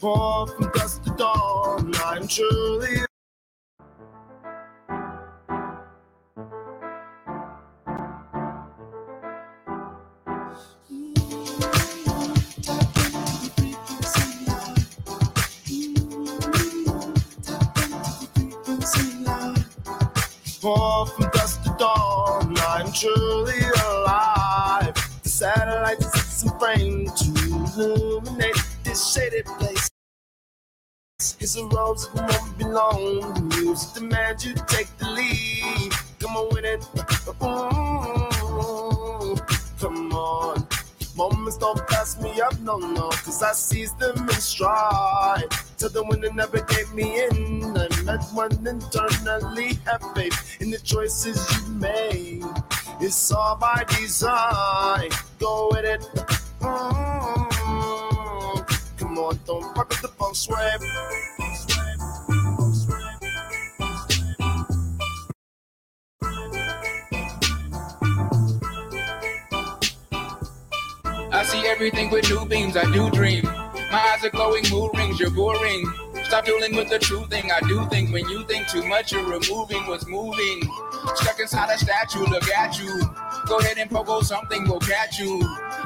Far from dusk to dawn, I'm truly. Far from dusk to dawn, I'm truly alive. The satellites it's a frame to illuminate this shaded place. It's a rose that won't belong. Music demands you take the lead. Come on with it. Come on. Moments don't pass me up, no, no, cause I seize them in stride. To the one that never gave me in. I met one internally, have faith in the choices you made. It's all by design. Go with it. Mm, Come I see everything with new beams, I do dream. My eyes are glowing, mood rings, you're boring. Stop dealing with the true thing, I do think. When you think too much, you're removing what's moving. Stuck inside a statue, look at you. Go ahead and pogo something, will catch you.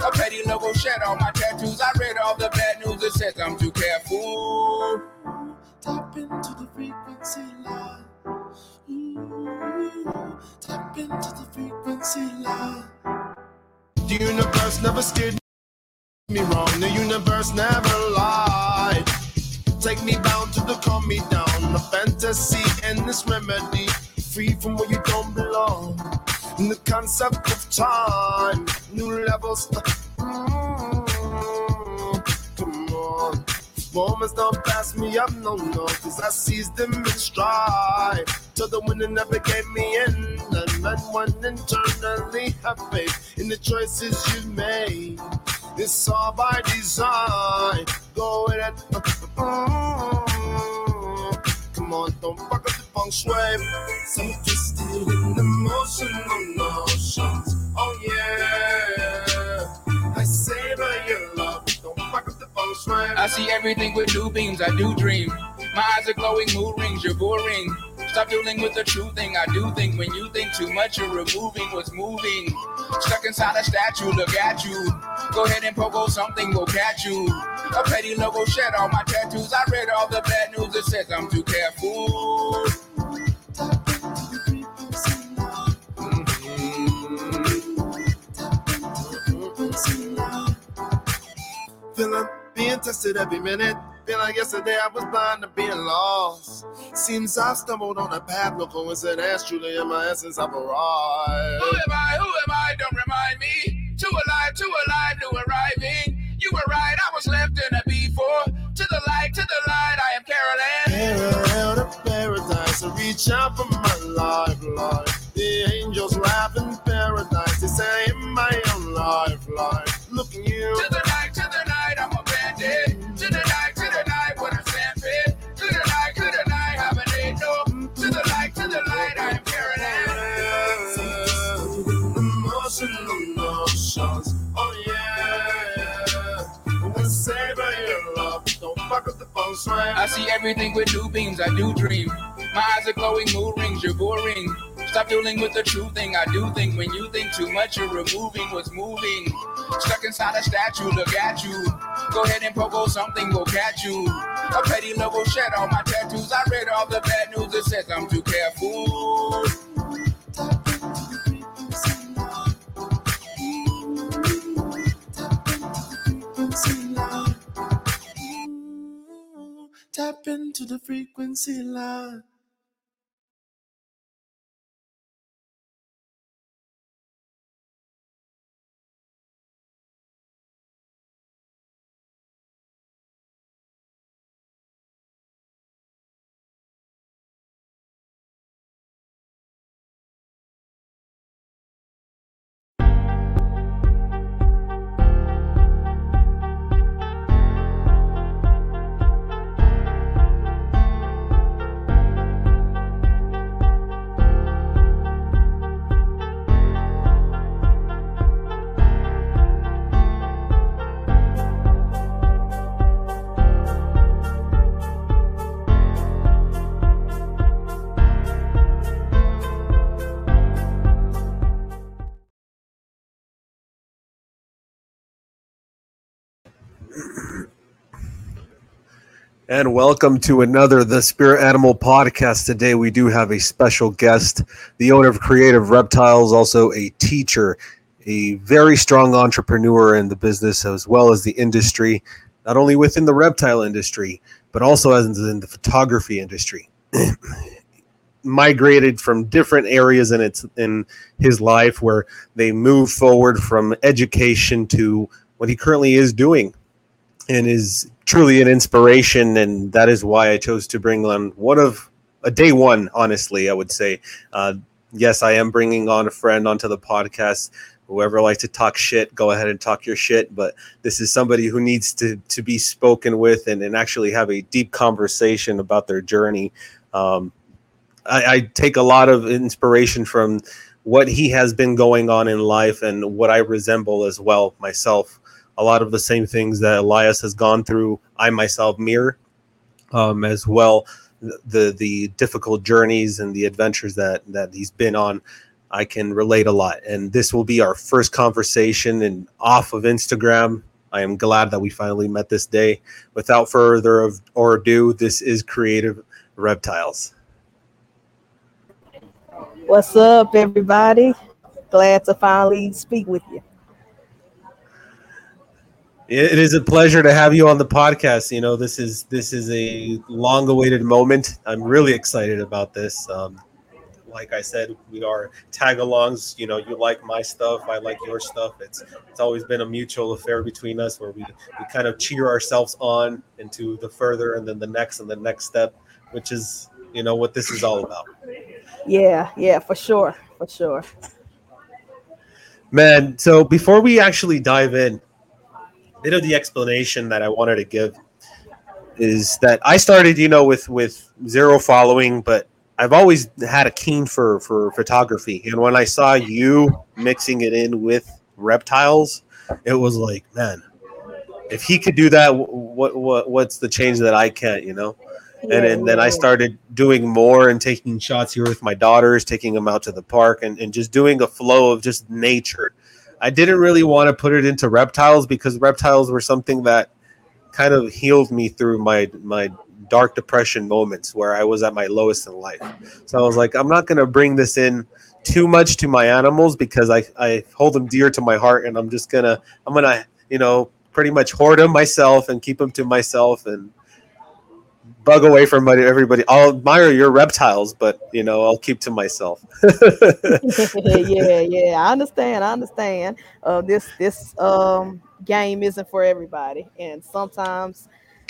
A petty logo shed on my tattoos. I read all the bad news, it says I'm too careful. Tap into the frequency line. Ooh, tap into the frequency line. The universe never scared me wrong. The universe never lied. Take me down to the calm me down. The fantasy and this remedy. Free from where you don't belong. In the concept of time. New levels. Mm, come on. Moments don't pass me up, no, no, cause I seize them in stride. To the that never gave me in, and that one internally faith in the choices you made. It's all by design. Go with it. Mm, Come on, don't fuck up in emotional notions. Oh yeah. I savor your love. Don't fuck up the. I see everything with new beams, I do dream. My eyes are glowing, mood rings, you're boring. Stop dealing with the true thing, I do think. When you think too much, you're removing what's moving. Stuck inside a statue, look at you. Go ahead and pogo something, will catch you. A petty logo shed all my tattoos. I read all the bad news, it says I'm too careful. Feeling being tested every minute. Feel like yesterday I was blind to being lost. Seems I've stumbled on a path, no coincidence. Truly, in my essence, I've arrived. Who am I? Who am I? Don't remind me. Too alive, too alive, new arriving. You were right, I was left in a before. To the light, to the light, I am Carolyn. Parallel to paradise, I reach out for my lifeline. The angels laugh in paradise. They say in my own lifeline. I see everything with new beams, I do dream. My eyes are glowing, mood rings, you're boring. Stop dealing with the true thing, I do think. When you think too much, you're removing what's moving. Stuck inside a statue, look at you. Go ahead and pogo something, will catch you. A petty logo shed on my tattoos. I read all the bad news, it says I'm too careful. Tap into the frequency line. And welcome to another The Spirit Animal podcast. Today we do have a special guest, the owner of Creative Reptiles, also a teacher, a very strong entrepreneur in the business as well as the industry, not only within the reptile industry, but also as in the photography industry. Migrated from different areas in its in his life where they move forward from education to what he currently is doing and is truly an inspiration, and that is why I chose to bring on one of a day one. Honestly, I would say, uh, yes, I am bringing on a friend onto the podcast. Whoever likes to talk shit, go ahead and talk your shit. But this is somebody who needs to to be spoken with and, and actually have a deep conversation about their journey. Um, I, I take a lot of inspiration from what he has been going on in life and what I resemble as well myself a lot of the same things that Elias has gone through. I myself mirror um, as well the the difficult journeys and the adventures that that he's been on. I can relate a lot, and this will be our first conversation and off of Instagram. I am glad that we finally met this day. Without further of, or ado, this is Creative Reptiles. What's up, everybody? Glad to finally speak with you. It is a pleasure to have you on the podcast. You know, this is this is a long-awaited moment. I'm really excited about this. Um, like I said, we are tag-alongs. You know, you like my stuff, I like your stuff. It's it's always been a mutual affair between us, where we we kind of cheer ourselves on into the further, and then the next, and the next step, which is you know what this is all about. Yeah, yeah, for sure, for sure. Man, so before we actually dive in, bit of the explanation that I wanted to give is that I started, you know, with with zero following, but I've always had a keen for for photography, and when I saw you mixing it in with reptiles, it was like, man, if he could do that, what what what's the change that I can't, you know? And, and then I started doing more and taking shots here with my daughters, taking them out to the park, and, and just doing a flow of just nature I didn't really want to put it into reptiles because reptiles were something that kind of healed me through my my dark depression moments where I was at my lowest in life. So I was like, I'm not to bring this in too much to my animals because I, I hold them dear to my heart and I'm just to, I'm to, you know, pretty much hoard them myself and keep them to myself and bug away from everybody. I'll admire your reptiles, but you know, I'll keep to myself. yeah, yeah, I understand. I understand. Uh, this this um game isn't for everybody, and sometimes,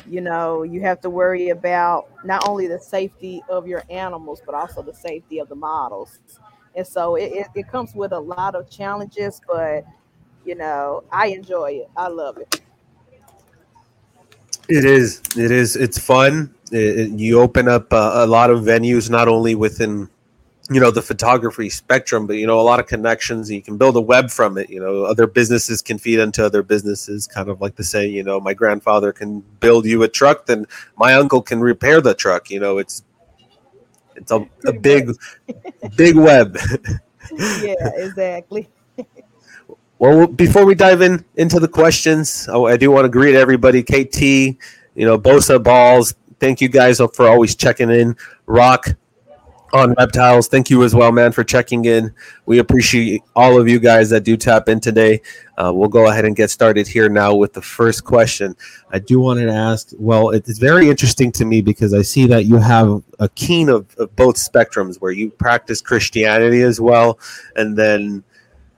you know, you have to worry about not only the safety of your animals, but also the safety of the models. And so it, it, it comes with a lot of challenges, but you know, I enjoy it. I love it. It is. It is. It's fun. It, you open up uh, a lot of venues, not only within you know the photography spectrum but you know a lot of connections you can build a web from it you know other businesses can feed into other businesses kind of like to say you know my grandfather can build you a truck then my uncle can repair the truck you know it's it's a, a big big web yeah exactly well before we dive in into the questions I, I do want to greet everybody kt you know bosa balls Thank you guys for always checking in. Rock on reptiles. Thank you as well, man, for checking in. We appreciate all of you guys that do tap in today. Uh, we'll go ahead and get started here now with the first question. I do want to ask. Well, it's very interesting to me because I see that you have a keen of, of both spectrums, where you practice Christianity as well, and then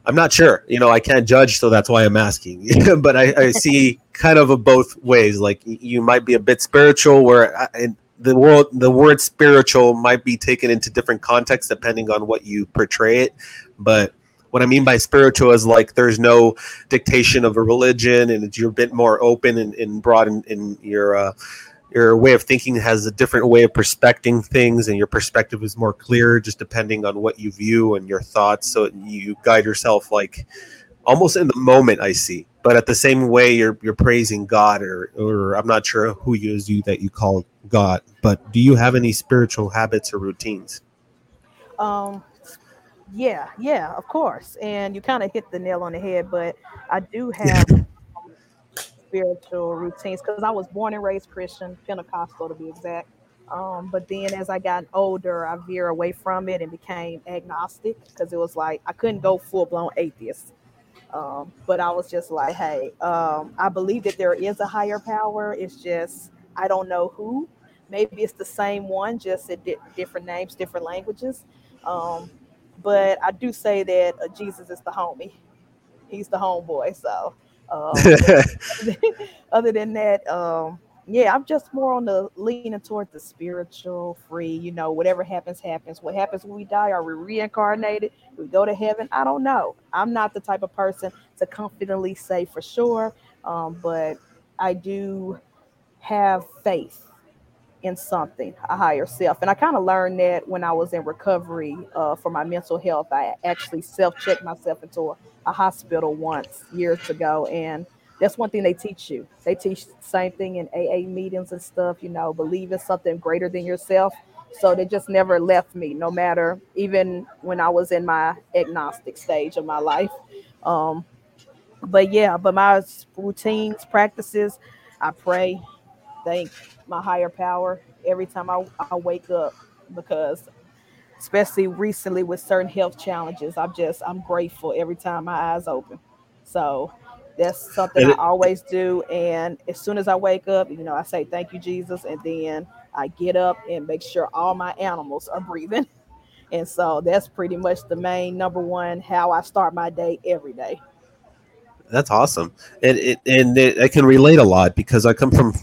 I'm not sure. You know, I can't judge, so that's why I'm asking. but I, I, see kind of a both ways. Like you might be a bit spiritual, where I, the world, the word spiritual might be taken into different contexts depending on what you portray it. But what I mean by spiritual is like there's no dictation of a religion, and you're a bit more open and, and broad in, in your. Uh, your way of thinking has a different way of perspecting things and your perspective is more clear just depending on what you view and your thoughts. So you guide yourself like almost in the moment i see. But at the same way you're you're praising god or or i'm not sure who is you that you call god but do you have any spiritual habits or routines? Um yeah yeah of course. And you kind of hit the nail on the head but i do have spiritual routines because I was born and raised Christian, Pentecostal to be exact. Um, but then as I got older, I veered away from it and became agnostic because it was like I couldn't go full blown atheist. Um, but I was just like, hey, um, I believe that there is a higher power. It's just I don't know who. Maybe it's the same one, just at di- different names, different languages. Um, but I do say that uh, Jesus is the homie. He's the homeboy. So um, other than that, um, yeah, I'm just more on the leaning toward the spiritual, free. You know, whatever happens, happens. What happens when we die? Are we reincarnated? We go to heaven? I don't know. I'm not the type of person to confidently say for sure, um, but I do have faith in something, a higher self. And I kind of learned that when I was in recovery uh, for my mental health. I actually self checked myself into a, a hospital once years ago, and that's one thing they teach you. They teach the same thing in AA meetings and stuff, you know, believe in something greater than yourself. So they just never left me, no matter even when I was in my agnostic stage of my life. Um, but yeah, but my routines, practices, I pray, thank my higher power every time I, I wake up because especially recently with certain health challenges, I'm just I'm grateful every time my eyes open. So that's something I always do. And as soon as I wake up, you know, I say, Thank you, Jesus. And then I get up and make sure all my animals are breathing. And so that's pretty much the main number one how I start my day every day. That's awesome. And it, and it, I can relate a lot because I come from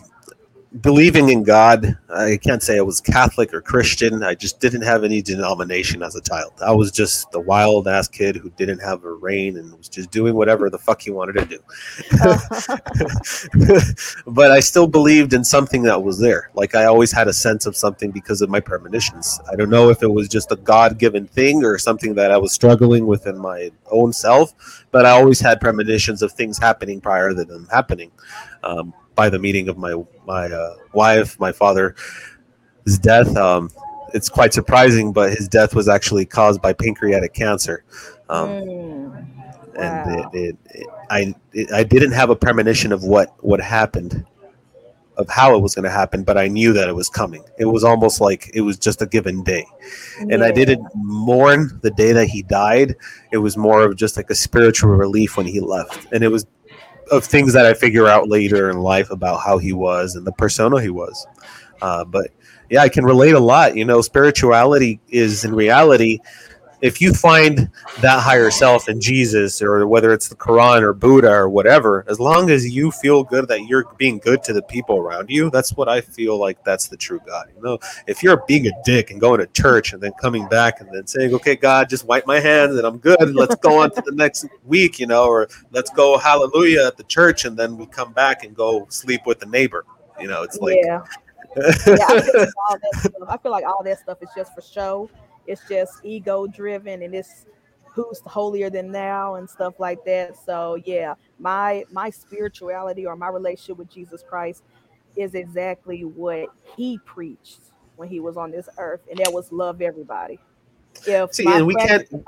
believing in God, I can't say I was Catholic or Christian. I just didn't have any denomination as a child. I was just the wild ass kid who didn't have a reign and was just doing whatever the fuck he wanted to do. but I still believed in something that was there. Like I always had a sense of something because of my premonitions. I don't know if it was just a God given thing or something that I was struggling with in my own self, but I always had premonitions of things happening prior to them happening. Um, by the meeting of my my uh, wife, my father, his death. Um, it's quite surprising, but his death was actually caused by pancreatic cancer. Um, mm. wow. And it, it, it, I I didn't have a premonition of what what happened, of how it was going to happen, but I knew that it was coming. It was almost like it was just a given day, yeah. and I didn't mourn the day that he died. It was more of just like a spiritual relief when he left, and it was of things that I figure out later in life about how he was and the persona he was. Uh, but yeah, I can relate a lot. You know, spirituality is in reality if you find that higher self in Jesus or whether it's the Quran or Buddha or whatever, as long as you feel good that you're being good to the people around you, that's what I feel like that's the true God. You know, if you're being a dick and going to church and then coming back and then saying, okay, God, just wipe my hands and I'm good. Let's go on to the next week, you know, or let's go hallelujah at the church and then we come back and go sleep with the neighbor. You know, it's like. Yeah. yeah, I, feel like I feel like all that stuff is just for show it's just ego driven and it's who's holier than thou and stuff like that. So yeah, my my spirituality or my relationship with Jesus Christ is exactly what he preached when he was on this earth, and that was love everybody. If See, my we practice, can't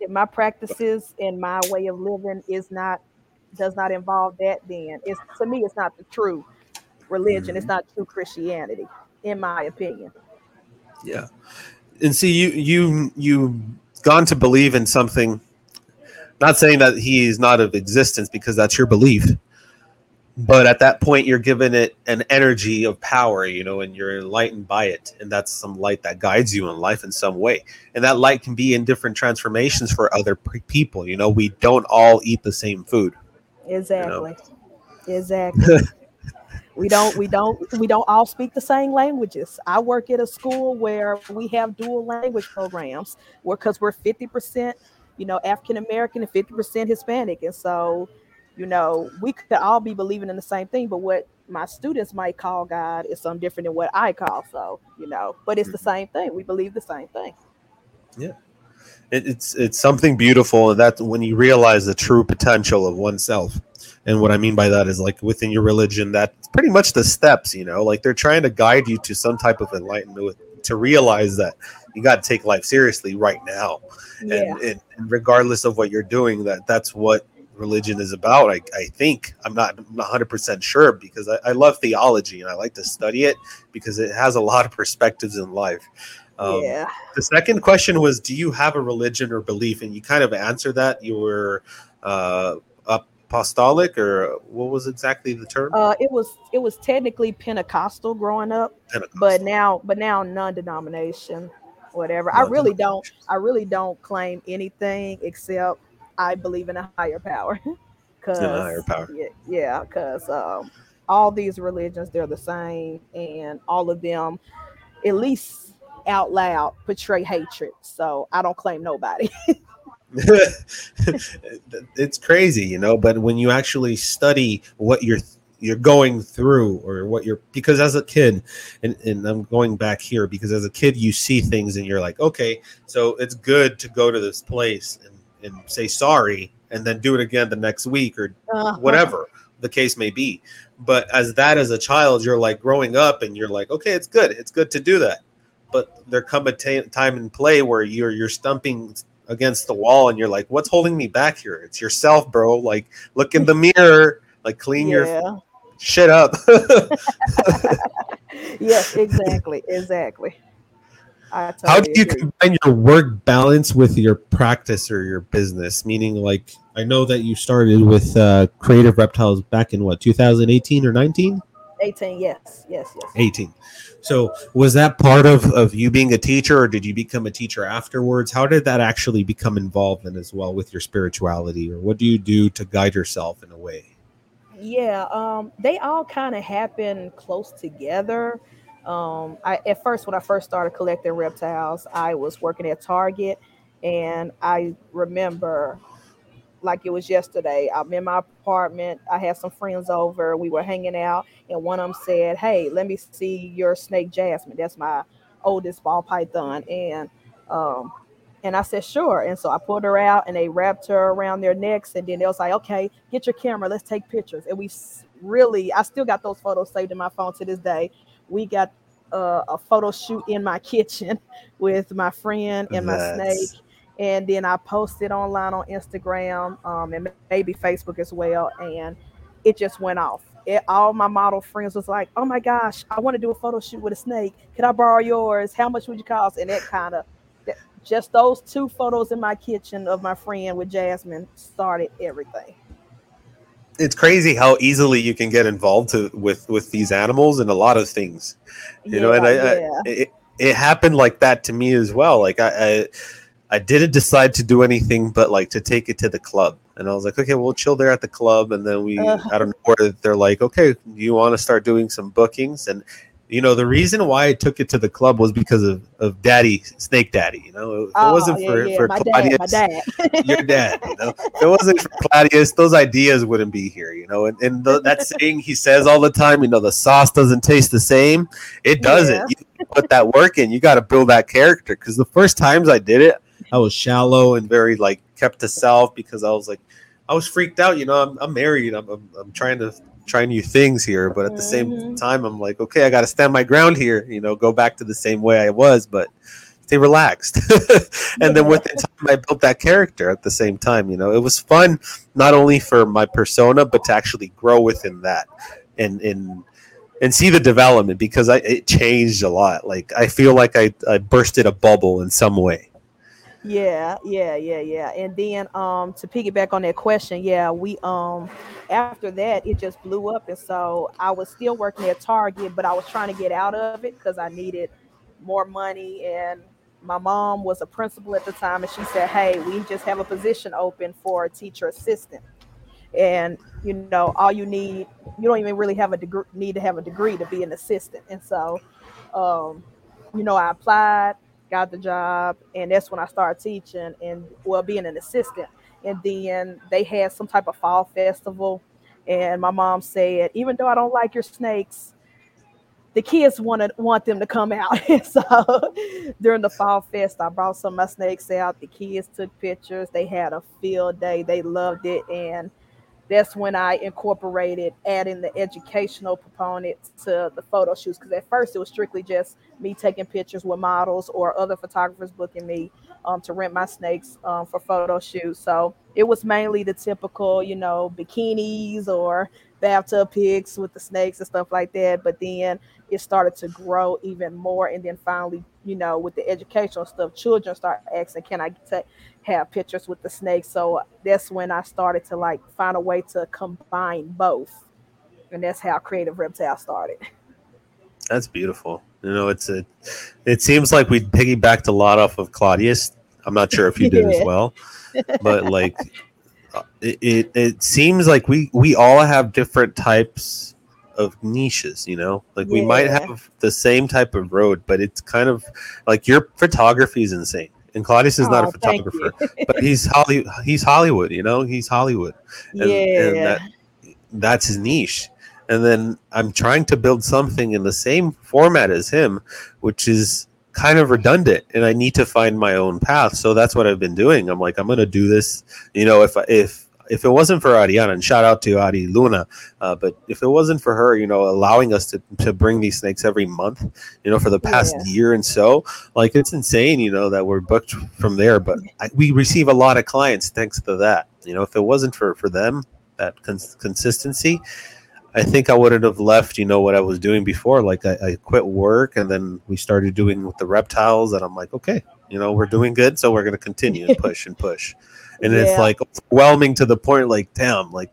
if my practices and my way of living is not does not involve that, then it's to me it's not the true religion. Mm-hmm. It's not true Christianity, in my opinion. Yeah and see you you you gone to believe in something. Not saying that he is not of existence because that's your belief. But at that point you're given it an energy of power you know and you're enlightened by it. And that's some light that guides you in life in some way. And that light can be in different transformations for other people you know. We don't all eat the same food. Exactly. You know? exactly we don't we don't we don't all speak the same languages. I work at a school where we have dual language programs. Because we're 50% you know african american and 50% hispanic. And so you know we could all be believing in the same thing but what my students might call god is something different than what i call so you know. But it's the mm-hmm. same thing. We believe the same thing. Yeah. It, it's it's something beautiful and that's when you realize the true potential of oneself and what I mean by that is like within your religion, that's pretty much the steps, you know, like they're trying to guide you to some type of enlightenment to realize that you got to take life seriously right now. Yeah. And, and, regardless of what you're doing, that that's what religion is about. I, I think I'm not 100 percent sure because I, I, love theology and I like to study it because it has a lot of perspectives in life. Um, yeah. The second question was, do you have a religion or belief? And you kind of answered that. You were uh, apostolic, or what was exactly the term? Uh, it was it was technically Pentecostal growing up, Pentecostal. but now but now non-denomination, whatever. I really don't I really don't claim anything except I believe in a higher power. Cause higher power. Yeah, yeah, because um, all these religions they're the same, and all of them, at least out loud, portray hatred. So I don't claim nobody. it's crazy, you know. But when you actually study what you're you're going through or what you're because as a kid and, and i'm going back here because as a kid you see things and you're like okay so it's good to go to this place and and say sorry and then do it again the next week or uh-huh. whatever the case may be. But as that as a child, you're like growing up and you're like, okay, it's good. It's good to do that. But there come a t- time and play where you're you're stumping against the wall and you're like, what's holding me back here? It's yourself, bro. Like look in the mirror, like clean yeah. your shit up. yes, exactly, exactly. Totally How do you agree. combine your work balance with your practice or your business? Meaning, like, I know that you started with uh, Creative Reptiles back in what 2018 or 19? 18, yes, yes, yes. 18. So, was that part of of you being a teacher, or did you become a teacher afterwards? How did that actually become involved in as well with your spirituality, or what do you do to guide yourself in a way? Yeah, um, they all kind of happen close together. Um, I at first when I first started collecting reptiles, I was working at Target, and I remember like it was yesterday. I'm in my apartment. I had some friends over. We were hanging out, and one of them said, "Hey, let me see your snake, Jasmine. That's my oldest ball python." And um, and I said, "Sure." And so I pulled her out, and they wrapped her around their necks, and then they was like, "Okay, get your camera. Let's take pictures." And we really, I still got those photos saved in my phone to this day we got uh, a photo shoot in my kitchen with my friend and my That's... snake and then I posted online on Instagram um, and maybe Facebook as well, and it just went off. It, all my model friends was like, "Oh my gosh, I want to do a photo shoot with a snake. Can I borrow yours? How much would you cost?" And it kind of, just those two photos in my kitchen of my friend with Jasmine started everything it's crazy how easily you can get involved to, with with these animals and a lot of things you yeah, know and I, yeah. I it, it, happened like that to me as well like I, I, I didn't decide to do anything but like to take it to the club and i was like okay we'll chill there at the club and then we uh, i don't know where they're like okay you want to start doing some bookings and you know, the reason why I took it to the club was because of, of Daddy, Snake Daddy. You know, it oh, wasn't for, yeah, for my Claudius, dad, dad. your dad. You know, it wasn't for Claudius, those ideas wouldn't be here. You know, and, and the, that saying he says all the time, you know, the sauce doesn't taste the same. It doesn't. Yeah. You put that work in. You got to build that character. Because the first times I did it, I was shallow and very like kept to self because I was like, I was freaked out. You know, I'm, I'm married. I'm, I'm, I'm trying to try new things here but at the same mm-hmm. time i'm like okay i got to stand my ground here you know go back to the same way i was but stay relaxed and then within time i built that character at the same time you know it was fun not only for my persona but to actually grow within that and and and see the development because I, it changed a lot like i feel like i, I bursted a bubble in some way yeah, yeah, yeah, yeah. And then um to piggyback on that question, yeah, we um after that it just blew up and so I was still working at Target, but I was trying to get out of it because I needed more money and my mom was a principal at the time and she said, Hey, we just have a position open for a teacher assistant. And you know, all you need, you don't even really have a degree need to have a degree to be an assistant. And so um, you know, I applied got the job, and that's when I started teaching and well being an assistant. And then they had some type of fall festival, and my mom said, even though I don't like your snakes, the kids wanted want them to come out. so during the fall fest, I brought some of my snakes out. The kids took pictures. They had a field day. They loved it, and that's when I incorporated adding the educational component to the photo shoots. Because at first it was strictly just me taking pictures with models or other photographers booking me um, to rent my snakes um, for photo shoots. So it was mainly the typical, you know, bikinis or bathtub pics with the snakes and stuff like that. But then it started to grow even more. And then finally, you know, with the educational stuff, children start asking, can I have pictures with the snakes? So that's when I started to like find a way to combine both. And that's how Creative Reptile started. That's beautiful. You know, it's a. It seems like we piggybacked a lot off of Claudius. I'm not sure if you did yeah. as well, but like, it, it it seems like we we all have different types of niches. You know, like yeah. we might have the same type of road, but it's kind of like your photography is insane. And Claudius is oh, not a photographer, but he's Holly. He's Hollywood. You know, he's Hollywood. And, yeah, and that, that's his niche and then I'm trying to build something in the same format as him, which is kind of redundant, and I need to find my own path. So that's what I've been doing. I'm like, I'm going to do this. You know, if if if it wasn't for Ariana, and shout out to Ari Luna, uh, but if it wasn't for her, you know, allowing us to, to bring these snakes every month, you know, for the past yeah. year and so, like it's insane, you know, that we're booked from there. But I, we receive a lot of clients thanks to that. You know, if it wasn't for for them, that cons- consistency, I think I wouldn't have left, you know, what I was doing before. Like I, I, quit work and then we started doing with the reptiles and I'm like, okay, you know, we're doing good. So we're going to continue and push and push. And yeah. it's like overwhelming to the point, like, damn, like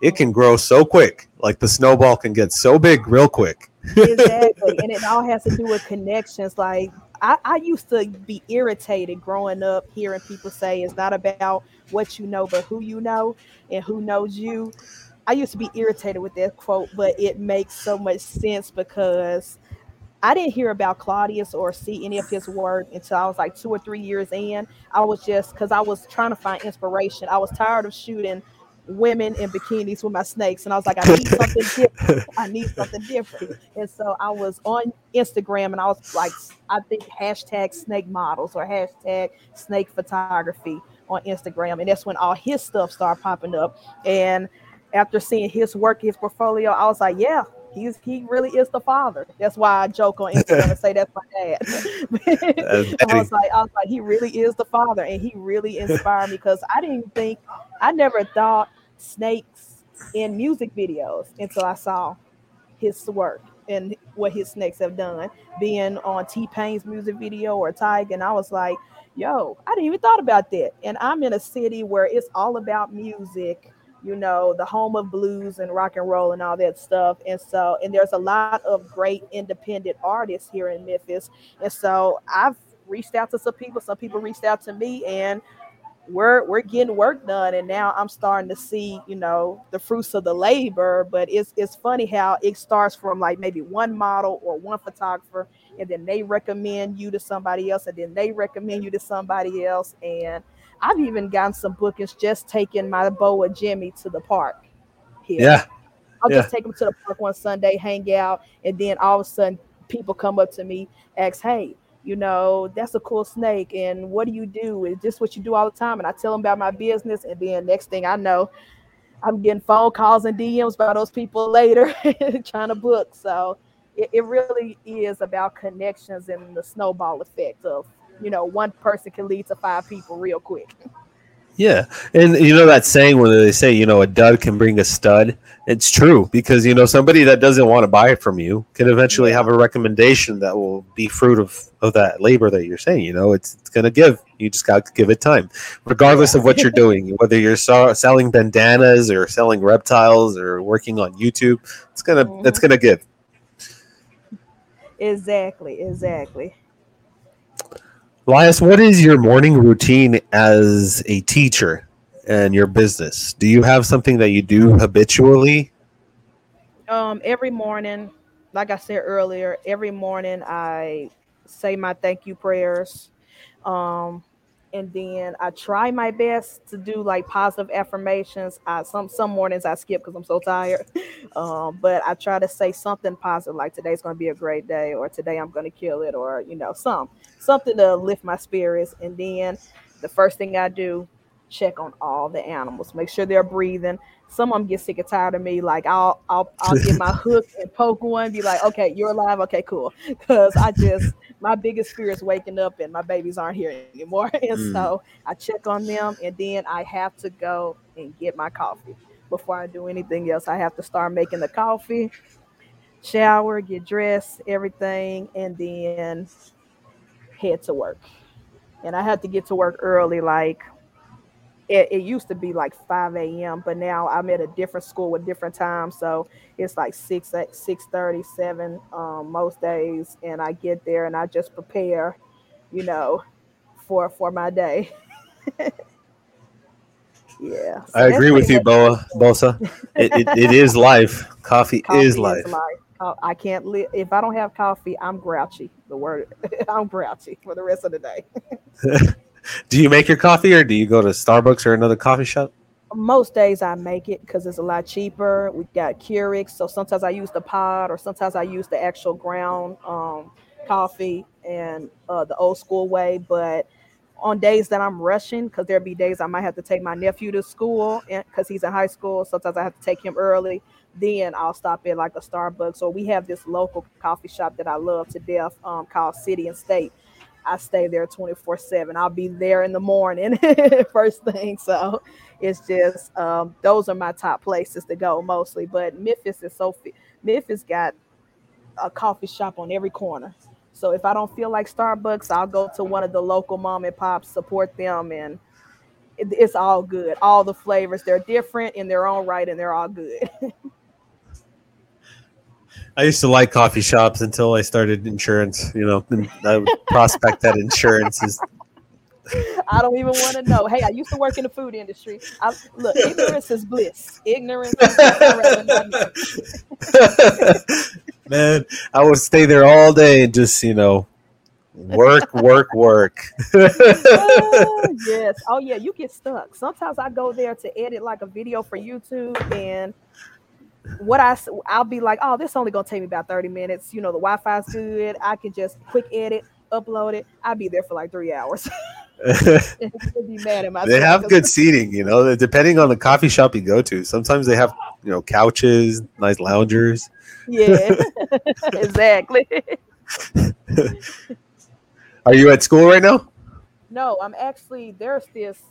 it can grow so quick. Like the snowball can get so big real quick. exactly. And it all has to do with connections. Like I, I used to be irritated growing up hearing people say it's not about what you know, but who you know and who knows you I used to be irritated with that quote, but it makes so much sense because I didn't hear about Claudius or see any of his work until I was like two or three years in. I was just because I was trying to find inspiration. I was tired of shooting women in bikinis with my snakes, and I was like, I need something different. I need something different. And so I was on Instagram, and I was like, I think hashtag snake models or hashtag snake photography on Instagram, and that's when all his stuff started popping up. And after seeing his work, his portfolio, I was like, yeah, he's he really is the father. That's why I joke on Instagram and say that's my dad. I was like, I was like, he really is the father, and he really inspired me because I didn't think, I never thought snakes in music videos until I saw his work and what his snakes have done, being on T Pain's music video or Tyga, and I was like, yo, I didn't even thought about that. And I'm in a city where it's all about music you know, the home of blues and rock and roll and all that stuff. And so, and there's a lot of great independent artists here in Memphis. And so I've reached out to some people, some people reached out to me and we're we're getting work done and now I'm starting to see, you know, the fruits of the labor, but it's it's funny how it starts from like maybe one model or one photographer and then they recommend you to somebody else and then they recommend you to somebody else and I've even gotten some bookings just taking my boa Jimmy to the park. Here. Yeah. I'll yeah. just take him to the park one Sunday, hang out, and then all of a sudden people come up to me, ask, Hey, you know, that's a cool snake. And what do you do? Is this what you do all the time? And I tell them about my business. And then next thing I know, I'm getting phone calls and DMs by those people later trying to book. So it, it really is about connections and the snowball effect of you know, one person can lead to five people real quick. Yeah, and you know that saying when they say, you know, a dud can bring a stud. It's true because you know somebody that doesn't want to buy it from you can eventually have a recommendation that will be fruit of, of that labor that you're saying. You know, it's, it's gonna give. You just got to give it time, regardless of what you're doing. Whether you're so, selling bandanas or selling reptiles or working on YouTube, it's gonna mm-hmm. it's gonna give. Exactly. Exactly. Elias, what is your morning routine as a teacher and your business? Do you have something that you do habitually? Um, every morning, like I said earlier, every morning I say my thank you prayers. Um, and then I try my best to do like positive affirmations. I some some mornings I skip because I'm so tired, um, but I try to say something positive like today's going to be a great day, or today I'm going to kill it, or you know some something to lift my spirits. And then the first thing I do check on all the animals, make sure they're breathing. Some of them get sick and tired of me. Like I'll I'll I'll get my hook and poke one, be like, okay, you're alive, okay, cool. Because I just my biggest fear is waking up and my babies aren't here anymore. And Mm. so I check on them and then I have to go and get my coffee before I do anything else. I have to start making the coffee, shower, get dressed, everything, and then head to work. And I had to get to work early, like it, it used to be like 5 a.m., but now I'm at a different school with different times. So it's like 6 at 6 7 um, most days. And I get there and I just prepare, you know, for for my day. yeah. so I agree with you, Boa Bosa. It, it, it is life. Coffee, Coffee is life. Uh, I can't live if I don't have coffee. I'm grouchy. The word I'm grouchy for the rest of the day. Do you make your coffee, or do you go to Starbucks or another coffee shop? Most days I make it because it's a lot cheaper. We got Keurig, so sometimes I use the pod, or sometimes I use the actual ground um, coffee and uh, the old school way. But on days that I'm rushing, because there'll be days I might have to take my nephew to school because he's in high school. Sometimes I have to take him early. Then I'll stop at like a Starbucks, or we have this local coffee shop that I love to death um, called City and State. I stay there 24 7. I'll be there in the morning, first thing. So it's just, um, those are my top places to go mostly. But Memphis is so, Memphis got a coffee shop on every corner. So if I don't feel like Starbucks, I'll go to one of the local mom and pops, support them, and it, it's all good. All the flavors, they're different in their own right, and they're all good. I used to like coffee shops until I started insurance. You know, I would prospect that insurance is. I don't even want to know. Hey, I used to work in the food industry. I, look, ignorance is bliss. Ignorance is bliss. I'd rather not know. Man, I would stay there all day and just you know, work, work, work. Oh, yes. Oh, yeah. You get stuck. Sometimes I go there to edit like a video for YouTube, and what I I'll be like, oh, this only gonna take me about thirty minutes. You know, the Wi-Fi's good. I can just quick edit, upload it. I'll be there for like three hours. be mad at myself. they have good seating, you know. Depending on the coffee shop you go to, sometimes they have you know couches, nice loungers. Yeah, exactly. Are you at school right now? No, I'm actually there's this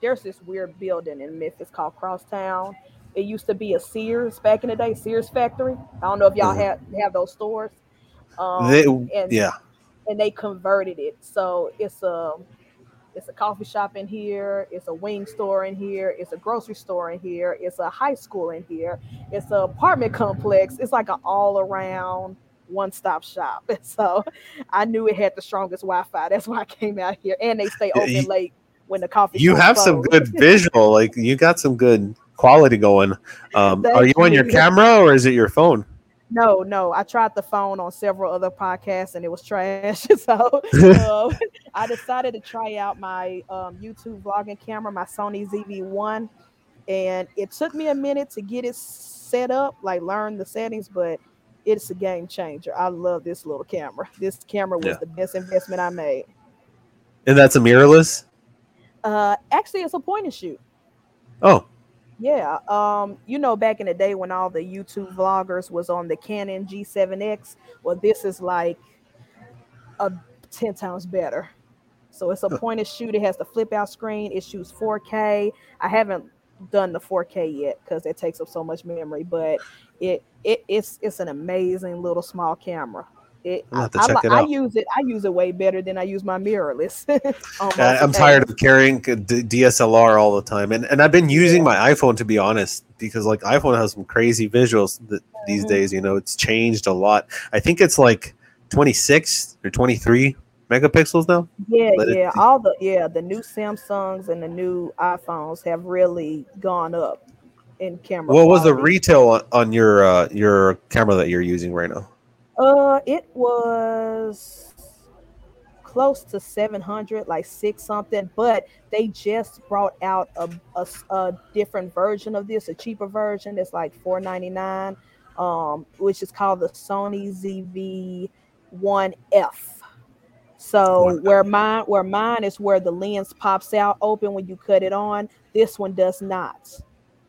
there's this weird building in Memphis called Crosstown. It used to be a Sears back in the day, Sears factory. I don't know if y'all Mhm. have have those stores. Um, They, and, yeah, and they converted it, so it's a it's a coffee shop in here, it's a wing store in here, it's a grocery store in here, it's a high school in here, it's an apartment complex. It's like an all around one stop shop. So I knew it had the strongest Wi-Fi. That's why I came out here, and they stay open you- late when the coffee. you have some good visual. Like you got some good quality going. Um, are you on your camera or is it your phone? No, no. I tried the phone on several other podcasts and it was trash. so uh, I decided to try out my um, YouTube vlogging camera, my Sony ZV-1, and it took me a minute to get it set up, like learn the settings, but it's a game changer. I love this little camera. This camera was Yeah. the best investment I made. And that's a mirrorless. Uh, actually, it's a point and shoot. Oh, Yeah, um, you know, back in the day when all the YouTube vloggers was on the Canon G7X, well, this is like a ten times better. So it's a point and shoot. It has the flip out screen. It shoots 4K. I haven't done the 4K yet because it takes up so much memory, but it, it it's it's an amazing little small camera. It, I, I it I use it. I use it way better than I use my mirrorless. I, I'm tired of carrying DSLR all the time, and and I've been using my iPhone to be honest, because like iPhone has some crazy visuals that these Mhm. days. You know, it's changed a lot. I think it's like 26 or 23 megapixels now. Yeah, Let yeah. be- All the yeah, the new Samsungs and the new iPhones have really gone up in camera. What was the retail on, on your uh, your camera that you're using right now? Uh, it was close to seven hundred, like six something. But they just brought out a a different version of this, a cheaper version. It's like four ninety nine, um, which is called the Sony ZV One F. So where mine where mine is where the lens pops out open when you cut it on, this one does not.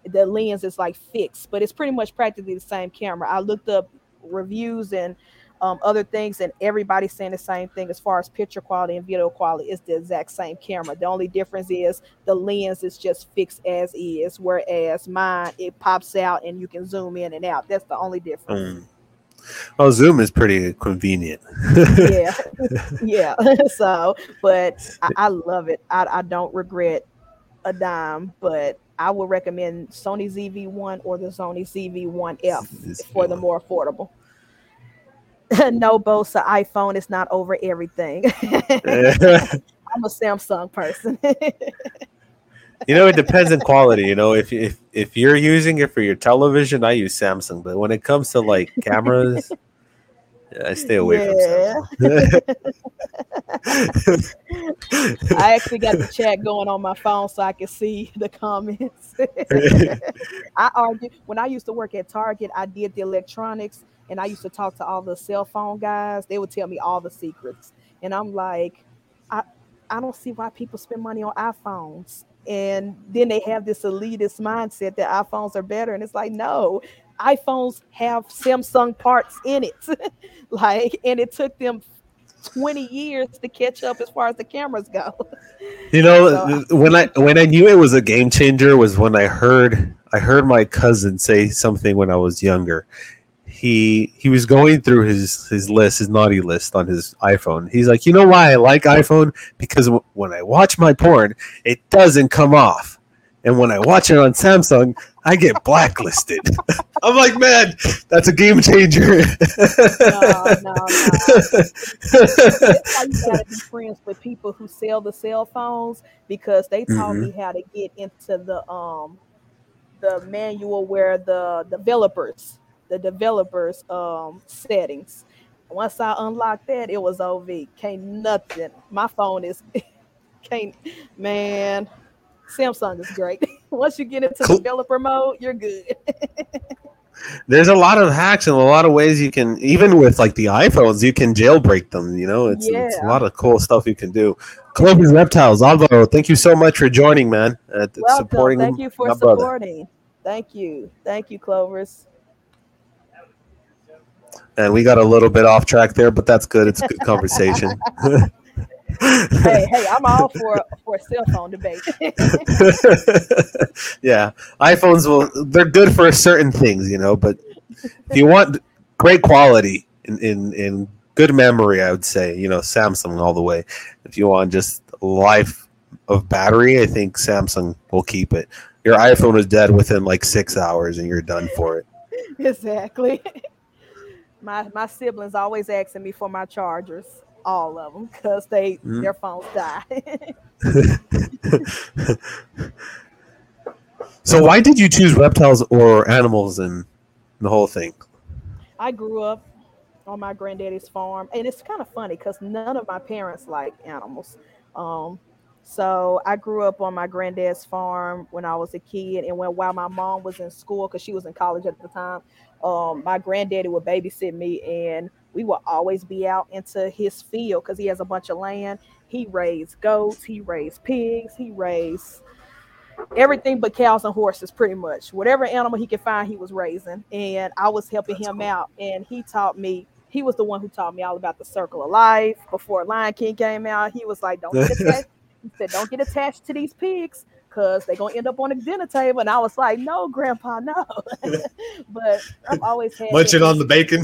The lens is like fixed, but it's pretty much practically the same camera. I looked up reviews and um, other things, and everybody's saying the same thing as far as picture quality and video quality. It's the exact same camera. The only difference is the lens is just fixed as is, whereas mine it pops out and you can zoom in and out. That's the only difference. Mm. Well, Zoom is pretty convenient. yeah, yeah. so, but I, I love it. I, I don't regret a dime, but I would recommend Sony ZV-1 or the Sony ZV-1F for the more affordable. no, Bosa iPhone is not over everything. I'm a Samsung person. you know, it depends on quality. You know, if if if you're using it for your television, I use Samsung. But when it comes to like cameras, I stay away yeah. from. I actually got the chat going on my phone so I can see the comments. I argue when I used to work at Target, I did the electronics and I used to talk to all the cell phone guys. They would tell me all the secrets. And I'm like, I I don't see why people spend money on iPhones. And then they have this elitist mindset that iPhones are better. And it's like, no, iPhones have Samsung parts in it. like, and it took them 20 years to catch up as far as the cameras go. You know, so, when I when I knew it was a game changer was when I heard I heard my cousin say something when I was younger he he was going through his his list, his naughty list on his iPhone. He's like, you know why I like iPhone? Because w- when I watch my porn, it doesn't come off, and when I watch it on Samsung, I get blacklisted. I'm like, man, that's a game changer. no, no, no. why you gotta be friends with people who sell the cell phones because they taught mm-hmm. me how to get into the um the manual where the developers the developers um settings. Once I unlocked that, it was OV. Can't nothing. My phone is can't man. Samsung is great. Once you get into cool. developer mode, you're good. There's a lot of hacks and a lot of ways you can, even with like the iPhones, you can jailbreak them. You know, it's, yeah. it's a lot of cool stuff you can do. Clovis Reptiles, Alvaro, thank you so much for joining, man. Uh, Welcome. supporting thank you for supporting. Brother. Thank you. Thank you, Clovis and we got a little bit off track there, but that's good. It's a good conversation. hey, hey, I'm all for for a cell phone debate. yeah, iPhones will they're good for certain things, you know, but if you want great quality in, in in good memory, I would say, you know, Samsung all the way. If you want just life of battery, I think Samsung will keep it. Your iPhone is dead within like six hours and you're done for it. Exactly my my siblings always asking me for my chargers, all of them, because they mm. their phones die. so why did you choose reptiles or animals and the whole thing? I grew up on my granddaddy's farm, and it's kind of funny because none of my parents like animals. Um, so I grew up on my granddad's farm when I was a kid, and when while my mom was in school, because she was in college at the time, um, my granddaddy would babysit me, and we will always be out into his field because he has a bunch of land. He raised goats, he raised pigs, he raised everything but cows and horses, pretty much. Whatever animal he could find, he was raising, and I was helping That's him cool. out, and he taught me he was the one who taught me all about the circle of life before Lion King came out. He was like, Don't get attached he said, Don't get attached to these pigs because they're gonna end up on the dinner table. And I was like, No, grandpa, no. but I've always had munching on the bacon.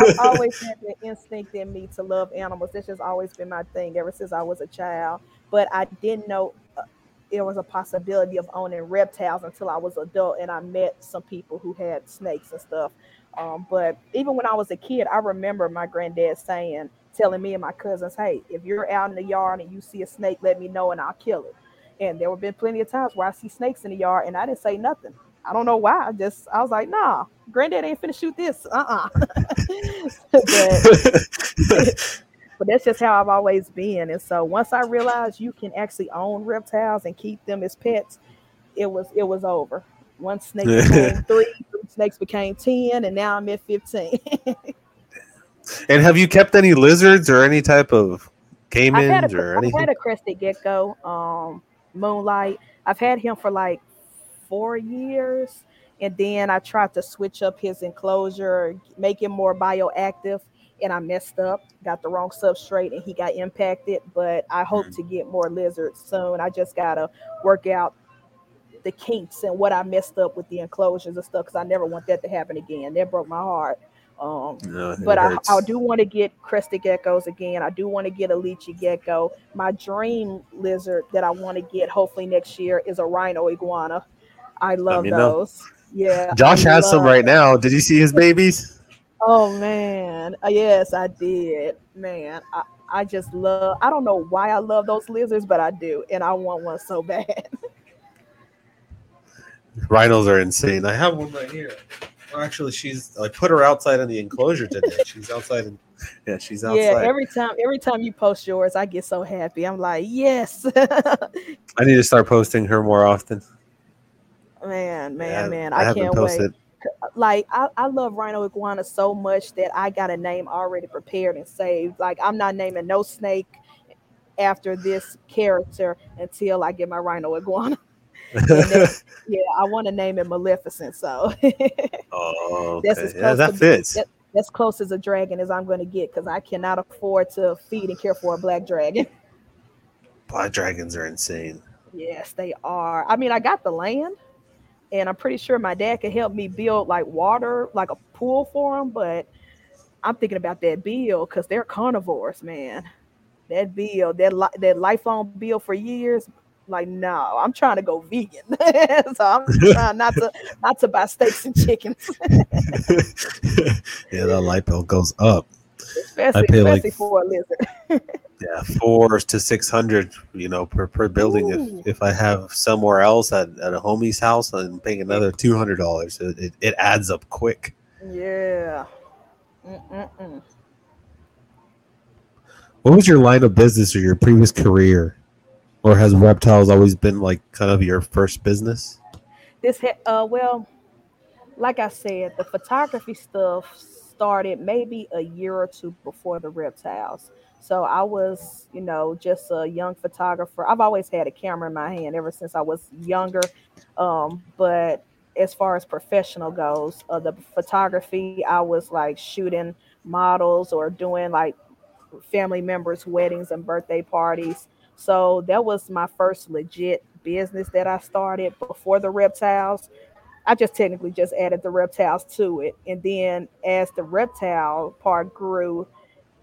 I've always had the instinct in me to love animals. This has always been my thing ever since I was a child. But I didn't know uh, there was a possibility of owning reptiles until I was adult and I met some people who had snakes and stuff. Um, but even when I was a kid, I remember my granddad saying, telling me and my cousins, hey, if you're out in the yard and you see a snake, let me know and I'll kill it. And there have been plenty of times where I see snakes in the yard and I didn't say nothing. I don't know why. I just I was like, nah, granddad ain't finna shoot this. Uh-uh. but, but that's just how I've always been. And so once I realized you can actually own reptiles and keep them as pets, it was it was over. One snake became three, three snakes became ten, and now I'm at 15. And have you kept any lizards or any type of caimans a, or anything? I've had a crested gecko, um, moonlight. I've had him for like four years, and then I tried to switch up his enclosure, make him more bioactive, and I messed up, got the wrong substrate, and he got impacted. But I hope Mm. to get more lizards soon. I just gotta work out the kinks and what I messed up with the enclosures and stuff because I never want that to happen again. That broke my heart. Um, but I. I do want to get crested geckos again. I do want to get a leachie gecko. My dream lizard that I want to get hopefully next year is a rhino iguana. I love me know. those. Yeah. Josh I has some right now. Did you see his babies? Oh man. Uh, yes, I did. Man, I, I just love I don't know why I love those lizards, but I do. And I want one so bad. Rhinos are insane. I have one right here. Well, actually, she's. I put her outside in the enclosure today. She's outside. In, yeah, she's outside. yeah, every time every time you post yours, I get so happy. I'm like, yes. I need to start posting her more often. man, man, Yeah, man. I I, can't posted. wait. like I, I love rhino iguana so much that I got a name already prepared and saved. Like I'm not naming no snake after this character until I get my rhino iguana. then- Yeah, I want to name it Maleficent. So oh, that's okay. as yeah, close that fits. that- that's close as a dragon as I'm going to get because I cannot afford to feed and care for a black dragon. Black dragons are insane. Yes, they are. I mean, I got the land, and I'm pretty sure my dad could help me build like water, like a pool for them. But I'm thinking about that bill because they're carnivores, man. That bill, that li- that lifelong bill for years. Like, no, I'm trying to go vegan, so I'm trying not to not to buy steaks and chickens, yeah, that light bill goes up. especially, pay, like- for a lizard. Yeah, four to six hundred, you know, per, per building. Ooh. If if I have somewhere else at, at a homie's house, I'm paying another two hundred dollars. It, it, it adds up quick. Yeah. Mm-mm-mm. What was your line of business or your previous career, or has reptiles always been like kind of your first business? this uh well like i said the photography stuff started maybe a year or two before the reptiles. So i was you know just a young photographer. I've always had a camera in my hand ever since i was younger. Um but as far as professional goes uh, the photography i was like shooting models or doing like family members weddings and birthday parties so that was my first legit business that I started before the reptiles. I just technically just added the reptiles to it. And then as the reptile part grew,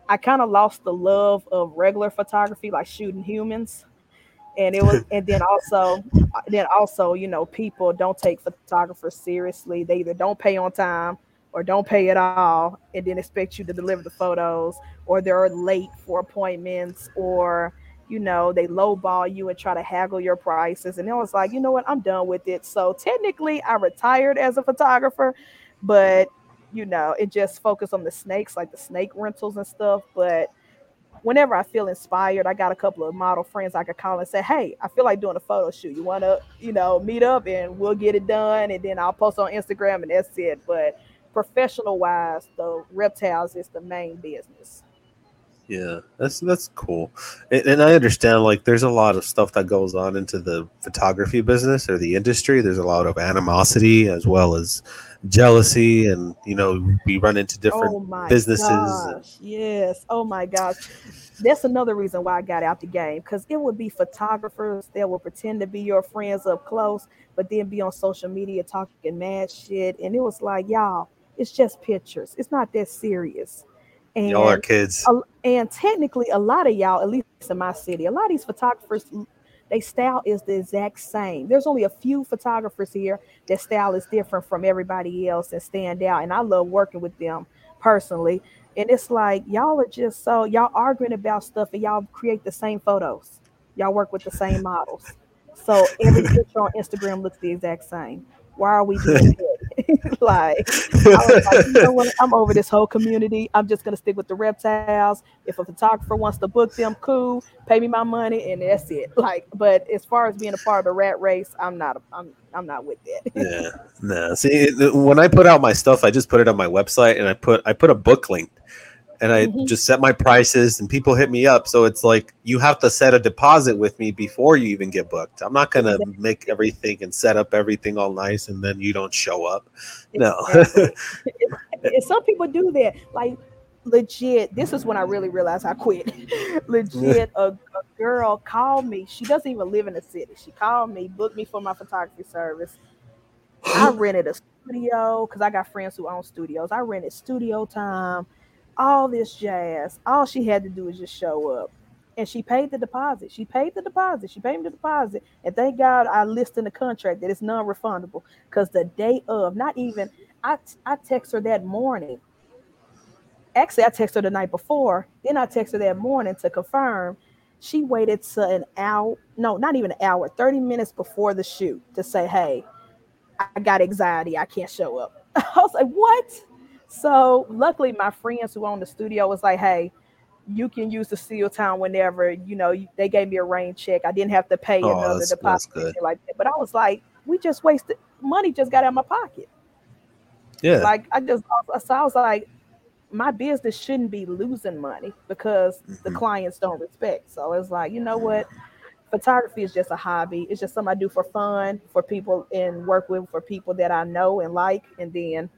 I kind of lost the love of regular photography, like shooting humans. And it was, and then also, then also, you know, people don't take photographers seriously. They either don't pay on time or don't pay at all, and then expect you to deliver the photos, or they're late for appointments, or you know, they lowball you and try to haggle your prices. And it was like, you know what, I'm done with it. So technically, I retired as a photographer, but you know, it just focused on the snakes, like the snake rentals and stuff. But whenever I feel inspired, I got a couple of model friends I could call and say, Hey, I feel like doing a photo shoot. You want to, you know, meet up and we'll get it done. And then I'll post on Instagram and that's it. But professional wise, the reptiles is the main business. Yeah, that's that's cool, and, and I understand. Like, there's a lot of stuff that goes on into the photography business or the industry. There's a lot of animosity as well as jealousy, and you know, we run into different oh my businesses. Gosh. Yes. Oh my gosh. That's another reason why I got out the game because it would be photographers that will pretend to be your friends up close, but then be on social media talking mad shit. And it was like, y'all, it's just pictures. It's not that serious. And Y'all are kids. a- and technically a lot of y'all at least in my city a lot of these photographers they style is the exact same. There's only a few photographers here that style is different from everybody else and stand out and i love working with them personally. And it's like y'all are just so y'all arguing about stuff and y'all create the same photos. Y'all work with the same models. So every picture on instagram looks the exact same. Why are we doing that like like, you know? I'm over this whole community. I'm just gonna stick with the reptiles. If a photographer wants to book them, cool. Pay me my money, and that's it. Like, but as far as being a part of the rat race, I'm not. I'm. I'm not with that. yeah, nah. See, when I put out my stuff, I just put it on my website, and I put I put a book link, and I Mhm. just set my prices and people hit me up. So it's like you have to set a deposit with me before you even get booked. I'm not gonna make everything and set up everything all nice and then you don't show up. No. Exactly. and some people do that. Like legit, this is when I really realized I quit. legit, a, a girl called me. She doesn't even live in the city. She called me, booked me for my photography service. I rented a studio because I got friends who own studios. I rented studio time, all this jazz. All she had to do was just show up. And she paid the deposit. She paid the deposit. She paid me the deposit. And thank God I list in the contract that it's non-refundable. Because the day of, not even, I I text her that morning. Actually, I text her the night before. Then I text her that morning to confirm. She waited to an hour, no, not even an hour, 30 minutes before the shoot to say, hey, I got anxiety. I can't show up. I was like, what? So luckily, my friends who own the studio was like, hey, you can use the studio time whenever, you know, they gave me a rain check. I didn't have to pay Oh, another that's- deposit that's like that. But I was like, we just wasted money, just got out of my pocket. yeah. Like I just so I was like, my business shouldn't be losing money because the Mhm. clients don't respect. So it's like, you know what? Photography is just a hobby. It's just something I do for fun, for people and work with for people that I know and like. And then,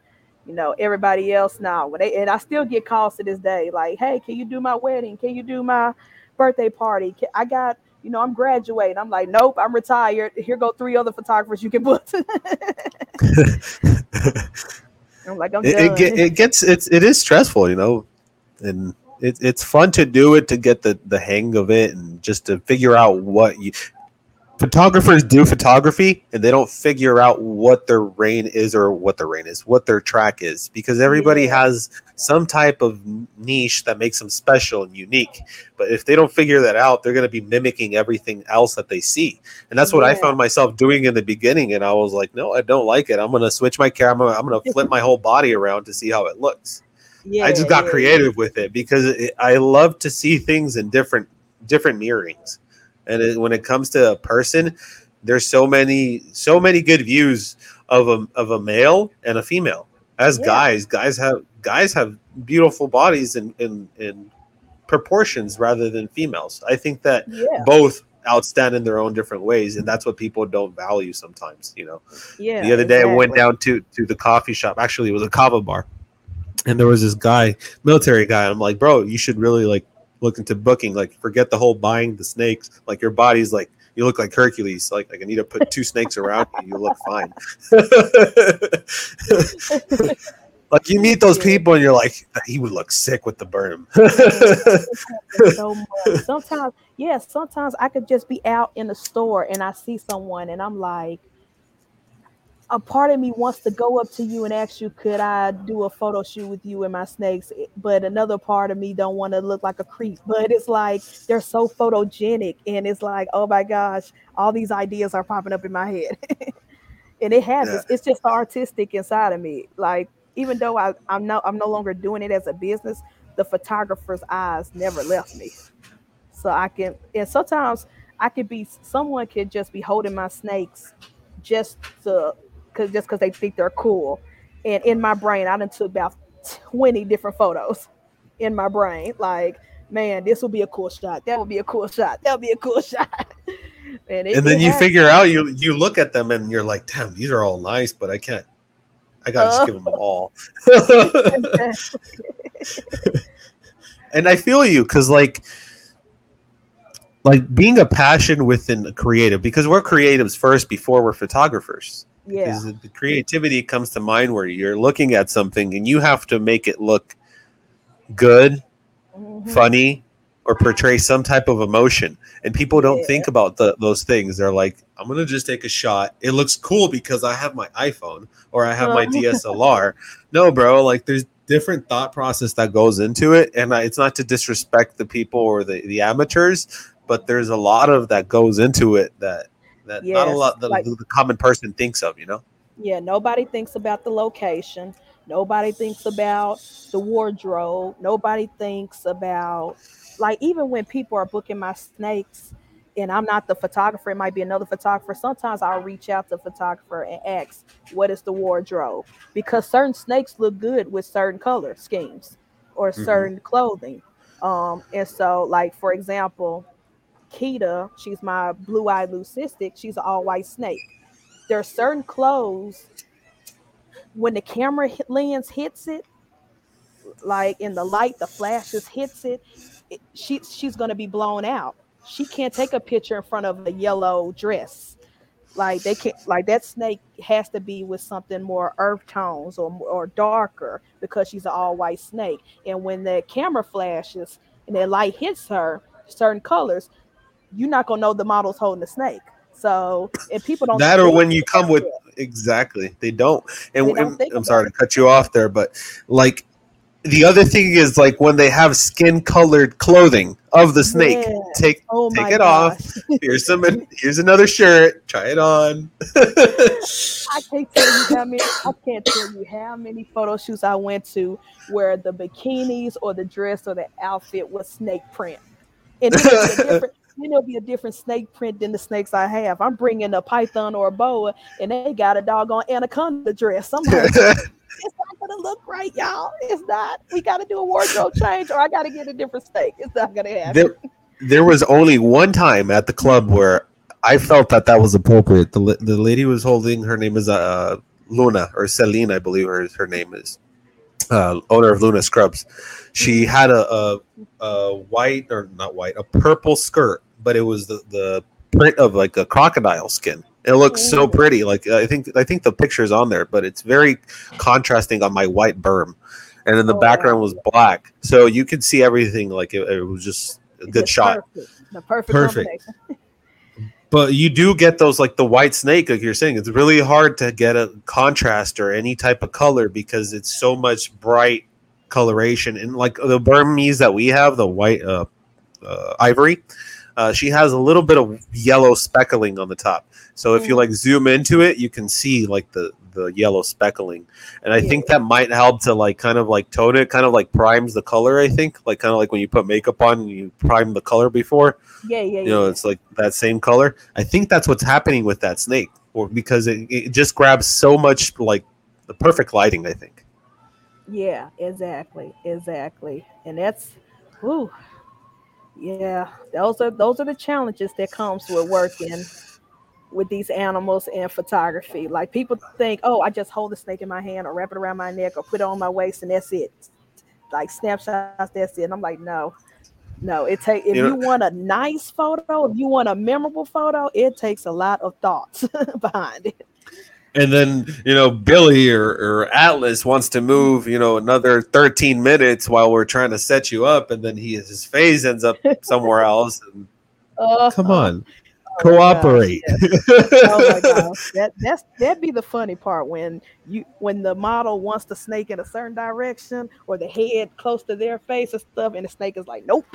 you know, everybody else now. When they and I still get calls to this day, like, hey, can you do my wedding? Can you do my birthday party? Can, I got, you know, I'm graduating. I'm like, nope, I'm retired. Here go three other photographers you can book. I'm like, I'm it, it, get, it gets it's it is stressful, you know, and it, it's fun to do it to get the the hang of it and just to figure out what you photographers do photography and they don't figure out what their rain is or what their rain is what their track is because everybody Yeah. has some type of niche that makes them special and unique. But if they don't figure that out they're going to be mimicking everything else that they see. And that's what i found myself doing in the beginning and i was like no i don't like it. I'm going to switch my camera. I'm going to flip my whole body around to see how it looks. Yeah, i just got yeah, creative with it because it, i love to see things in different different mirrorings and it, when it comes to a person there's so many so many good views of a of a male and a female as Yeah. guys guys have guys have beautiful bodies in in in proportions rather than females i think that Yeah, both outstand in their own different ways and that's what people don't value sometimes you know yeah. the other day I went down to to the coffee shop. Actually, it was a kava bar, and there was this guy, military guy. I'm like, bro, you should really like look into booking. Like, forget the whole buying the snakes. Like, your body's like you look like Hercules. Like, like I need to put two snakes around you. You look fine. like you meet those people and you're like, he would look sick with the burm. so much. Sometimes, yeah, sometimes I could just be out in the store and I see someone and I'm like, a part of me wants to go up to you and ask you, could I do a photo shoot with you and my snakes? But another part of me don't want to look like a creep. But it's like they're so photogenic, and it's like, oh my gosh, all these ideas are popping up in my head. and it has it's, it's just artistic inside of me. Like even though I, I'm no I'm no longer doing it as a business, the photographer's eyes never left me. So I can and sometimes I could be someone could just be holding my snakes just to cause just because they think they're cool. And in my brain, I done took about 20 different photos in my brain. Like, man, this will be a cool shot. That will be a cool shot. That'll be a cool shot. And, it- and then you figure out you you look at them and you're like, damn, these are all nice, but I can't. I gotta just Uh. give them all. and I feel you because like like being a passion within a creative because we're creatives first before we're photographers. Yeah. Because the creativity comes to mind where you're looking at something and you have to make it look good, Mhm. funny, or portray some type of emotion. And people don't Yeah. think about the, those things. They're like, I'm gonna just take a shot. It looks cool because I have my iPhone or I have my Uh. DSLR. no, bro, like there's different thought process that goes into it, and I, it's not to disrespect the people or the, the amateurs, but there's a lot of that goes into it that that not a lot the, like- the common person thinks of. You know. Yeah, nobody thinks about the location. Nobody thinks about the wardrobe. Nobody thinks about like even when people are booking my snakes and I'm not the photographer, it might be another photographer. Sometimes I'll reach out to the photographer and ask, what is the wardrobe? Because certain snakes look good with certain color schemes or Mhm. certain clothing. Um, and so, like for example, Kita, she's my blue-eyed leucistic. She's an all-white snake. There are certain clothes when the camera lens hits it, like in the light, the flashes hits it. it she she's gonna be blown out. She can't take a picture in front of a yellow dress. Like they can't like that snake has to be with something more earth tones or or darker because she's an all white snake. And when the camera flashes and the light hits her, certain colors, you're not gonna know the model's holding the snake. So if people don't that or when you come with that. exactly they don't and, They don't and i'm sorry it. to cut you off there but like the other thing is like when they have skin colored clothing of the snake Yeah. take Oh take it off here's some here's another shirt try it on I can't tell you how many. I can't tell you how many photo shoots I went to where the bikinis or the dress or the outfit was snake print, and be a different. Then it'll be a different snake print than the snakes I have. I'm bringing a python or a boa, and they got a doggone anaconda dress. I'm like, it's not gonna look right, y'all. It's not. We got to do a wardrobe change, or I got to get a different snake. It's not gonna happen. there, there was only one time at the club where I felt that that was appropriate. The, the lady was holding her name is uh, Luna or Celine, I believe her her name is, uh, owner of Luna Scrubs. She had a, a, a white or not white, a purple skirt, but it was the, the print of like a crocodile skin. It looks so pretty. Like I think I think the picture's on there, but it's very contrasting on my white burm, and then the Oh, background was black, so you could see everything. Like it, it was just a good just shot. Perfect. The perfect, Perfect. But you do get those like the white snake, like you're saying. It's really hard to get a contrast or any type of color because it's so much bright coloration. And like the Burmese that we have, the white uh, uh, ivory, uh, she has a little bit of yellow speckling on the top. So if you Mm. like zoom into it, you can see like the the yellow speckling, and I think that might help to like kind of like tone it, kind of like primes the color. I think like kind of like when you put makeup on, and you prime the color before Yeah, yeah, you know yeah. it's like that same color i think that's what's happening with that snake or because it, it just grabs so much like the perfect lighting i think Yeah, exactly, exactly, and that's, whew, yeah, those are those are the challenges that comes with working with these animals and photography. Like people think, oh, I just hold the snake in my hand or wrap it around my neck or put it on my waist and that's it. Like snapshots, that's it. And I'm like, no, no. It take if You you, want a nice photo, if you want a memorable photo, it takes a lot of thoughts behind it. And then you know billy or, or atlas wants to move you know another 13 minutes while we're trying to set you up and then he his face ends up somewhere else and, Uh, come on. Oh my gosh, cooperate oh my gosh, that that's that'd be the funny part when you when the model wants the snake in a certain direction or the head close to their face and stuff, and the snake is like, nope,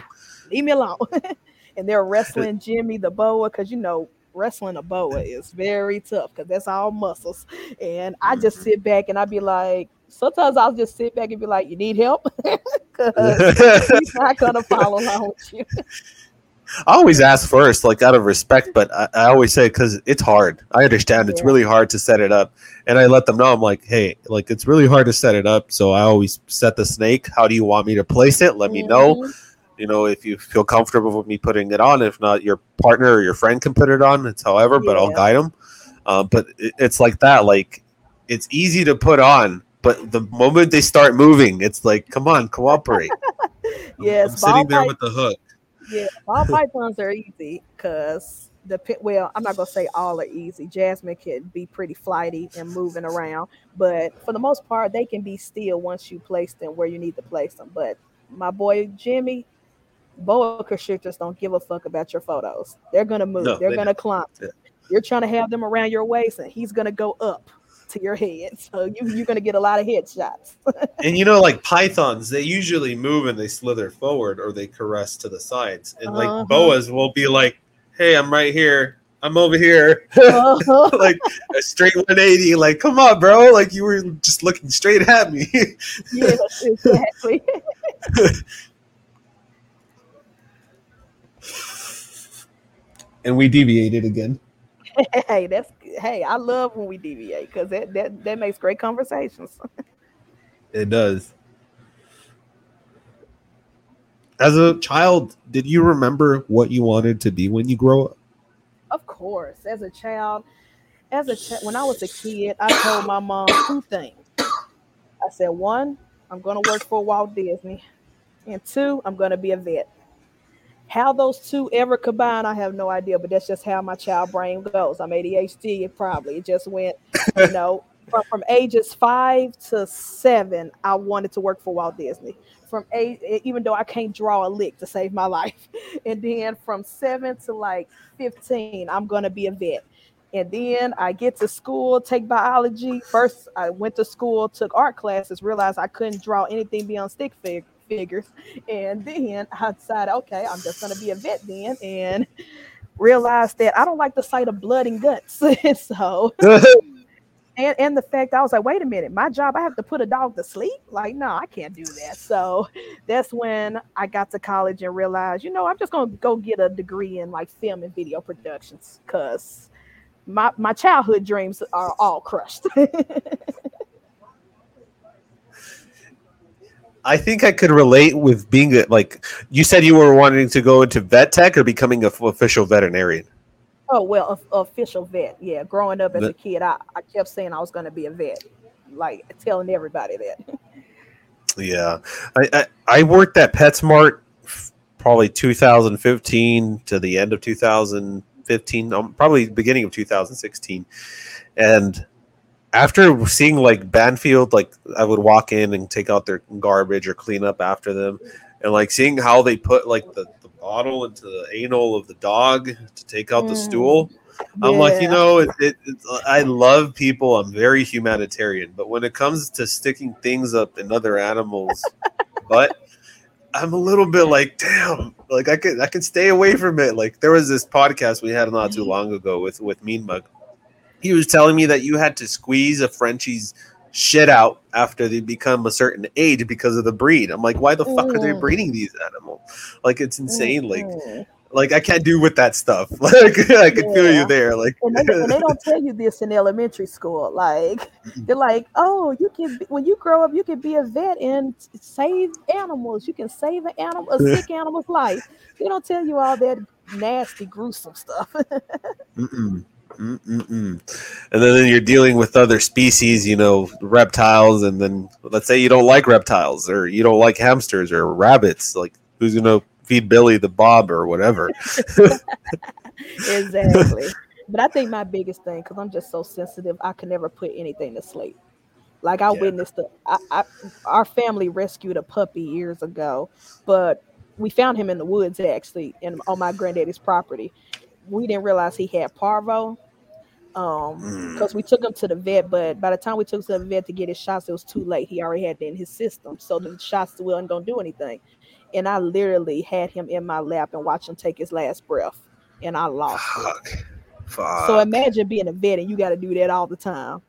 leave me alone. and they're wrestling Jimmy the boa because you know wrestling a boa is very tough because that's all muscles. And I just mm-hmm. sit back and I'd be like, sometimes I'll just sit back and be like, you need help because he's not gonna follow along with you. I always ask first, like out of respect, but I, I always say because it's hard. I understand it's really hard to set it up, and I let them know I'm like, hey, like it's really hard to set it up. So I always set the snake. How do you want me to place it? Let me know. Mm-hmm. You know, if you feel comfortable with me putting it on. If not, your partner or your friend can put it on. It's however, but I'll guide them. Uh, but it, it's like that. Like it's easy to put on, but the moment they start moving, it's like, come on, cooperate. Yes, I'm sitting there with the hook. Yeah, ball pythons are easy because the pi- well, I'm not gonna say all are easy. Jasmine can be pretty flighty and moving around, but for the most part, they can be still once you place them where you need to place them. But my boy Jimmy, boa constrictors don't give a fuck about your photos. They're gonna move. No, They're they gonna climb. Yeah. You're trying to have them around your waist, and he's gonna go up to your head. So you you're gonna get a lot of headshots. And you know, like pythons, they usually move and they slither forward or they caress to the sides. And like Uh-huh. boas will be like, "Hey, I'm right here. I'm over here." Uh-huh. like a straight 180. Like, come on, bro. Like you were just looking straight at me. yes, exactly. And we deviated again. hey, that's hey, I love when we deviate because that, that that makes great conversations. It does. as a child, did you remember what you wanted to be when you grow up? Of course, as a child, as a ch- when I was a kid, I told my mom two things. I said, one, I'm going to work for Walt Disney, and two, I'm going to be a vet. How those two ever combine, I have no idea, but that's just how my child brain goes. I'm ADHD, it probably. It just went, you know, from, from ages five to seven, I wanted to work for Walt Disney. From eight, even though I can't draw a lick to save my life. And then from seven to like 15, I'm going to be a vet. And then I get to school, take biology. First, I went to school, took art classes, realized I couldn't draw anything beyond stick fig- figures. And then I decided, okay, I'm just to be a vet then. And realized that I don't like the sight of blood and guts. so, and, and the fact I was like, wait a minute, my job, I have to put a dog to sleep? Like, no, I can't do that. So that's when I got to college and realized, you know, I'm just to go get a degree in like film and video productions because my my childhood dreams are all crushed. I think I could relate with being a, like you said you were wanting to go into vet tech or becoming an official veterinarian. oh well, a, official vet. Yeah, growing up as a kid, I, I kept saying I was going to be a vet, like telling everybody that. Yeah, I I, I worked at PetSmart probably 2015 to the end of 2015, um, probably beginning of 2016, and after seeing like Banfield, like I would walk in and take out their garbage or clean up after them, and like seeing how they put like the, the bottle into the anal of the dog to take out the Mm. stool. I'm like, you know, it, it, it's, I love people. I'm very humanitarian, but when it comes to sticking things up in other animals, but I'm a little bit like, damn, like I could I can stay away from it. Like there was this podcast we had not too long ago with with Mean Mug. He was telling me that you had to squeeze a Frenchie's shit out after they become a certain age because of the breed. I'm like, why the fuck are they Mm. breeding these animals? Like it's insane. Like Mhm. like I can't do with that stuff. Like I can feel you there. Like and they, and they don't tell you this in elementary school. Like they're like, oh, you can be, when you grow up, you can be a vet and save animals. You can save an animal, a sick animal's life. They don't tell you all that nasty, gruesome stuff. Mm-mm. Mm-mm-mm. And then you're dealing with other species, you know, reptiles, and then let's say you don't like reptiles, or you don't like hamsters or rabbits. Like, who's gonna feed Billy the Bob or whatever? exactly. But I think my biggest thing, because I'm just so sensitive, I can never put anything to sleep. Like I Yeah. witnessed, the, I, I, our family rescued a puppy years ago, but we found him in the woods actually, in on my granddaddy's property. We didn't realize he had parvo, um, Mm. because we took him to the vet. But by the time we took him to the vet to get his shots, it was too late. He already had it in his system, so the shots wasn't gonna do anything. And I literally had him in my lap and watched him take his last breath, and I lost it. Fuck. Fuck. So imagine being a vet and you got to do that all the time.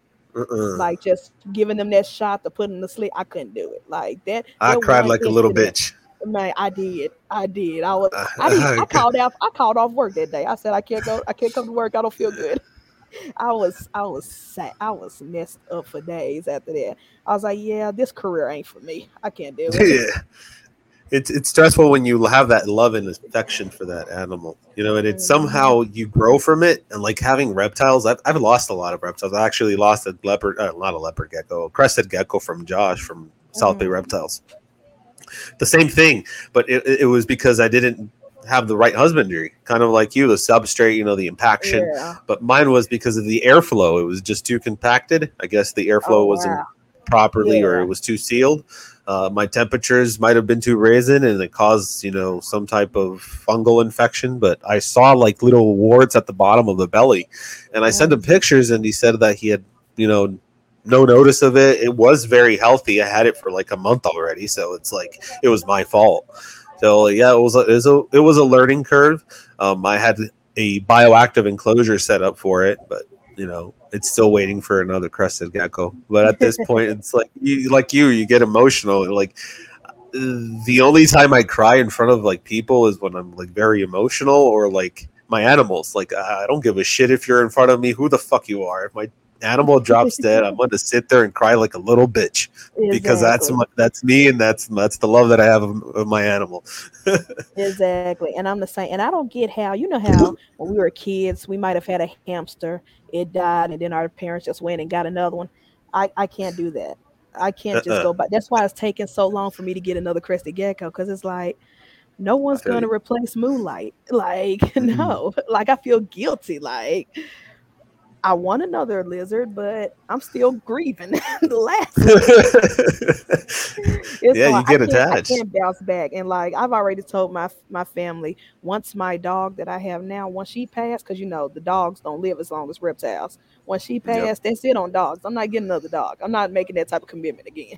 Like just giving them that shot to put them to sleep. I couldn't do it. Like that. I cried like a little bitch. Man, I did. I did. I was. I, did, I called off. I called off work that day. I said I can't go. I can't come to work. I don't feel good. I was. I was sad. I was messed up for days after that. I was like, yeah, this career ain't for me. I can't do it. yeah. It's it's stressful when you have that love and affection for that animal, you know, and it's Mhm. somehow you grow from it. And like having reptiles, I've, I've lost a lot of reptiles. I actually lost a leopard, uh, not a leopard gecko, a crested gecko from Josh from South Bay Mhm. Reptiles. The same thing, but it, it was because I didn't have the right husbandry, kind of like you, the substrate, you know, the impaction. Yeah. But mine was because of the airflow. It was just too compacted. I guess the airflow Oh, wasn't wow. properly or it was too sealed. Uh, my temperatures might have been too raisin and it caused, you know, some type of fungal infection. But I saw like little warts at the bottom of the belly. And I sent him pictures and he said that he had, you know, no notice of it. It was very healthy. I had it for like a month already. So it's like it was my fault. So yeah, it was a, it was a, it was a learning curve. Um, I had a bioactive enclosure set up for it, but you know, it's still waiting for another crested gecko. But at this point, it's like you, like you, you get emotional. And like the only time I cry in front of like people is when I'm like very emotional or like my animals. Like I don't give a shit if you're in front of me, who the fuck you are. If my animal drops dead, I'm going to sit there and cry like a little bitch because that's my, that's me and that's that's the love that I have of, of my animal. Exactly. And I'm the same. And I don't get how, you know, how when we were kids, we might have had a hamster, it died, and then our parents just went and got another one. I, I can't do that. I can't just Uh-uh. go back. That's why it's taking so long for me to get another crested gecko because it's like, no one's going to replace Moonlight. Like, no. Like, I feel guilty. Like, I want another lizard, but I'm still grieving the last Yeah, you get I attached. I can't bounce back. And like I've already told my my family, once my dog that I have now, once she passed, because you know the dogs don't live as long as reptiles. Once she passed, that's it on dogs. I'm not getting another dog. I'm not making that type of commitment again.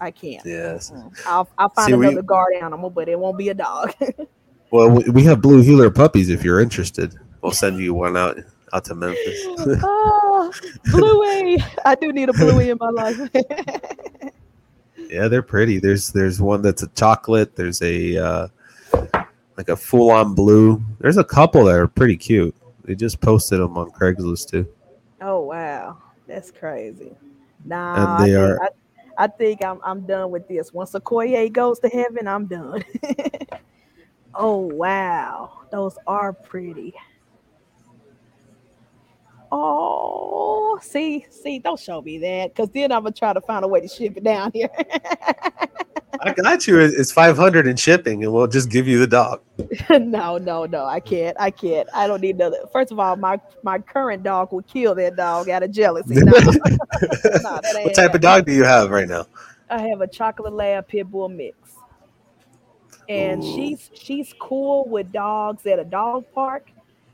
I can't. yes. I'll I'll find See, we- another guard animal, but it won't be a dog. Well, we- we have blue heeler puppies. If you're interested, we'll send you one out out to Memphis. oh, Bluey. I do need a Bluey in my life. yeah, they're pretty. There's there's one that's a chocolate. There's a uh, like a full on blue. There's a couple that are pretty cute. They just posted them on Craigslist too. Oh wow, that's crazy. Nah, And they I, are- I, I think I'm I'm done with this. Once Okoye goes to heaven, I'm done. oh wow, those are pretty. Oh, see, see, don't show me that, because then I'm gonna try to find a way to ship it down here. I got you. It's 500 in shipping, and we'll just give you the dog. no, no, no, I can't. I can't. I don't need another. First of all, my my current dog would kill that dog out of jealousy. No, No, What type of dog do you have right now? I have a chocolate lab pit bull mix. And Ooh. she's she's cool with dogs at a dog park,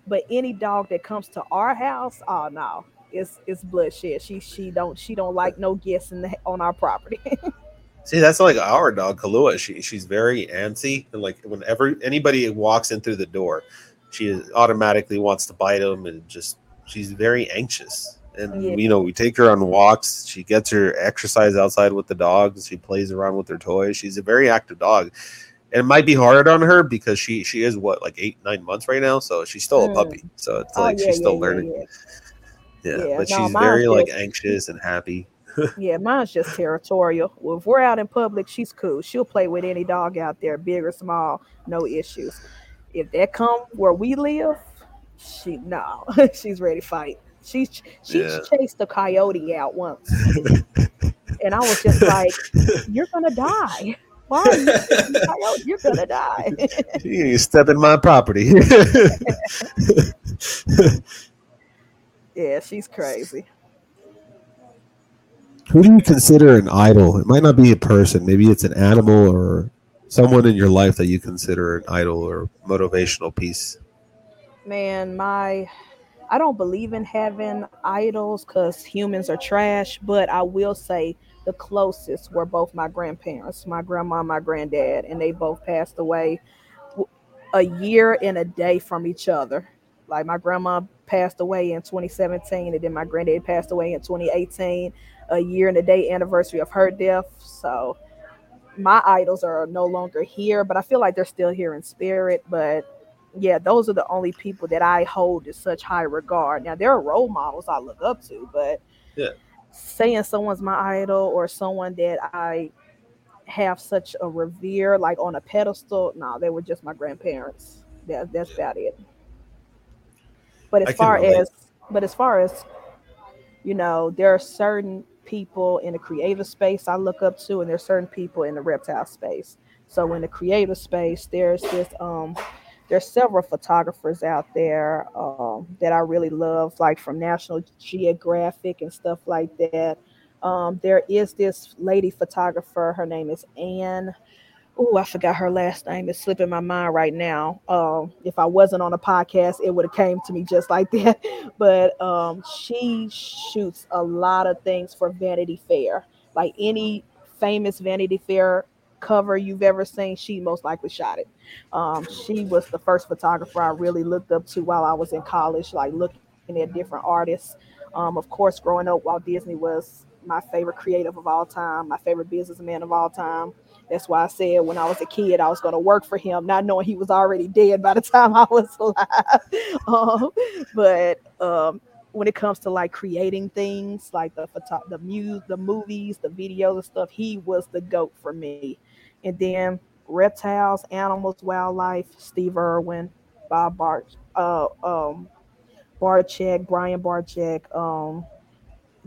but any dog that comes to our house, oh no, it's it's bloodshed. She she don't she don't like no guests in the, on our property. See, that's like our dog, Kalua. She she's very antsy, and like whenever anybody walks in through the door, she automatically wants to bite them, and just she's very anxious. And Yeah. you know, we take her on walks. She gets her exercise outside with the dogs. She plays around with her toys. She's a very active dog. It might be hard on her because she she is what like eight nine months right now, so she's still a Mm. puppy. So it's Oh, like yeah, she's still yeah, learning. yeah. Yeah, but no, she's very like anxious and happy. Yeah, mine's just territorial. Well, if we're out in public, she's cool. She'll play with any dog out there, big or small, no issues. If that come where we live, she no, she's ready to fight. She she Yeah. chased a coyote out once, and I was just like, "You're gonna die. Why are you chasing a coyote? You're gonna die." you step in my property. yeah, she's crazy. Who do you consider an idol? It might not be a person, maybe it's an animal or someone in your life that you consider an idol or motivational piece. man my i don't believe in having idols because humans are trash but i will say the closest were both my grandparents my grandma and my granddad and they both passed away a year and a day from each other like my grandma passed away in 2017 and then my granddad passed away in 2018 a year and a day anniversary of her death so my idols are no longer here but i feel like they're still here in spirit but yeah, those are the only people that I hold in such high regard. Now there are role models I look up to, but Yeah. Saying someone's my idol or someone that I have such a revere, like on a pedestal, no, they were just my grandparents. That, that's about it. But as far relate. as, but as far as, you know, there are certain people in the creative space I look up to, and there's certain people in the reptile space. So in the creative space, there's this um there's several photographers out there um, that I really love, like from National Geographic and stuff like that. Um, there is this lady photographer. Her name is Anne. Oh, I forgot her last name. It's slipping my mind right now. Um, if I wasn't on a podcast, it would have came to me just like that. But um, she shoots a lot of things for Vanity Fair. Like any famous Vanity Fair cover you've ever seen, she most likely shot it. Um, she was the first photographer I really looked up to while I was in college, like looking at different artists. Um, of course, growing up, Walt Disney was my favorite creative of all time, my favorite businessman of all time. That's why I said when I was a kid, I was going to work for him, not knowing he was already dead by the time I was alive. um, but um, when it comes to like creating things like the photo- the mu- the movies, the videos and stuff, he was the goat for me. And then reptiles, animals, wildlife, Steve Irwin, Bob Bart, uh, um, Barczyk, Brian Barczyk, um,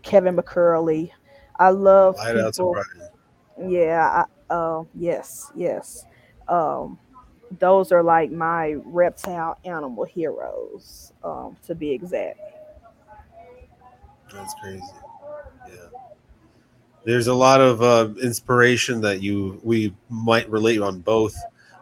Kevin McCurley. I love people. Brian. Yeah, I, uh, yes, yes. Um, those are like my reptile animal heroes, um, to be exact. That's crazy. There's a lot of uh, inspiration that you we might relate on both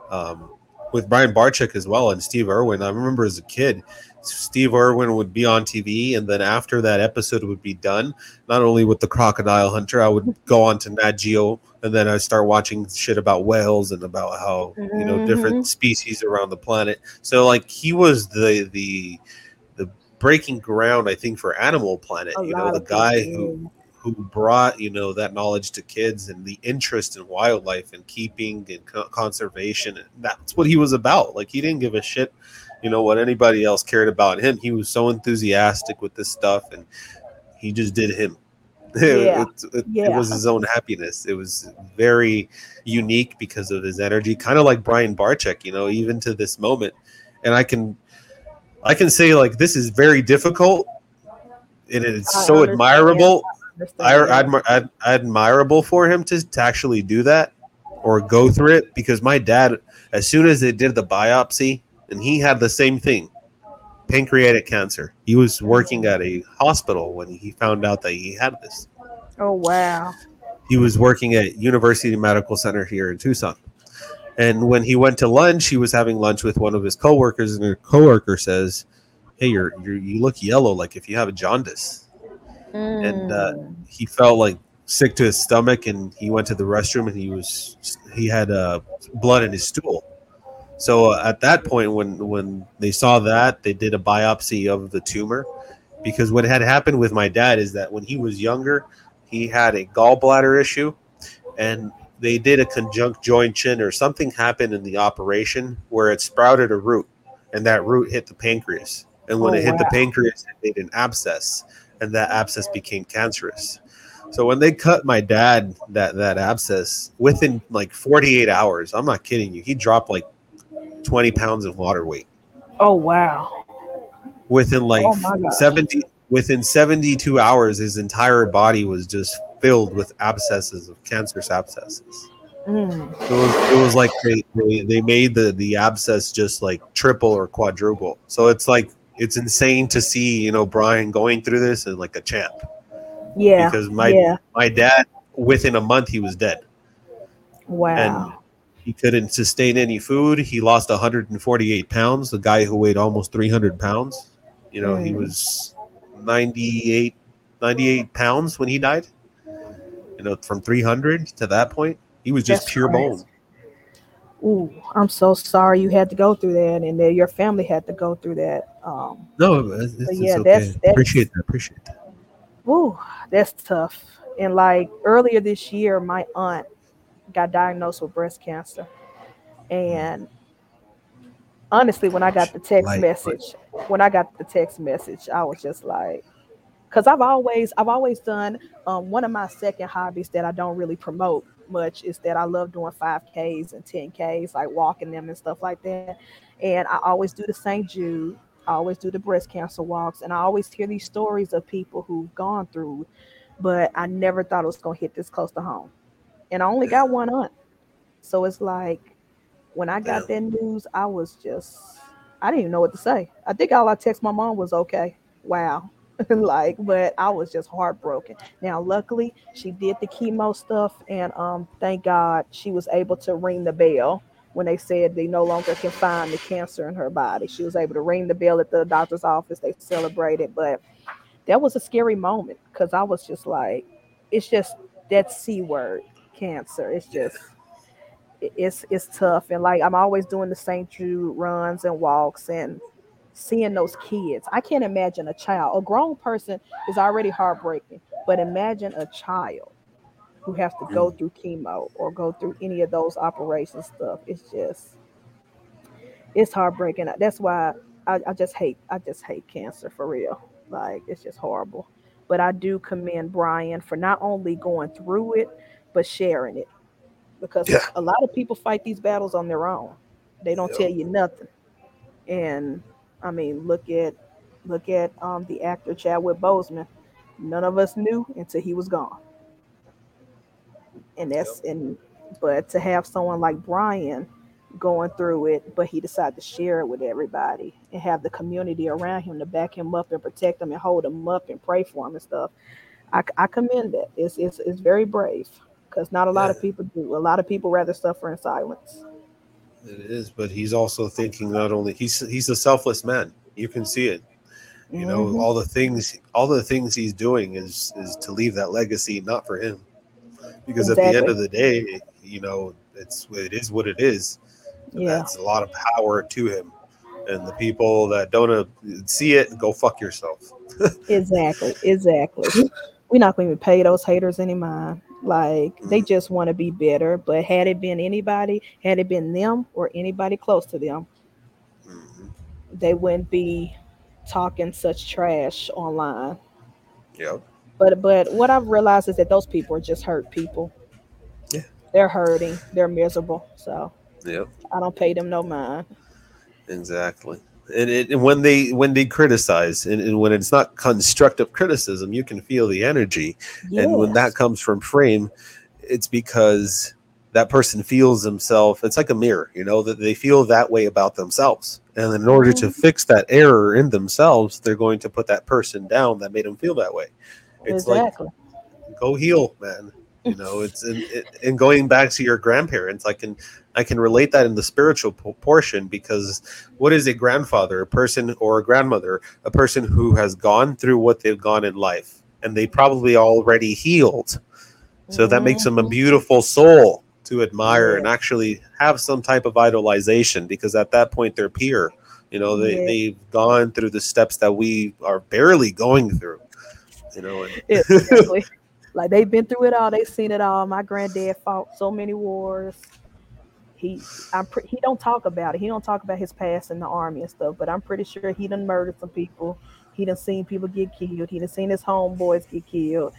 um, with Brian Barczyk as well and Steve Irwin. I remember as a kid, Steve Irwin would be on TV, and then after that episode would be done, not only with the crocodile hunter, I would go on to Nat Geo, and then I start watching shit about whales and about how you know different species around the planet. So like he was the the the breaking ground, I think, for Animal Planet. A you know, the guy people, who who brought you know that knowledge to kids and the interest in wildlife and keeping and co- conservation and that's what he was about. Like he didn't give a shit you know what anybody else cared about him. He was so enthusiastic with this stuff and he just did him. Yeah. it, it, it was his own happiness. It was very unique because of his energy kind of like brian barczyk you know even to this moment. And i can i can say like this is very difficult and it's so admirable Understand. ad, admirable for him to, to actually do that or go through it because my dad, as soon as they did the biopsy, and he had the same thing pancreatic cancer. He was working at a hospital when he found out that he had this. oh wow. He was working at University Medical Center here in Tucson. And when he went to lunch, he was having lunch with one of his coworkers, and her coworker says, "Hey, you're, you're you look yellow, like if you have a jaundice." And uh, Mm. he felt like sick to his stomach and he went to the restroom and he was he had uh, blood in his stool. So uh, at that point when when they saw that they did a biopsy of the tumor. Because what had happened with my dad is that when he was younger he had a gallbladder issue and they did a conjunct joint chin or something happened in the operation where it sprouted a root and that root hit the pancreas. And when Oh, it hit the pancreas it made an abscess and that abscess became cancerous. So when they cut my dad that that abscess within like 48 hours, I'm not kidding you, he dropped like 20 pounds of water weight Oh wow. within like Oh 70 within 72 hours his entire body was just filled with abscesses of cancerous abscesses. Mm. It was, it was like they, they, they made the, the abscess just like triple or quadruple. So it's like it's insane to see, you know, Brian going through this and like a champ. Yeah. because my yeah. my dad within a month he was dead Wow. And he couldn't sustain any food he lost 148 pounds the guy who weighed almost 300 pounds you know he Mm. was 98 98 pounds when he died you know from 300 to that point he was just That's pure crazy. bone Ooh, I'm so sorry you had to go through that, and that your family had to go through that. Um, no it's, it's yeah, okay that's- that's- appreciate that appreciate that Woo, that's tough. And like earlier this year, my aunt got diagnosed with breast cancer. And honestly, when I got the text Like- message, when I got the text message, I was just like, because I've always, I've always done um, one of my second hobbies that I don't really promote much is that I love doing 5Ks and 10Ks, like walking them and stuff like that. And I always do the St. Jude. I always do the breast cancer walks, and I always hear these stories of people who've gone through, but I never thought it was gonna hit this close to home. And I only got one aunt, so it's like when I got that news, I was just I didn't even know what to say. I think all I text my mom was okay. Wow. like, but I was just heartbroken. Now, luckily, she did the chemo stuff, and um, thank God she was able to ring the bell when they said they no longer can find the cancer in her body. She was able to ring the bell at the doctor's office. They celebrated, but that was a scary moment because I was just like, it's just that c word, cancer. It's just it's it's tough, and like I'm always doing the St. Jude runs and walks and seeing those kids. I can't imagine a child. A grown person is already heartbreaking, but imagine a child who has to go mm. through chemo or go through any of those operation stuff. It's just it's heartbreaking. That's why I, I just hate I just hate cancer for real. Like it's just horrible. But I do commend Brian for not only going through it, but sharing it. Because Yeah. a lot of people fight these battles on their own. They don't Yeah. tell you nothing. And I mean, look at look at um the actor Chadwick Boseman. None of us knew until he was gone. And that's and but to have someone like Brian going through it, but he decided to share it with everybody and have the community around him to back him up and protect him and hold him up and pray for him and stuff. I, I commend that. It's, it's, it's very brave because not a lot of people do. A lot of people rather suffer in silence. It is, but he's also thinking not only he's he's a selfless man. You can see it. You know, Mhm. all the things all the things he's doing is is to leave that legacy not for him. Because at the end of the day, you know, it's it is what it is. yeah, That's a lot of power to him. And the people that don't uh, see it, go fuck yourself. exactly, exactly. We're not going to pay those haters any mind. Like they just want to be better. But had it been anybody, had it been them or anybody close to them, Mhm. they wouldn't be talking such trash online. Yep. But but what I've realized is that those people are just hurt people. Yeah. They're hurting. They're miserable. So Yep. I don't pay them no mind. Exactly. And, it, and when they when they criticize and, and when it's not constructive criticism, you can feel the energy. And when that comes from frame, it's because that person feels themselves. It's like a mirror, you know, that they feel that way about themselves. And in order to Mhm. fix that error in themselves, they're going to put that person down that made them feel that way. It's exactly. like go heal, man. You know, it's and, and going back to your grandparents. I can I can relate that in the spiritual portion because what is a grandfather, a person or a grandmother, a person who has gone through what they've gone in life, and they probably already healed. So that makes them a Mhm. beautiful soul to admire and actually have some type of idolization because at that point they're peer You know, they, Yeah. they've gone through the steps that we are barely going through. You know, and exactly. Like they've been through it all. They've seen it all. My granddad fought so many wars. He, I'm pre- he don't talk about it. He don't talk about his past in the army and stuff. But I'm pretty sure he done murdered some people. He done seen people get killed. He done seen his homeboys get killed.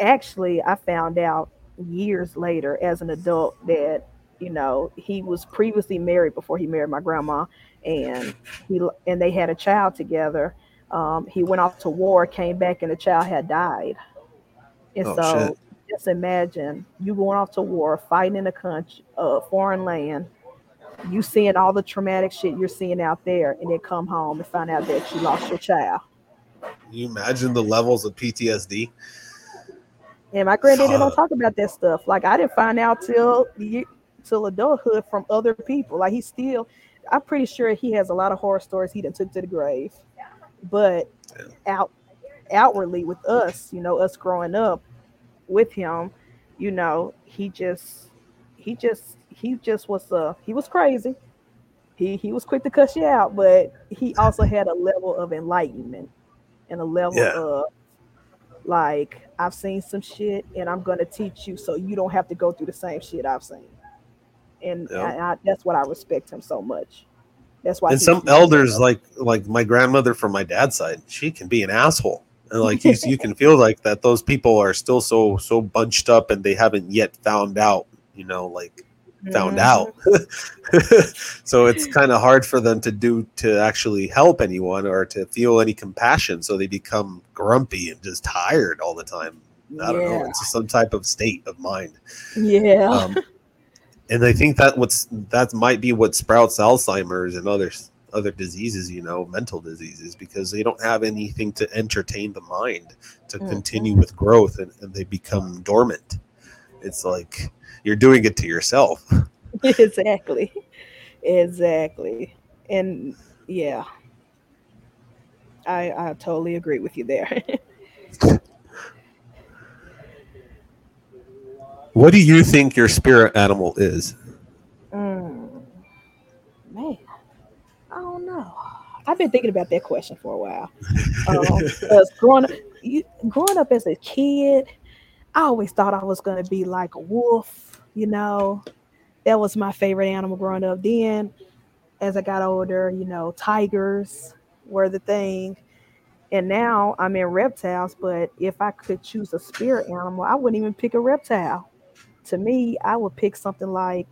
Actually, I found out years later as an adult that you know he was previously married before he married my grandma, and he and they had a child together um, he went off to war, came back, and the child had died. And Oh, so, shit. just imagine you going off to war, fighting in a country, uh, foreign land, you seeing all the traumatic shit you're seeing out there, and then come home and find out that you lost your child. Can you imagine the levels of PTSD? And my granddaddy don't talk about that stuff. Like I didn't find out till till adulthood from other people. Like he still, I'm pretty sure he has a lot of horror stories he done took to the grave. But out outwardly with us, you know, us growing up with him, you know, he just he just he just was uh he was crazy. He he was quick to cuss you out, but he also had a level of enlightenment and a level Yeah. of like I've seen some shit and I'm gonna teach you so you don't have to go through the same shit I've seen. And Yeah. I, I, that's what I respect him so much. That's why and some elders like like my grandmother from my dad's side she can be an asshole like you, you can feel like that those people are still so so bunched up and they haven't yet found out you know like found out. So it's kind of hard for them to do to actually help anyone or to feel any compassion so they become grumpy and just tired all the time. I don't know it's some type of state of mind. Yeah. um, and I think that what's that might be what sprouts Alzheimer's and other other diseases, you know, mental diseases, because they don't have anything to entertain the mind to Mhm. continue with growth, and, and they become dormant. It's like you're doing it to yourself. exactly. Exactly. And yeah. I I totally agree with you there. What do you think your spirit animal is? I've been thinking about that question for a while. Um, growing up, you, growing up as a kid, I always thought I was gonna be like a wolf. You know, that was my favorite animal growing up. Then, as I got older, you know, tigers were the thing. And now I'm in reptiles, but if I could choose a spirit animal, I wouldn't even pick a reptile. To me, I would pick something like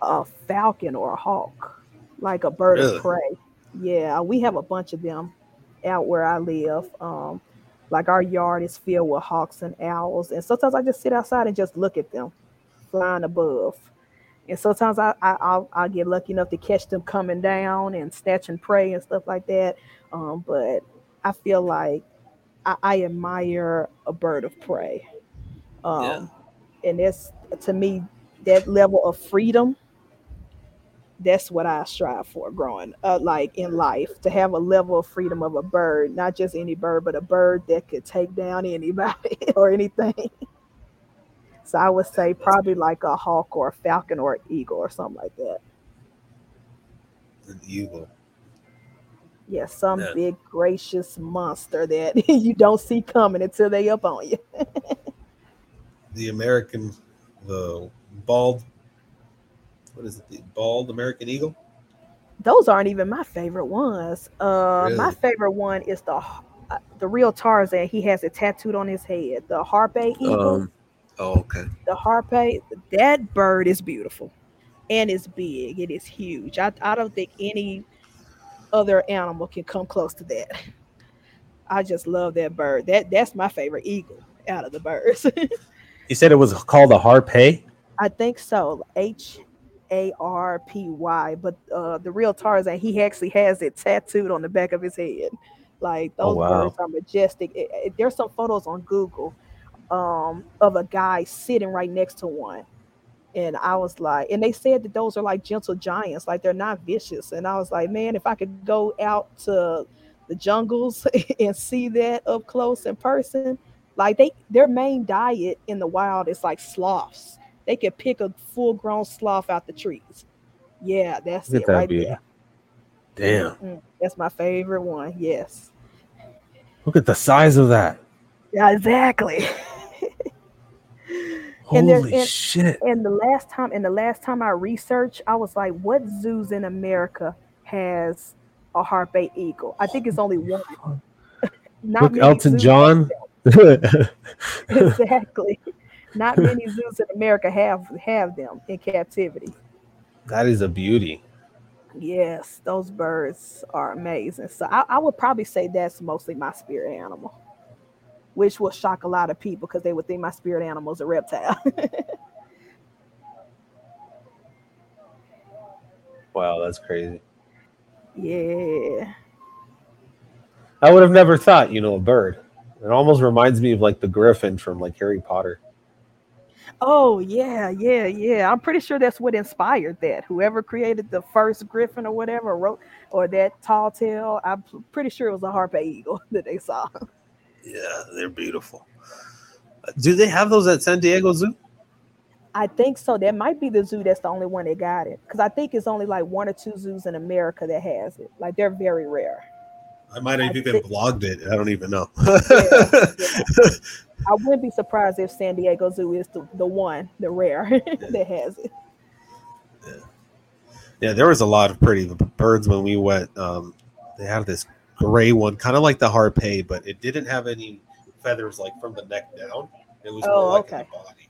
a falcon or a hawk, like a bird Really? of prey. Yeah, we have a bunch of them out where I live. Um, like our yard is filled with hawks and owls, and sometimes I just sit outside and just look at them flying above. And sometimes I, I I'll, I'll get lucky enough to catch them coming down and snatching prey and stuff like that. Um, but I feel like I, I admire a bird of prey. Um, and that's to me that level of freedom. That's what I strive for growing uh, like in life to have a level of freedom of a bird, not just any bird, but a bird that could take down anybody or anything. So I would say probably like a hawk or a falcon or an eagle or something like that. An eagle. Yeah, some Yeah. big gracious monster that you don't see coming until they up on you. The American, the bald. What is it? The bald American eagle. Those aren't even my favorite ones. Uh, my favorite one is the uh, the real Tarzan. He has it tattooed on his head. The Harpy eagle. Um. Oh, okay. the Harpy. That bird is beautiful, and it's big. It is huge. I I don't think any other animal can come close to that. I just love that bird. That that's my favorite eagle out of the birds. You said it was called a harpy. I think so. H A R P Y. But uh, the real Tarzan, he actually has it tattooed on the back of his head. Like Oh, those wow. birds are majestic. It- it- there's some photos on Google um, of a guy sitting right next to one. And I was like, and they said that those are like gentle giants, like they're not vicious. And I was like, man, if I could go out to the jungles and see that up close in person, like they their main diet in the wild is like sloths. They can pick a full grown sloth out the trees. Yeah, that's Look it that right beauty. there. Damn. Mm, that's my favorite one. Yes. Look at the size of that. Yeah, exactly. And Holy and- shit. And the last time, and the last time I researched, I was like, what zoos in America has a harpy eagle? I think it's only one. Not Look, Elton John. exactly. Not many zoos in America have have them in captivity. that is a beauty. Yes, those birds are amazing. So I, I would probably say that's mostly my spirit animal, which will shock a lot of people because they would think my spirit animal is a reptile. Wow, that's crazy. yeah. I would have never thought, you know, a bird. It almost reminds me of like the griffin from like Harry Potter. Oh yeah, yeah, yeah. I'm pretty sure that's what inspired that. Whoever created the first griffin or whatever wrote or that tall tale, I'm pretty sure it was a harpy eagle that they saw. Yeah, they're beautiful. Uh, do they have those at San Diego Zoo? I think so. That might be the zoo that's the only one that got it. Because I think it's only like one or two zoos in America that has it. Like they're very rare. I might have I even think- blogged it. I don't even know. yeah. I wouldn't be surprised if San Diego Zoo is the, the one, the rare that has it. Yeah, there was a lot of pretty birds when we went. Um, they had this gray one, kind of like the harpy, but it didn't have any feathers like from the neck down. It was Oh, more like okay. the body,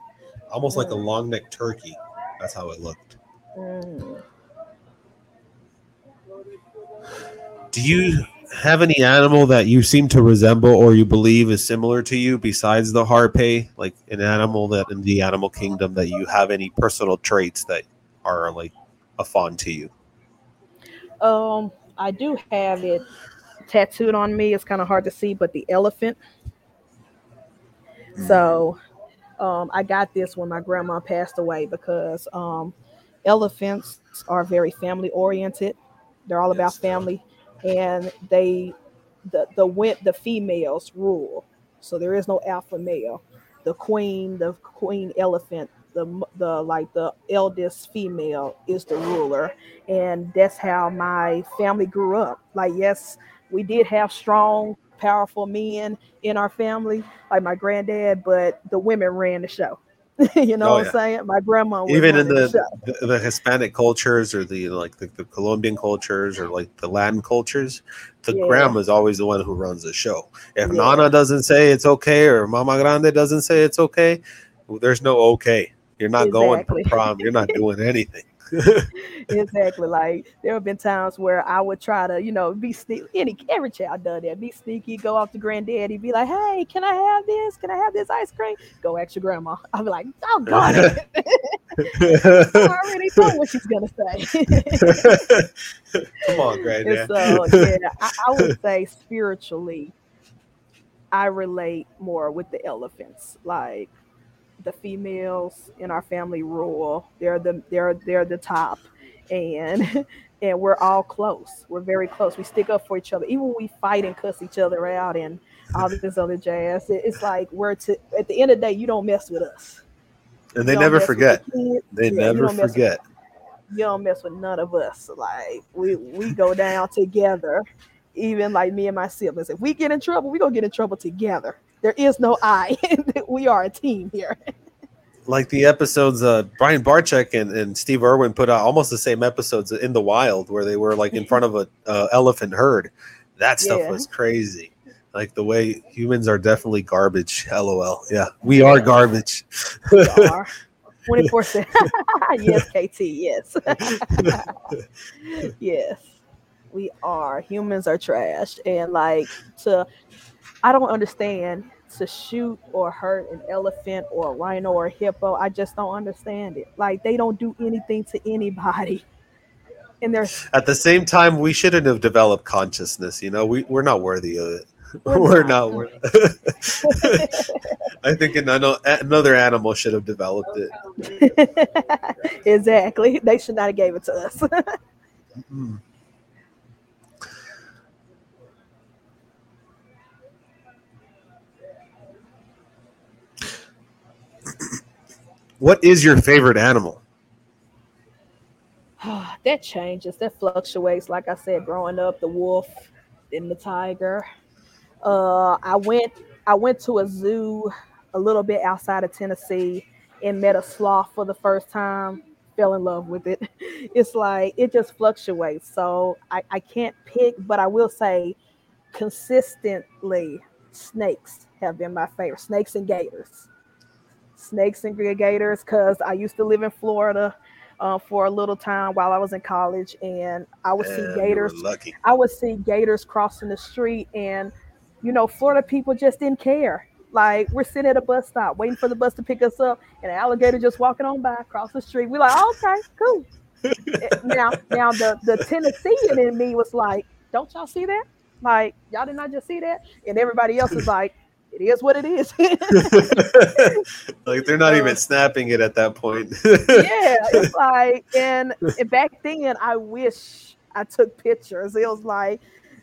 almost like a Mm. long necked turkey. That's how it looked. Mm. Do you have any animal that you seem to resemble or you believe is similar to you besides the harpy? Like an animal that in the animal kingdom that you have any personal traits that are like a fond to you? Um, I do have it tattooed on me. It's kind of hard to see, but the elephant. So, um, I got this when my grandma passed away because um, elephants are very family oriented. They're all about Yes. family, and they the the win- the females rule. So there is no alpha male. The queen, the queen elephant, the the like the eldest female is the ruler, and that's how my family grew up. Like yes, we did have strong, powerful men in our family, like my granddad, but the women ran the show. you know Oh, what yeah. I'm saying? My grandma was Even in the, the the Hispanic cultures or the like the, the Colombian cultures or like the Latin cultures, the Yeah. grandma's always the one who runs the show. If Yeah. Nana doesn't say it's okay or Mama Grande doesn't say it's okay, well, there's no okay. You're not going Exactly. for prom. You're not doing anything. exactly. Like there have been times where I would try to, you know, be sneaky. Any every child done that. Be sneaky. Go off to granddaddy. Be like, hey, can I have this? Can I have this ice cream? Go ask your grandma. I'll be like, oh God, I already know what she's gonna say. Come on, And granddad. so yeah, I, I would say spiritually, I relate more with the elephants. Like the females in our family rule. They're the they're they're the top, and and we're all close. We're very close. We stick up for each other, even when we fight and cuss each other out and all this other jazz. It- It's like we're to at the end of the day, you don't mess with us. and they never forget. the. They Yeah, never don't with forget. you don't mess with none of us. Like we we go down together. Even like me and my siblings. If we get in trouble, we gonna get in trouble together. There is no I. we are a team here. Like the episodes, uh, Brian Barczyk and, and Steve Irwin put out almost the same episodes in the wild where they were like in front of a uh, elephant herd. That stuff Yeah. was crazy. Like the way humans are definitely garbage. LOL. Yeah, we are garbage. We are. 24 7. yes, KT, yes. yes. We are. Humans are trash. And like to I don't understand to shoot or hurt an elephant or a rhino or a hippo. I just don't understand it. Like they don't do anything to anybody. And there's At the same time, we shouldn't have developed consciousness. You know, we we're not worthy of it. We're We're, not. not. worthy. I think another another animal should have developed it. exactly. They should not have gave it to us. Mm. What is your favorite animal? that changes, that fluctuates. Like I said, growing up, the wolf, then the tiger. Uh, I went, I went to a zoo a little bit outside of Tennessee and met a sloth for the first time. Fell in love with it. It's like it just fluctuates. So I, I can't pick, but I will say consistently, snakes have been my favorite. Snakes and gators. Snakes and gators, because I used to live in Florida uh, for a little time while I was in college, and I would Man, see gators. I would see gators crossing the street, and you know, Florida people just didn't care. Like we're sitting at a bus stop waiting for the bus to pick us up, and an alligator just walking on by across the street. We're like, oh, okay, cool. Eh, now, now the the Tennessean in me was like, don't y'all see that? Like y'all did not just see that, and everybody else is like, it is what it is. like they're not even snapping it at that point. yeah, it's like, and, and back then, I wish I took pictures. It was like,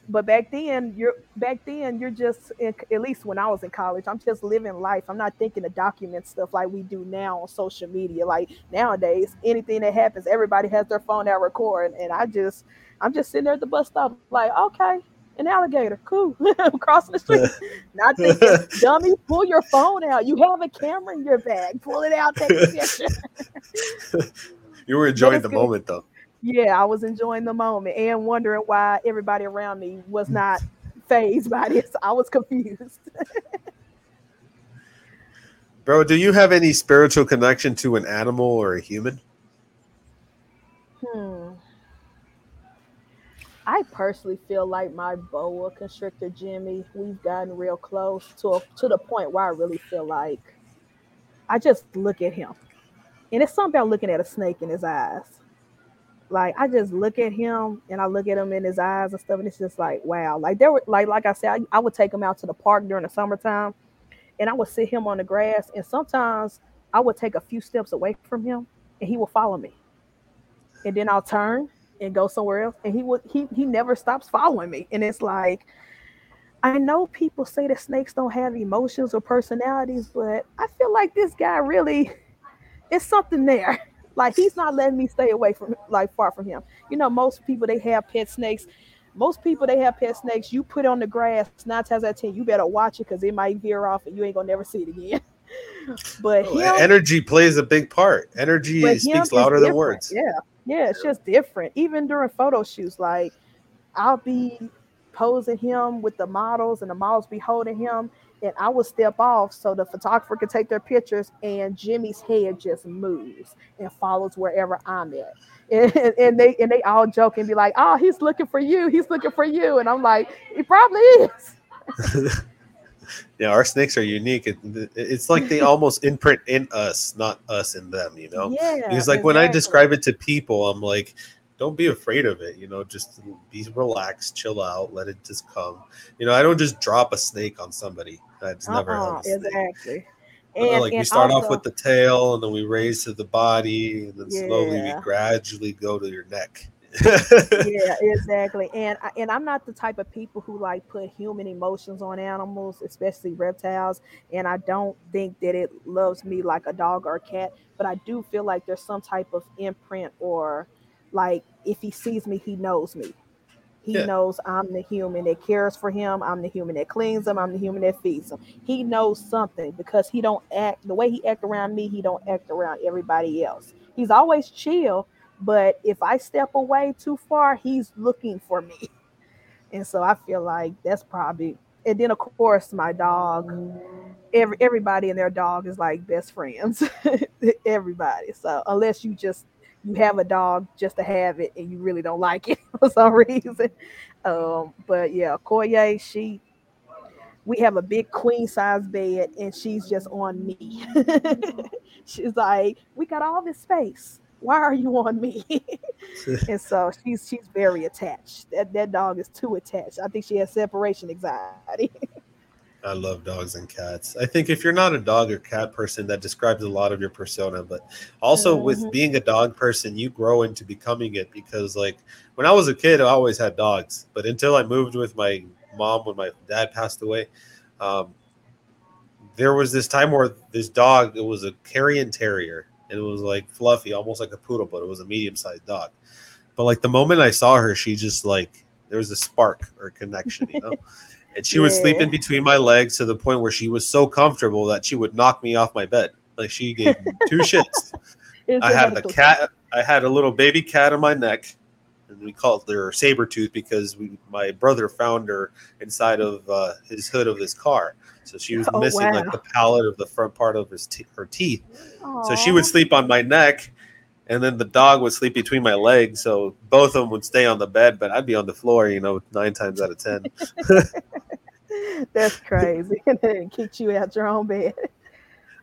but back then, you're back then, you're just in, at least when I was in college, I'm just living life. I'm not thinking to document stuff like we do now on social media. Like nowadays, anything that happens, everybody has their phone out recording, and I just, I'm just sitting there at the bus stop, like, okay. An alligator, cool. I'm crossing the street. Not thinking, dummy, pull your phone out. You have a camera in your bag. Pull it out, take a picture. you were enjoying the good. moment though. Yeah, I was enjoying the moment and wondering why everybody around me was not phased by this. I was confused. Bro, do you have any spiritual connection to an animal or a human? Hmm. I personally feel like my boa constrictor Jimmy, we've gotten real close to a, to the point where I really feel like I just look at him. And it's something about looking at a snake in his eyes. Like I just look at him and I look at him in his eyes and stuff, and it's just like wow. Like there were like like I said, I, I would take him out to the park during the summertime, and I would sit him on the grass, and sometimes I would take a few steps away from him, and he will follow me, and then I'll turn and go somewhere else, and he would he he never stops following me, and it's like. I know people say that snakes don't have emotions or personalities, but I feel like this guy really, it's something there. Like he's not letting me stay away from like far from him. You know, most people they have pet snakes. Most people they have pet snakes. You put on the grass nine times out of ten, you better watch it because it might veer off and you ain't gonna never see it again. but Oh, him, energy plays a big part. Energy speaks louder than words. Yeah, yeah, it's just different. Even during photo shoots, like I'll be posing him with the models, and the models be holding him, and I will step off so the photographer can take their pictures, and Jimmy's head just moves and follows wherever I'm at. And, and they and they all joke and be like, "Oh, he's looking for you. He's looking for you," and I'm like, "He probably is." Yeah, our snakes are unique. It, it's like they almost imprint in us, not us in them. You know, Yeah, because like when I describe it to people, I'm like, don't be afraid of it. You know, just be relaxed, chill out, let it just come. You know, I don't just drop a snake on somebody. That's never Uh-uh, held a snake. exactly. You know, And, like we and start off with the tail, and then we raise to the body, and then slowly we gradually go to your neck. yeah, exactly. And I, and I'm not the type of people who like put human emotions on animals, especially reptiles. And I don't think that it loves me like a dog or a cat. But I do feel like there's some type of imprint, or like if he sees me, he knows me. He Yeah. knows I'm the human that cares for him. I'm the human that cleans him. I'm the human that feeds him. He knows something because he don't act the way he act around me. He don't act around everybody else. He's always chill, but if I step away too far, he's looking for me. And so I feel like that's probably. And then of course my dog. Every everybody and their dog is like best friends. everybody. So unless you just you have a dog just to have it and you really don't like it for some reason. Um, but yeah, Koye, she we have a big queen size bed and she's just on me. she's like, we got all this space. Why are you on me? and so she's she's very attached. That that dog is too attached. I think she has separation anxiety. I love dogs and cats. I think if you're not a dog or cat person, that describes a lot of your persona. But also with Mhm. being a dog person, you grow into becoming it because, like, when I was a kid, I always had dogs. But until I moved with my mom when my dad passed away, um, there was this time where this dog, it was a cairn terrier, it was like fluffy, almost like a poodle, but it was a medium sized dog. But like the moment I saw her, she just like there was a spark or connection, you know. and she would sleep in between my legs to the point where she was so comfortable that she would knock me off my bed. Like she gave me two shits. I had the cat. I had a little baby cat on my neck, and we called her saber tooth because we, my brother found her inside of uh, his hood of his car. So she was Oh, missing like the palate of the front part of his her teeth. So she would sleep on my neck, and then the dog would sleep between my legs. So both of them would stay on the bed, but I'd be on the floor. You know, nine times out of ten. That's crazy. and then kicked you out your own bed.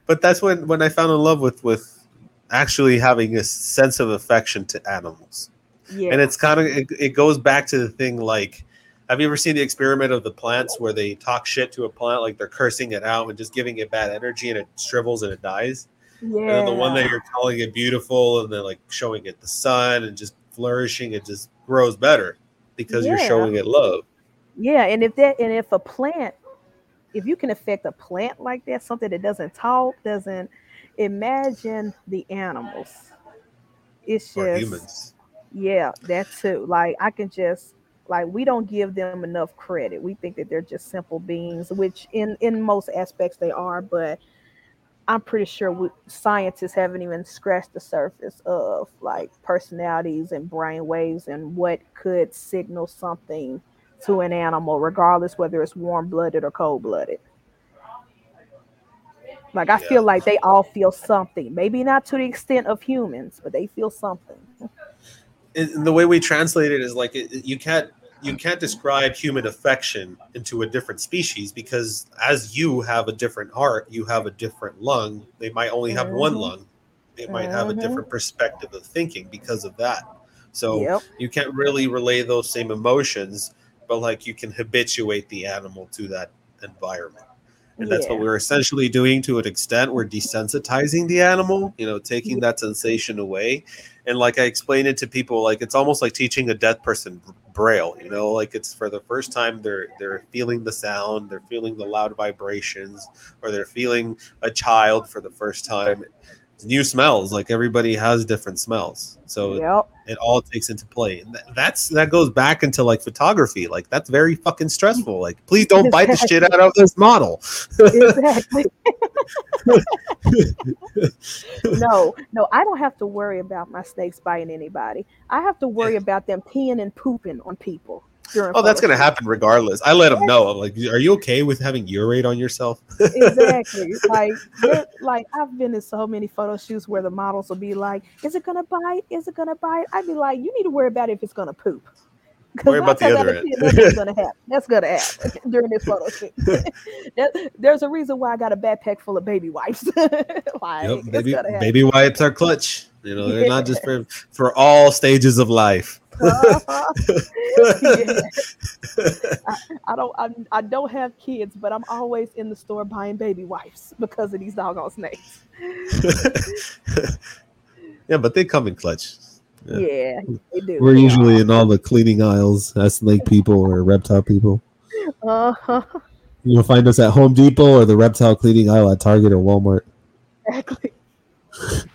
but that's when when I found in love with with actually having a sense of affection to animals. Yeah. and it's kind of it, it goes back to the thing like have you ever seen the experiment of the plants where they talk shit to a plant like they're cursing it out and just giving it bad energy and it shrivels and it dies yeah. and then the one that you're calling it beautiful and then like showing it the sun and just flourishing it just grows better because you're showing it love Yeah, and if that and if a plant, if you can affect a plant like that, something that doesn't talk, doesn't imagine the animals. It's or just humans yeah, that too. Like I can just like we don't give them enough credit. We think that they're just simple beings, which in in most aspects they are, but I'm pretty sure we, scientists haven't even scratched the surface of like personalities and brain waves and what could signal something to an animal, regardless whether it's warm blooded or cold blooded. Like I Yeah. feel like they all feel something. Maybe not to the extent of humans, but they feel something. And the way we translate it is like it, you can't you can't describe human affection into a different species because as you have a different heart you have a different lung. They might only have one Mhm. lung. They might have a different perspective of thinking because of that. So Yep. you can't really relay those same emotions but like you can habituate the animal to that environment and that's what we're essentially doing to an extent. We're desensitizing the animal you know taking mm-hmm. that sensation away. And like i explain it to people like it's almost like teaching a deaf person braille you know like it's for the first time they're they're feeling the sound they're feeling the loud vibrations or they're feeling a child for the first time new smells. Like everybody has different smells, so Yep. it all takes into play. And that, that's that goes back into like photography. Like that's very fucking stressful. Like please don't bite the shit out of this model. exactly. no, no, I don't have to worry about my snakes biting anybody. I have to worry about them peeing and pooping on people. Oh, that's gonna happen regardless. I let them know. I'm like, are you okay with having urate on yourself? Exactly. Like, like I've been in so many photo shoots where the models will be like, "Is it gonna bite? Is it gonna bite?" I'd be like, "You need to worry about if it's gonna poop." Worry about the other end. That's gonna happen. That's gonna happen during this photo shoot. That- there's a reason why I got a backpack full of baby wipes. like, Yep, baby, baby wipes are clutch. You know, they're not just for for all stages of life. Yeah. I, I don't I, I don't have kids, but I'm always in the store buying baby wipes because of these doggone snakes. yeah, but they come in clutch. Yeah. Yeah, they do. We're usually in all the cleaning aisles as snake people or reptile people. uh-huh. You'll find us at Home Depot or the reptile cleaning aisle at Target or Walmart. exactly.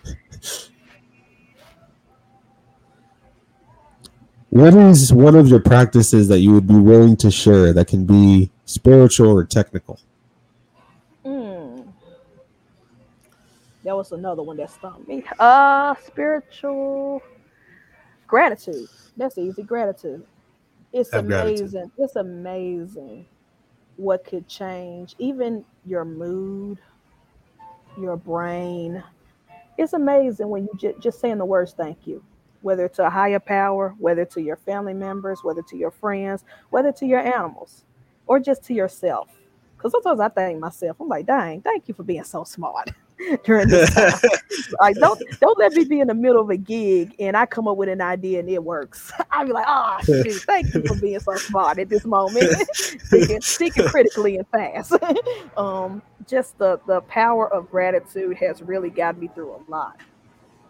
What is one of your practices that you would be willing to share that can be spiritual or technical? Mm. That was another one that stumped me. Uh spiritual gratitude. That's easy. Gratitude. It's Have gratitude. amazing. It's amazing what could change even your mood, your brain. It's amazing when you just just saying the words thank you, whether to a higher power, whether to your family members, whether to your friends, whether to your animals, or just to yourself. Because sometimes I thank myself. I'm like, dang, thank you for being so smart during this time. like, don't don't let me be in the middle of a gig and I come up with an idea and it works. I'll be like, oh shoot, thank you for being so smart at this moment. thinking, thinking critically and fast. um, just the the power of gratitude has really got me through a lot.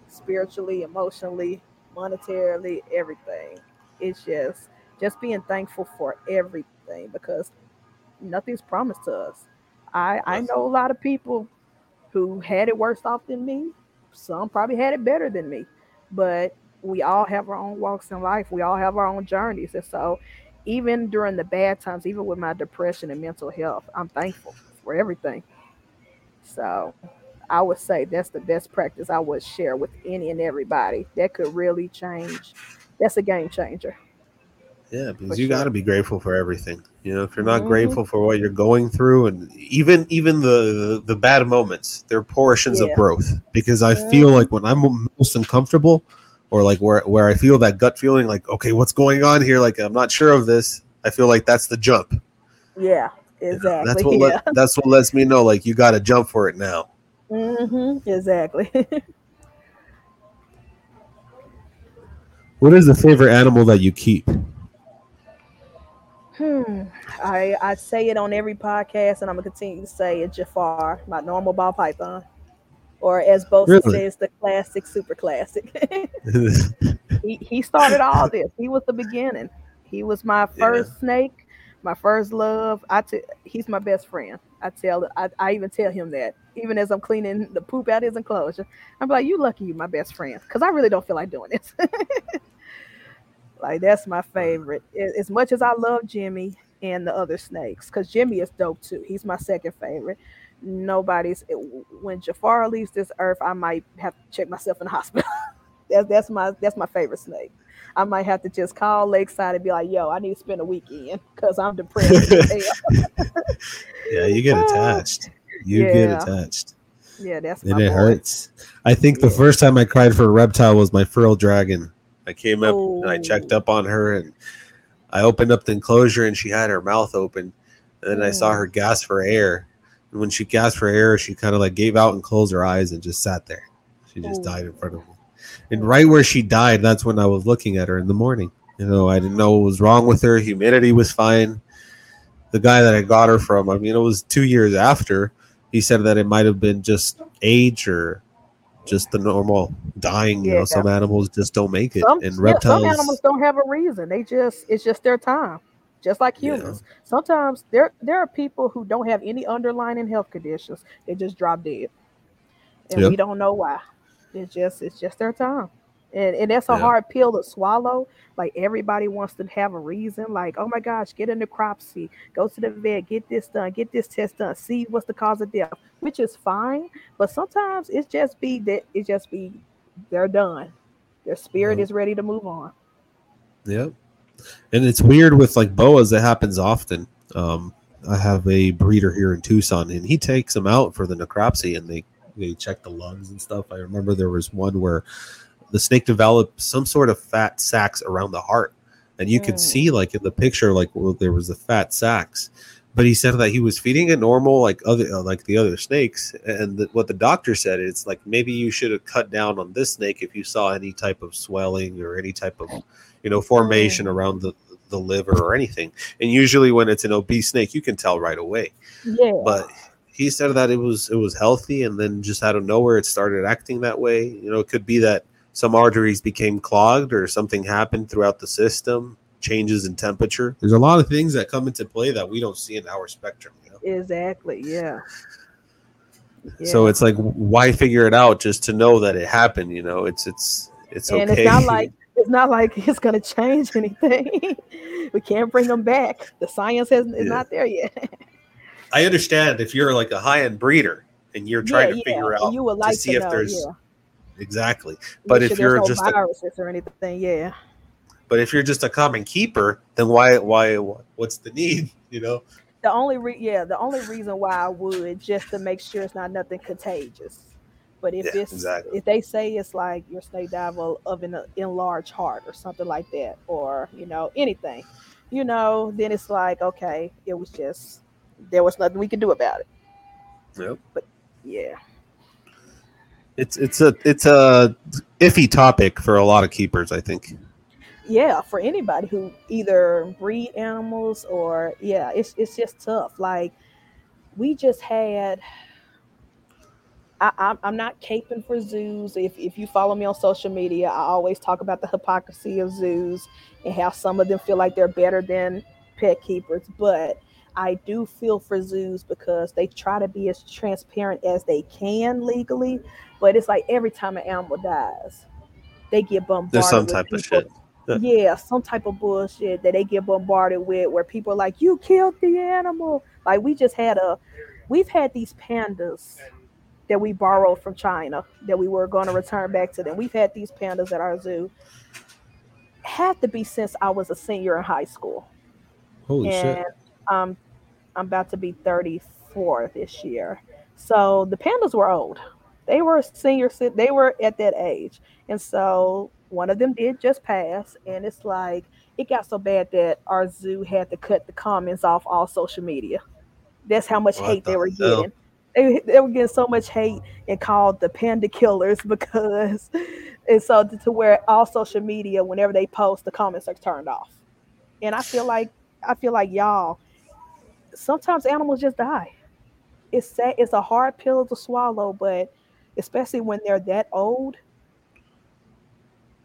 Spiritually, emotionally, monetarily, everything. It's just just being thankful for everything because nothing's promised to us. I I know a lot of people who had it worse off than me. Some probably had it better than me, but we all have our own walks in life. We all have our own journeys, and so even during the bad times, even with my depression and mental health, I'm thankful for everything. So I would say that's the best practice I would share with any and everybody. That could really change. That's a game changer. Yeah, because For you sure. got to be grateful for everything. You know, if you're not Mhm. grateful for what you're going through, and even even the the, the bad moments, they're portions Yeah. of growth. Because I feel like when I'm most uncomfortable, or like where where I feel that gut feeling, like okay, what's going on here? Like I'm not sure of this. I feel like that's the jump. Yeah, You know, exactly. That's what yeah. let, that's what lets me know like you got to jump for it now. Hmm Exactly. What is the favorite animal that you keep? Hmm. I I say it on every podcast, and I'm gonna continue to say it. Jafar, my normal ball python, or as both Really? says, the classic, super classic. he he started all this. He was the beginning. He was my first snake, my first love. I t- he's my best friend. I tell I, I even tell him that even as I'm cleaning the poop out his enclosure. I'm like, you lucky you my best friend because I really don't feel like doing this. like that's my favorite. As much as I love Jimmy and the other snakes, because Jimmy is dope too. He's my second favorite. Nobody's eh, when Jafar leaves this earth, I might have to check myself in the hospital. that's that's my that's my favorite snake. I might have to just call Lakeside and be like, "Yo, I need to spend a weekend because I'm depressed." yeah, you get attached. You get attached. yeah, that's and it boy. hurts. I think the first time I cried for a reptile was my frilled dragon. I came up and I checked Oh. up on her and I opened up the enclosure and she had her mouth open. And then I saw Mm. her gasp for air. And when she gasped for air, she kind of like gave out and closed her eyes and just sat there. She just Oh. died in front of me. And right where she died, that's when I was looking at her in the morning. You know, I didn't know what was wrong with her. Humidity was fine. The guy that I got her from, I mean, it was two years after. He said that it might have been just age or just the normal dying. You Yeah. know, some animals just don't make it, Some, and yeah, reptiles. some animals don't have a reason. They just it's just their time. Just like Yeah. humans. Sometimes there there are people who don't have any underlying health conditions. They just drop dead. and Yep. we don't know why. It's just it's just their time. And, and that's a Yeah. hard pill to swallow. Like everybody wants to have a reason. Like, oh my gosh, get a necropsy, go to the vet, get this done, get this test done, see what's the cause of death, which is fine. But sometimes it's just be that it just be they're done. Their spirit Mhm. is ready to move on. Yep. And it's weird with like boas. It happens often. Um, I have a breeder here in Tucson, and he takes them out for the necropsy, and they they check the lungs and stuff. I remember there was one where the snake developed some sort of fat sacs around the heart, and you could Mm. see like in the picture, like well, there was the fat sacs. But he said that he was feeding it normal, like other uh, like the other snakes, and that what the doctor said it's like maybe you should have cut down on this snake if you saw any type of swelling or any type of you know formation around the the liver or anything. And usually when it's an obese snake, you can tell right away. Yeah. But he said that it was it was healthy, and then just out of nowhere it started acting that way. You know, it could be that some arteries became clogged or something happened throughout the system, changes in temperature. There's a lot of things that come into play that we don't see in our spectrum. You know? exactly. Yeah. So Yeah. it's like, why figure it out just to know that it happened? You know, it's it's it's and okay. And it's not like it's not like it's gonna change anything. we can't bring them back. The science has is Yeah. not there yet. I understand if you're like a high end breeder and you're trying to figure out you would to see to if know, there's yeah. Exactly. But sure if you're no just a- or anything, yeah. But if you're just a common keeper, then why why what's the need? You know? The only re- yeah, the only reason why I would just to make sure it's not nothing contagious. But if Yeah, it's exactly. if they say it's like your snake dive of of an enlarged heart or something like that, or you know anything, you know, then it's like okay, it was just there was nothing we could do about it. Yep. But yeah. It's it's a it's a iffy topic for a lot of keepers, I think. yeah for anybody who either breed animals or yeah it's it's just tough like we just had I, I'm not caping for zoos. If, if you follow me on social media, I always talk about the hypocrisy of zoos and how some of them feel like they're better than pet keepers. But I do feel for zoos because they try to be as transparent as they can legally. But it's like every time an animal dies, they get bombarded. There's some with type of shit. Yeah. yeah, some type of bullshit that they get bombarded with where people are like, You killed the animal. Like we just had a we've had these pandas that we borrowed from China that we were going to return back to them. We've had these pandas at our zoo. Had to be since I was a senior in high school. Holy and shit. Um I'm about to be 34 this year. So the pandas were old. They were senior they were at that age. And so one of them did just pass and it's like it got so bad that our zoo had to cut the comments off all social media. That's how much What hate they were hell? getting. They, they were getting so much hate and called the panda killers because and so to, to where all social media whenever they post the comments are turned off. And I feel like I feel like y'all sometimes animals just die. It's sad, it's a hard pill to swallow, but especially when they're that old,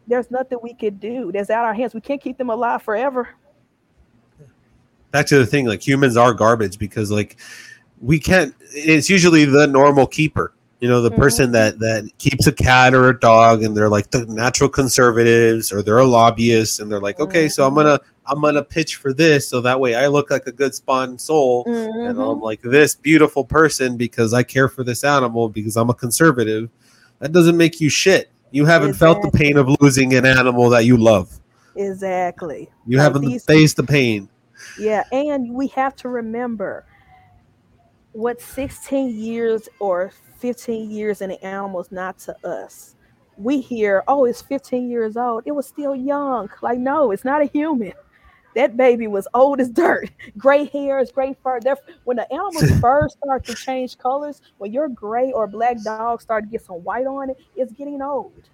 there's nothing we could do. That's out our hands. We can't keep them alive forever. Back to the thing, like humans are garbage because like we can't it's usually the normal keeper. You know, the Mhm. person that that keeps a cat or a dog and they're like the natural conservatives or they're a lobbyist and they're like, okay, so I'm gonna I'm gonna pitch for this so that way I look like a good spawn soul and I'm mm-hmm. like this beautiful person because I care for this animal because I'm a conservative. That doesn't make you shit. You haven't felt the pain of losing an animal that you love. Exactly. You Like haven't faced the pain. Yeah, and we have to remember what 16 years or 15 years in the animal is not to us. We hear, oh, it's 15 years old. It was still young. Like, no, it's not a human. That baby was old as dirt. Gray hairs, gray fur. They're, when the animal's fur starts to change colors, when your gray or black dog start to get some white on it, it's getting old.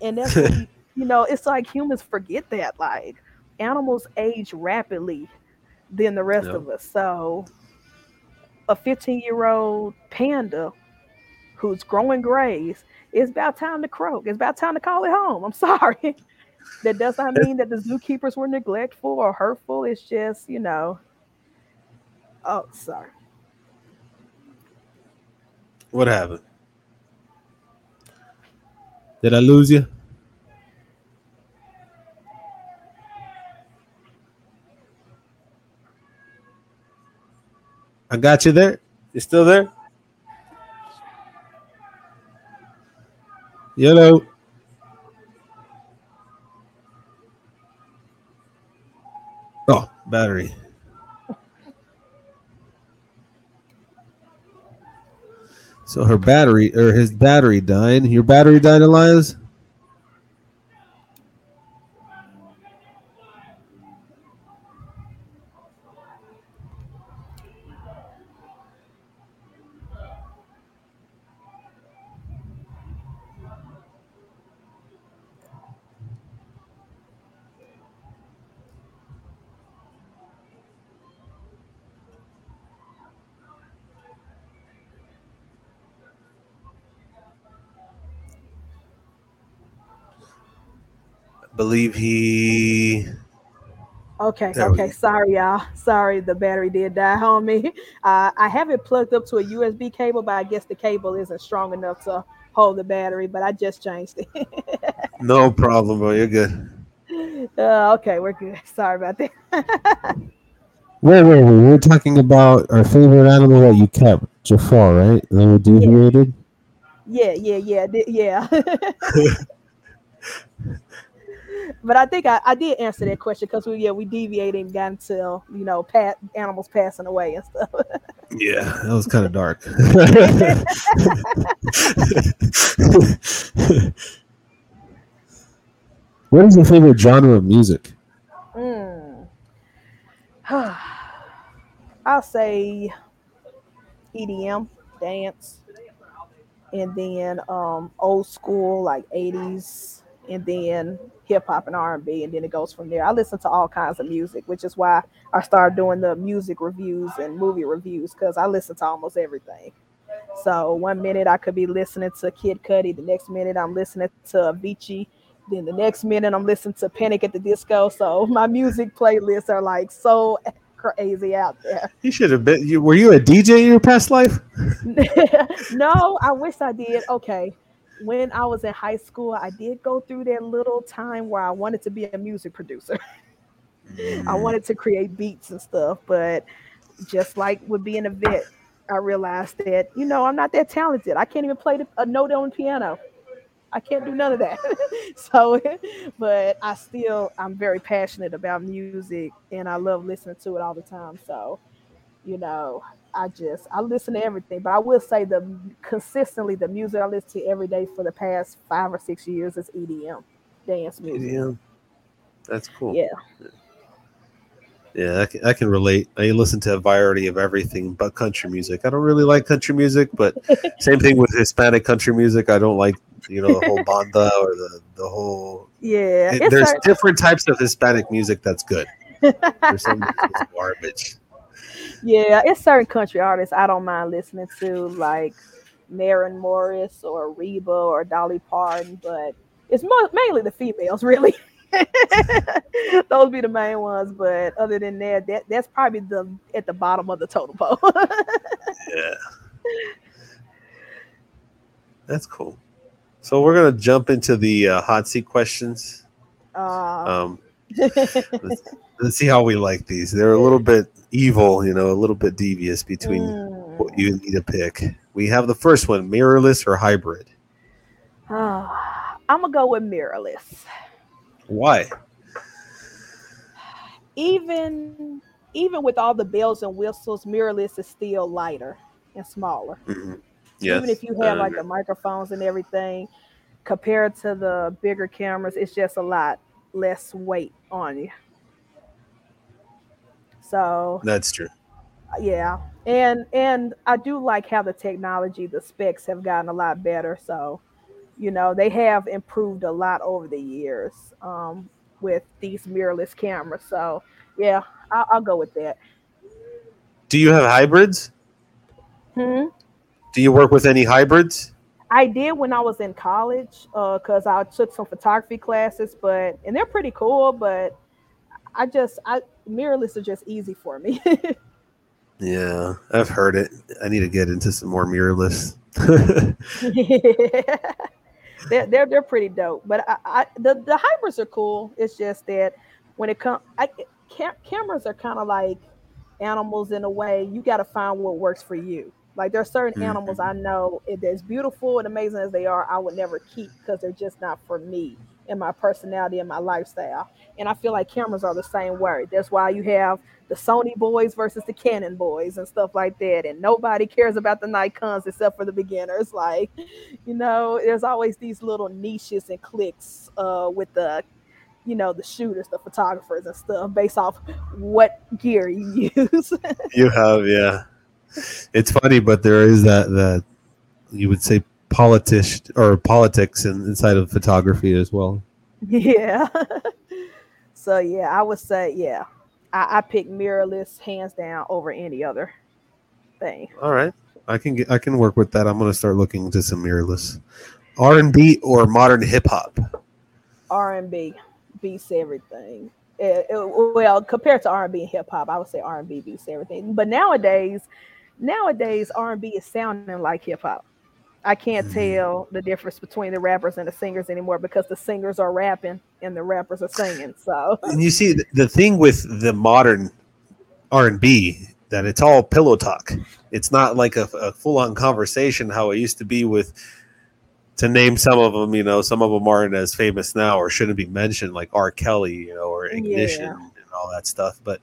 And that's you, you know, it's like humans forget that. Like animals age rapidly than the rest Yep. of us. So a 15 year old panda who's growing grays, it's about time to croak. It's about time to call it home. I'm sorry. That does not mean that the zookeepers were neglectful or hurtful. It's just, you know. Oh, sorry. What happened? Did I lose you? I got you there. You still there? Hello. Oh, battery. So her battery or his battery died. Your battery died, Elias? Believe he Okay, There okay. Sorry, y'all. Sorry, the battery did die on me. Uh, I have it plugged up to a USB cable, but I guess the cable isn't strong enough to hold the battery. But I just changed it. no problem, bro. You're good. uh, okay, we're good. Sorry about that. Wait, wait, wait. We're talking about our favorite animal that you kept, Jafar, right? And then we deviated. yeah, yeah, yeah, di- yeah. But I think I, I did answer that question because we yeah we deviated and got into you know pat animals passing away and stuff. Yeah, that was kind of dark. What is your favorite genre of music? Mm. I'll say EDM, dance, and then um, old school like 80s, and then hip hop and R&B, and then it goes from there. I listen to all kinds of music, which is why I started doing the music reviews and movie reviews because I listen to almost everything. So one minute I could be listening to Kid Cudi, the next minute I'm listening to Avicii, then the next minute I'm listening to Panic at the Disco. So my music playlists are like so crazy out there. you should have been. You were you a DJ in your past life? no, I wish I did. Okay. When I was in high school, I did go through that little time where I wanted to be a music producer. I mm. wanted to create beats and stuff, but just like with being a vet, I realized that you know I'm not that talented. I can't even play the, a note on piano. I can't do none of that. so, but I still I'm very passionate about music and I love listening to it all the time. So, you know, I just I listen to everything, but I will say the consistently the music I listen to every day for the past five or six years is EDM, dance music. Yeah, that's cool. Yeah. Yeah, I can, I can relate. I listen to a variety of everything but country music. I don't really like country music, but same thing with Hispanic country music. I don't like, you know, the whole banda or the, the whole. Yeah, It- there's different types of Hispanic music that's good. There's some garbage. Yeah, it's certain country artists I don't mind listening to, like Maren Morris or Reba or Dolly Parton, but it's mo- mainly the females, really. Those be the main ones, but other than that, that that's probably the at the bottom of the totem pole. Yeah. That's cool. So we're gonna jump into the uh, hot seat questions. uh, Um, let's, let's see how we like these. They're a little bit evil, you know, a little bit devious between mm. what you need to pick. We have the first one: mirrorless or hybrid. Ah, I'm gonna go with mirrorless. Why? Even even with all the bells and whistles, mirrorless is still lighter and smaller. Mhm. Yes. even if you I have like the microphones and everything compared to the bigger cameras it's just a lot less weight on you so That's true. yeah and and i do like how the technology the specs have gotten a lot better so you know they have improved a lot over the years um, with these mirrorless cameras so yeah I'll, I'll go with that Do you have hybrids? hmm? Do you work with any hybrids? I did when I was in college because I took some photography classes, but and they're pretty cool. But I just I mirrorless are just easy for me. Yeah, I've heard it. I need to get into some more mirrorless. they're, they're they're pretty dope. But I, I the the hybrids are cool. It's just that when it comes, cam- cameras are kind of like animals in a way. You got to find what works for you. Like there are certain Mhm. animals I know, as beautiful and amazing as they are, I would never keep because they're just not for me and my personality and my lifestyle. And I feel like cameras are the same way. That's why you have the Sony boys versus the Canon boys and stuff like that. And nobody cares about the Nikons except for the beginners. Like, you know, there's always these little niches and cliques uh, with the, you know, the shooters, the photographers and stuff based off what gear you use. You have, yeah. It's funny, but there is that that you would say politics or politics in, inside of photography as well. yeah. so yeah, I would say yeah. I, I pick mirrorless hands down over any other thing. All right, I can get, I can work with that. I'm gonna start looking into some mirrorless R and B or modern hip hop. R and B beats everything. It- it- well, compared to R and B and hip hop, I would say R and B beats everything. But nowadays, nowadays R and B is sounding like hip hop. I can't Mhm. tell the difference between the rappers and the singers anymore because the singers are rapping and the rappers are singing. So And you see, the, the thing with the modern R and B that it's all pillow talk. It's not like a, a full on conversation how it used to be with. To name some of them, you know, some of them aren't as famous now or shouldn't be mentioned, like R. Kelly, you know, or Ignition Yeah. and all that stuff. But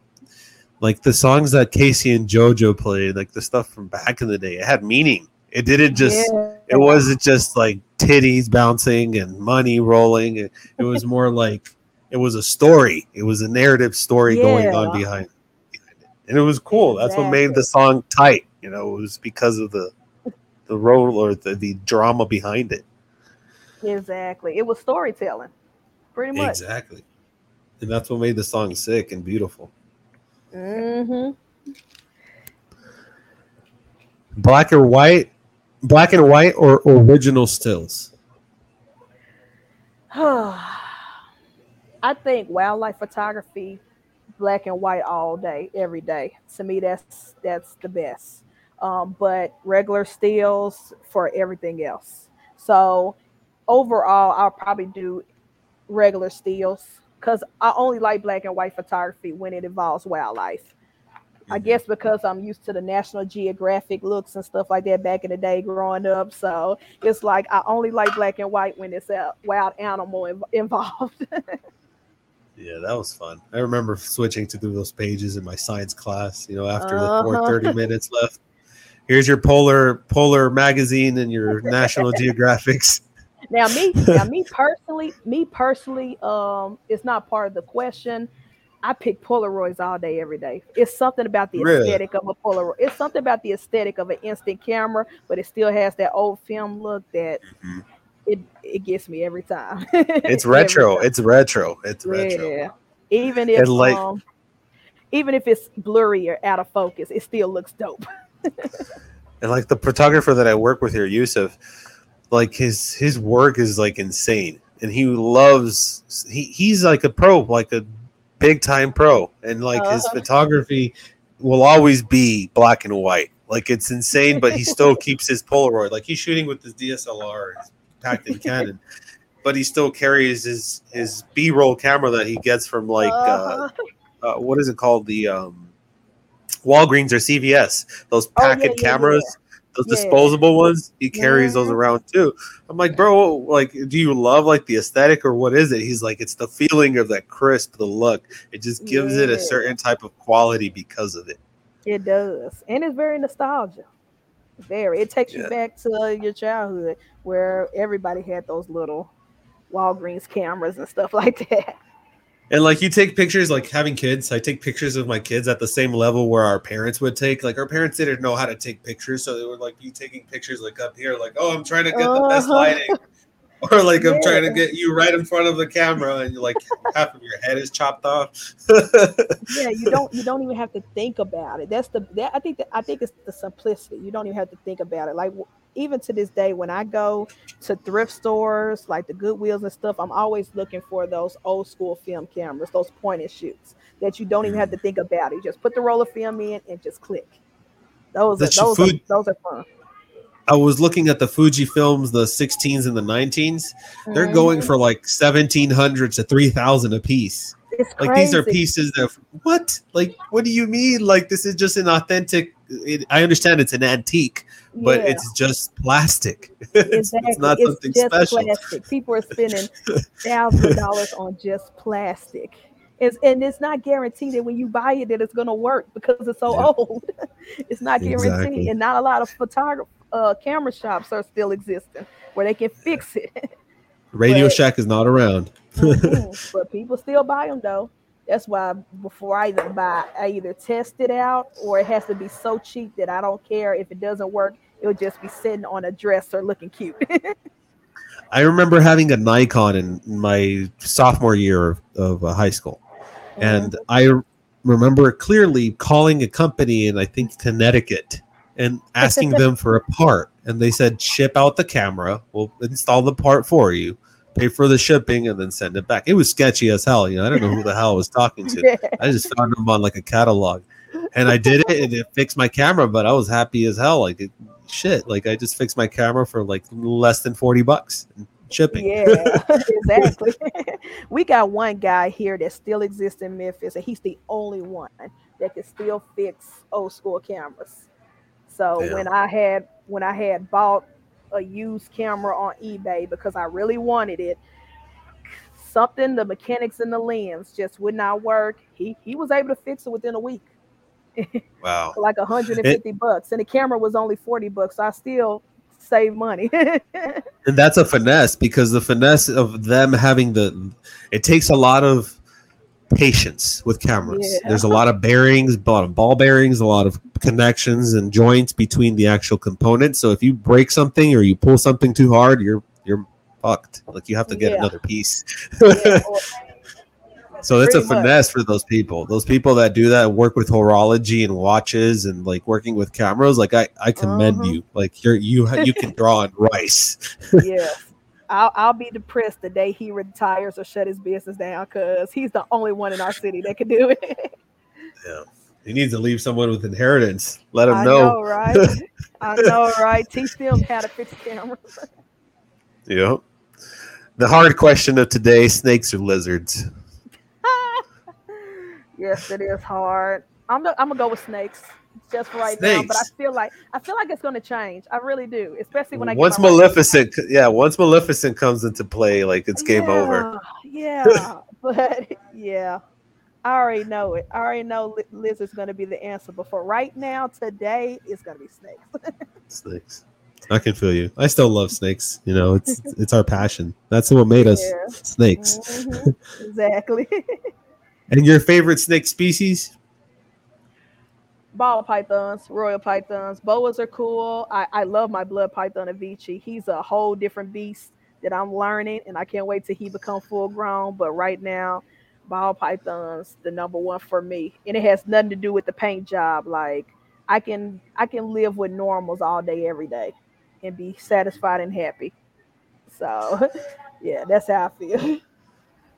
like the songs that K-Ci and JoJo played, like the stuff from back in the day, it had meaning. It didn't just Yeah. it wasn't just like titties bouncing and money rolling. It, it was more like it was a story. It was a narrative story going on behind, behind it, and it was cool. That's what made the song tight. You know, it was because of the the role or the, the drama behind it. Exactly. It was storytelling, pretty much. Exactly, and that's what made the song sick and beautiful. Mm-hmm. Black or white, black and white, or original stills. I think wildlife photography, black and white all day, every day. To me, that's that's the best. Um, but regular stills for everything else. So overall, I'll probably do regular stills because I only like black and white photography when it involves wildlife. I guess because I'm used to the National Geographic looks and stuff like that back in the day growing up. So it's like I only like black and white when it's a wild animal inv- involved. Yeah, that was fun. I remember switching to do those pages in my science class. You know, after Uh-huh. the four thirty minutes left. Here's your polar polar magazine and your National Geographics. now me, now me personally, me personally, um, it's not part of the question. I pick Polaroids all day, every day. It's something about the Really? aesthetic of a Polaroid. It's something about the aesthetic of an instant camera, but it still has that old film look that Mhm. it it gets me every time. It's retro. time. It's retro. It's retro. Yeah. Even if And, like- um, even if it's blurry or out of focus, it still looks dope. And like the photographer that I work with here, Yusuf, like his his work is like insane. And he loves he, he's like a pro, like a big time pro. And like his Uh-huh. photography will always be black and white. Like it's insane, but he still keeps his Polaroid. Like he's shooting with his DSLR, his packed in Canon, but he still carries his his B roll camera that he gets from like uh, Uh-huh. uh, what is it called? The um, Walgreens or CVS. Those Oh, yeah, packet yeah, cameras, those disposable ones. He carries those around too. I'm like, bro, like, do you love like the aesthetic or what is it? He's like, it's the feeling of that crisp, the look. It just gives it a certain type of quality because of it. It does, and it's very nostalgia. Very, it takes you back to your childhood where everybody had those little Walgreens cameras and stuff like that. And like you take pictures, like having kids, I take pictures of my kids at the same level where our parents would take. Like our parents didn't know how to take pictures, so they would like be taking pictures like up here, like, oh, I'm trying to get the best Uh-huh. lighting. Or like I'm trying to get you right in front of the camera and you're like half of your head is chopped off. yeah, you don't you don't even have to think about it. That's the that I think that I think it's the simplicity. You don't even have to think about it. Like even to this day, when I go to thrift stores like the Goodwills and stuff, I'm always looking for those old school film cameras, those point and shoots that you don't even have to think about it. You just put the roll of film in and just click. Those That's your those food- are those are fun. I was looking at the Fuji films, the 16s and the 19s. They're going mm-hmm. for like 1700 to 3000 a piece. It's Like these are pieces that what? Like what do you mean? Like this is just an authentic it, I understand it's an antique, but Yeah. it's just plastic. it's, exactly. it's not something just special. plastic. People are spending thousands of dollars on just plastic. It's, and it's not guaranteed that when you buy it that it's going to work because it's so Yeah. old. it's not guaranteed, Exactly. and not a lot of photography uh, camera shops are still existing where they can fix it. Radio but- Shack is not around. Mhm. but people still buy them though. That's why before I even buy, I either test it out or it has to be so cheap that I don't care if it doesn't work. It'll just be sitting on a dresser looking cute. I remember having a Nikon in my sophomore year of, of uh, high school. and I remember clearly calling a company in I think Connecticut and asking them for a part, and they said ship out the camera, we'll install the part for you, pay for the shipping, and then send it back. It was sketchy as hell. You know, I don't know who the hell I was talking to. I just found them on like a catalog, and I did it, and it fixed my camera. But I was happy as hell. Like it, shit, like I just fixed my camera for like less than forty bucks shipping. Yeah, exactly. we got one guy here that still exists in Memphis, and he's the only one that can still fix old school cameras. So Yeah. when I had when I had bought a used camera on eBay because I really wanted it, something the mechanics in the lens just would not work. He he was able to fix it within a week Wow. for like 150 bucks, and the camera was only 40 bucks. So I still save money. And that's a finesse because the finesse of them having the it takes a lot of patience with cameras. Yeah. There's a lot of bearings, a lot of ball bearings, a lot of connections and joints between the actual components. So if you break something or you pull something too hard, you're you're fucked. Like you have to get Yeah. another piece. Yeah, So it's a Pretty much. finesse for those people. Those people that do that work with horology and watches and like working with cameras. Like I, I commend Uh-huh. you. Like you're you you can draw on rice. yes. I'll, I'll be depressed the day he retires or shut his business down because he's the only one in our city that can do it. Yeah. He needs to leave someone with inheritance. Let him I know. know, right? I know, right? Teach them how to fix cameras. Yep. The hard question of today: snakes or lizards? yes, it is hard. I'm, the, I'm gonna go with snakes just right now, but I feel like I feel like it's gonna change. I really do, especially when I get Once Maleficent, yeah, once Maleficent comes into play, like it's game over. Yeah, Yeah, but yeah, I already know it. I already know Liz is gonna be the answer. But for right now, today, it's gonna be snakes. Snakes. I can feel you. I still love snakes. You know, it's it's our passion. That's what made us Yeah. snakes. Mhm, exactly. And your favorite snake species? Ball pythons, royal pythons, boas are cool. I, I love my blood python Avicii. He's a whole different beast that I'm learning, and I can't wait till he become full grown. But right now, ball pythons the number one for me, and it has nothing to do with the paint job. Like I can I can live with normals all day, every day, and be satisfied and happy. So, yeah, that's how I feel.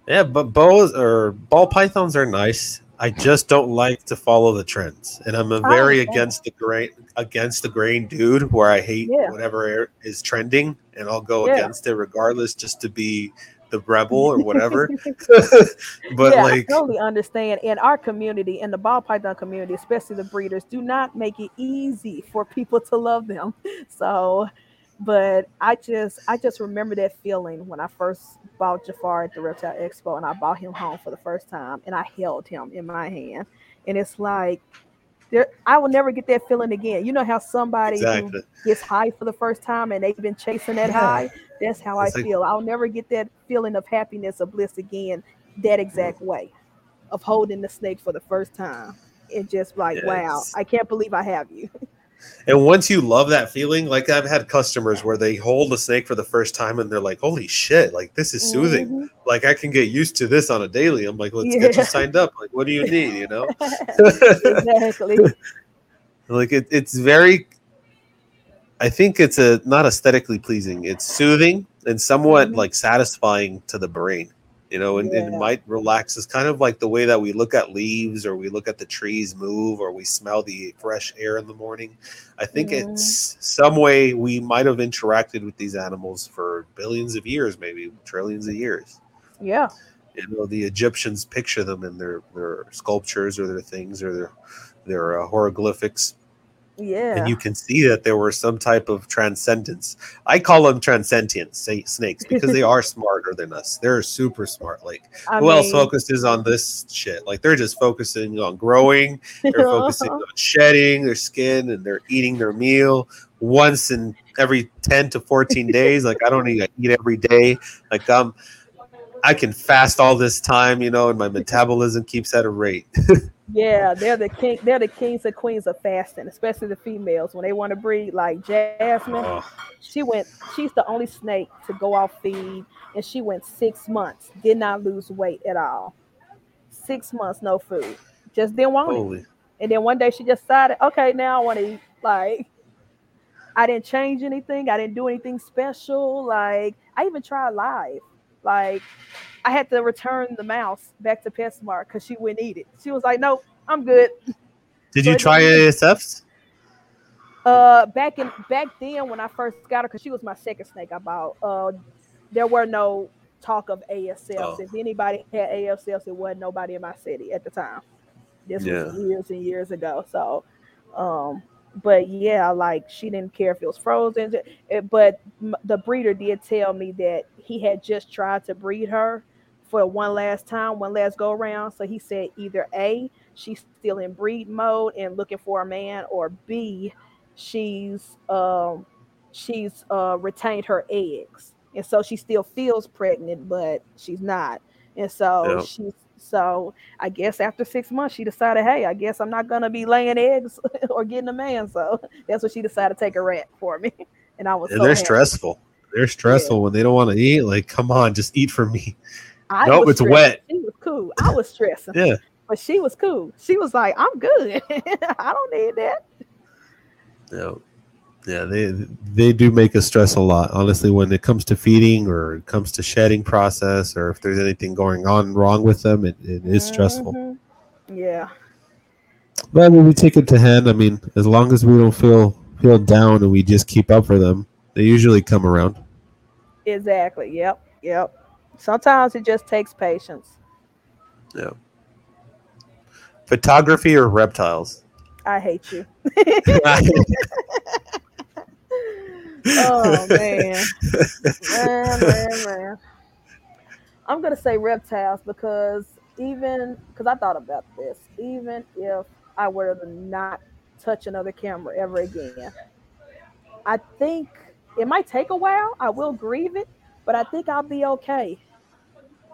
Yeah, but boas or ball pythons are nice. I just don't like to follow the trends, and I'm a I very understand. against the grain against the grain dude. Where I hate Yeah. whatever is trending, and I'll go Yeah. against it regardless, just to be the rebel or whatever. but yeah, like, I totally understand. In our community, in the ball python community, especially the breeders, do not make it easy for people to love them. So, but I just, I just remember that feeling when I first bought Jafar at the Reptile Expo, and I bought him home for the first time, and I held him in my hand, and it's like. There, I will never get that feeling again. You know how somebody exactly. gets high for the first time and they've been chasing that Yeah. high. That's how It's I like- feel. I'll never get that feeling of happiness or bliss again that exact way of holding the snake for the first time. And just like, Yeah, wow, I can't believe I have you. And once you love that feeling, like I've had customers where they hold a snake for the first time and they're like, "Holy shit! Like this is soothing. Mhm. Like I can get used to this on a daily." I'm like, "Let's get you signed up. Like, what do you need? You know?" exactly. like it, it's very i think it's a not aesthetically pleasing it's soothing and somewhat Mhm. like satisfying to the brain you know, and, and it might relax us kind of like the way that we look at leaves or we look at the trees move or we smell the fresh air in the morning. I think Mhm. it's some way we might have interacted with these animals for billions of years, maybe trillions of years. Yeah. You know, the Egyptians picture them in their, their sculptures or their things or their their uh, hieroglyphics Yeah. and you can see that there were some type of transcendence. I call them transcendent snakes because they are smarter than us. They're super smart. Like I who else focuses on this shit? Like they're just focusing on growing. They're focusing on shedding their skin and they're eating their meal once in every ten to fourteen days. Like I don't need to eat every day. Like um, I can fast all this time, you know, and my metabolism keeps at a rate. Yeah, they're the king. They're the kings and queens of fasting, especially the females when they want to breed. Like Jasmine, Oh, she went. She's the only snake to go off feed, and she went six months, did not lose weight at all. Six months, no food, just didn't want it. And then one day she just decided, okay, now I want to eat. Like, I didn't change anything. I didn't do anything special. Like, I even tried live. Like, I had to return the mouse back to PetSmart because she wouldn't eat it. She was like, nope, I'm good. Did So you try ASFs? Uh, back in back then when I first got her, because she was my second snake I bought. Uh, there were no talk of ASFs. Oh. If anybody had ASFs, it wasn't nobody in my city at the time. This Yeah. was years and years ago. So, um, but yeah, like she didn't care if it was frozen. But the breeder did tell me that he had just tried to breed her for one last time, one last go around. So he said either A, she's still in breed mode and looking for a man, or B, she's um she's uh retained her eggs. And so she still feels pregnant, but she's not. And so Yep. she's so I guess after six months she decided, hey, I guess I'm not gonna be laying eggs or getting a man. So that's what she decided to take a rat for me. And I was And so they're happy. stressful. They're stressful when they don't want to eat. Like, come on, just eat for me. I Nope, it's wet. She was cool. I was stressing. Yeah. But she was cool. She was like, I'm good. I don't need that. Yeah. Yeah, they they do make us stress a lot. Honestly, when it comes to feeding or it comes to shedding process, or if there's anything going on wrong with them, it, it is stressful. Mhm. Yeah. But when we take it to hand, I mean, as long as we don't feel feel down and we just keep up for them, they usually come around. Exactly. Yep. Yep. Sometimes it just takes patience. Yeah. Photography or reptiles? I hate you. Oh man. man, man, man. I'm gonna say reptiles because even because I thought about this, even if I were to not touch another camera ever again, I think it might take a while. I will grieve it, but I think I'll be okay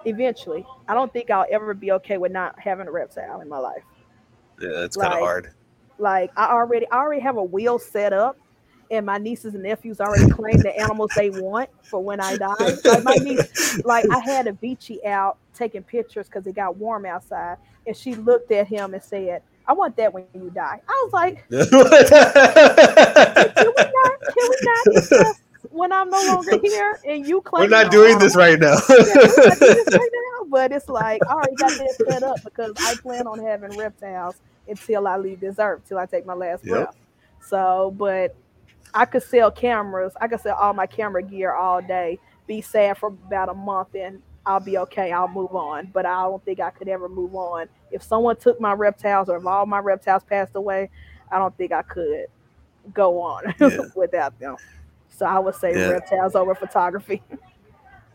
eventually. I don't think I'll ever be okay with not having a reptile in my life. Yeah, that's kind of hard. Like I already, I already have a wheel set up, and my nieces and nephews already claim the animals they want for when I die. Like my niece, like I had a out taking pictures because it got warm outside, and she looked at him and said, "I want that when you die." I was like, "Can we not? Can we not discuss when I'm no longer here?" And you claim We're not doing this right now. yeah, we're not doing this right now, but it's like I already got that set up because I plan on having reptiles until I leave this earth, till I take my last Yep. breath. So, but I could sell cameras. I could sell all my camera gear all day. Be sad for about a month, and I'll be okay. I'll move on. But I don't think I could ever move on if someone took my reptiles or if all my reptiles passed away. I don't think I could go on Yeah. without them. So I would say Yeah. reptiles over photography.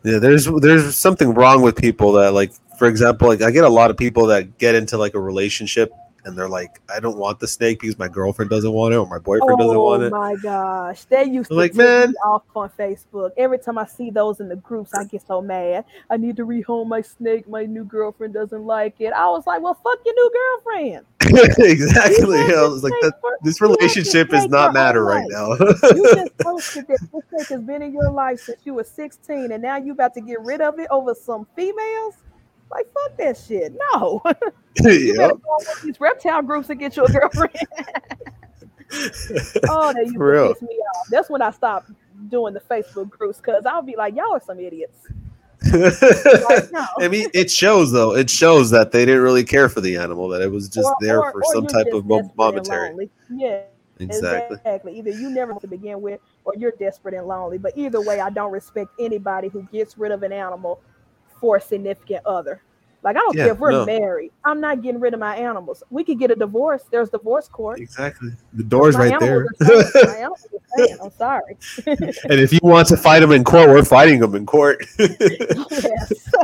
Yeah, there's there's something wrong with people that like, for example, like I get a lot of people that get into like a relationship and they're like, I don't want the snake because my girlfriend doesn't want it or my boyfriend doesn't oh want it. Oh my gosh, they used to Like, me man. off on Facebook. Every time I see those in the groups, I get so mad. I need to rehome my snake. My new girlfriend doesn't like it. I was like, well, fuck your new girlfriend. exactly. I this was like, that, for- this you had this relationship is not matter right now. You just posted that this snake has been in your life since you were 16, and now you about to get rid of it over some females. Like, fuck that shit. No. you Yep. better go on these reptile groups and get oh, you a girlfriend. Oh, that used real. to piss me off. That's when I stopped doing the Facebook groups because I'll be like, y'all are some idiots. Like, no. I mean, it shows though. It shows that they didn't really care for the animal. That it was just Or- there or- for or some type of mo- desperate and momentary. Yeah, Exactly. exactly. Either you never to begin with, or you're desperate and lonely. But either way, I don't respect anybody who gets rid of an animal for a significant other. Like I don't Yeah, care if we're no. married. I'm not getting rid of my animals. We could get a divorce. There's divorce court. Exactly. The door's right there. animals are safe. My animals are safe. I'm sorry. and if you want to fight them in court, we're fighting them in court. yes.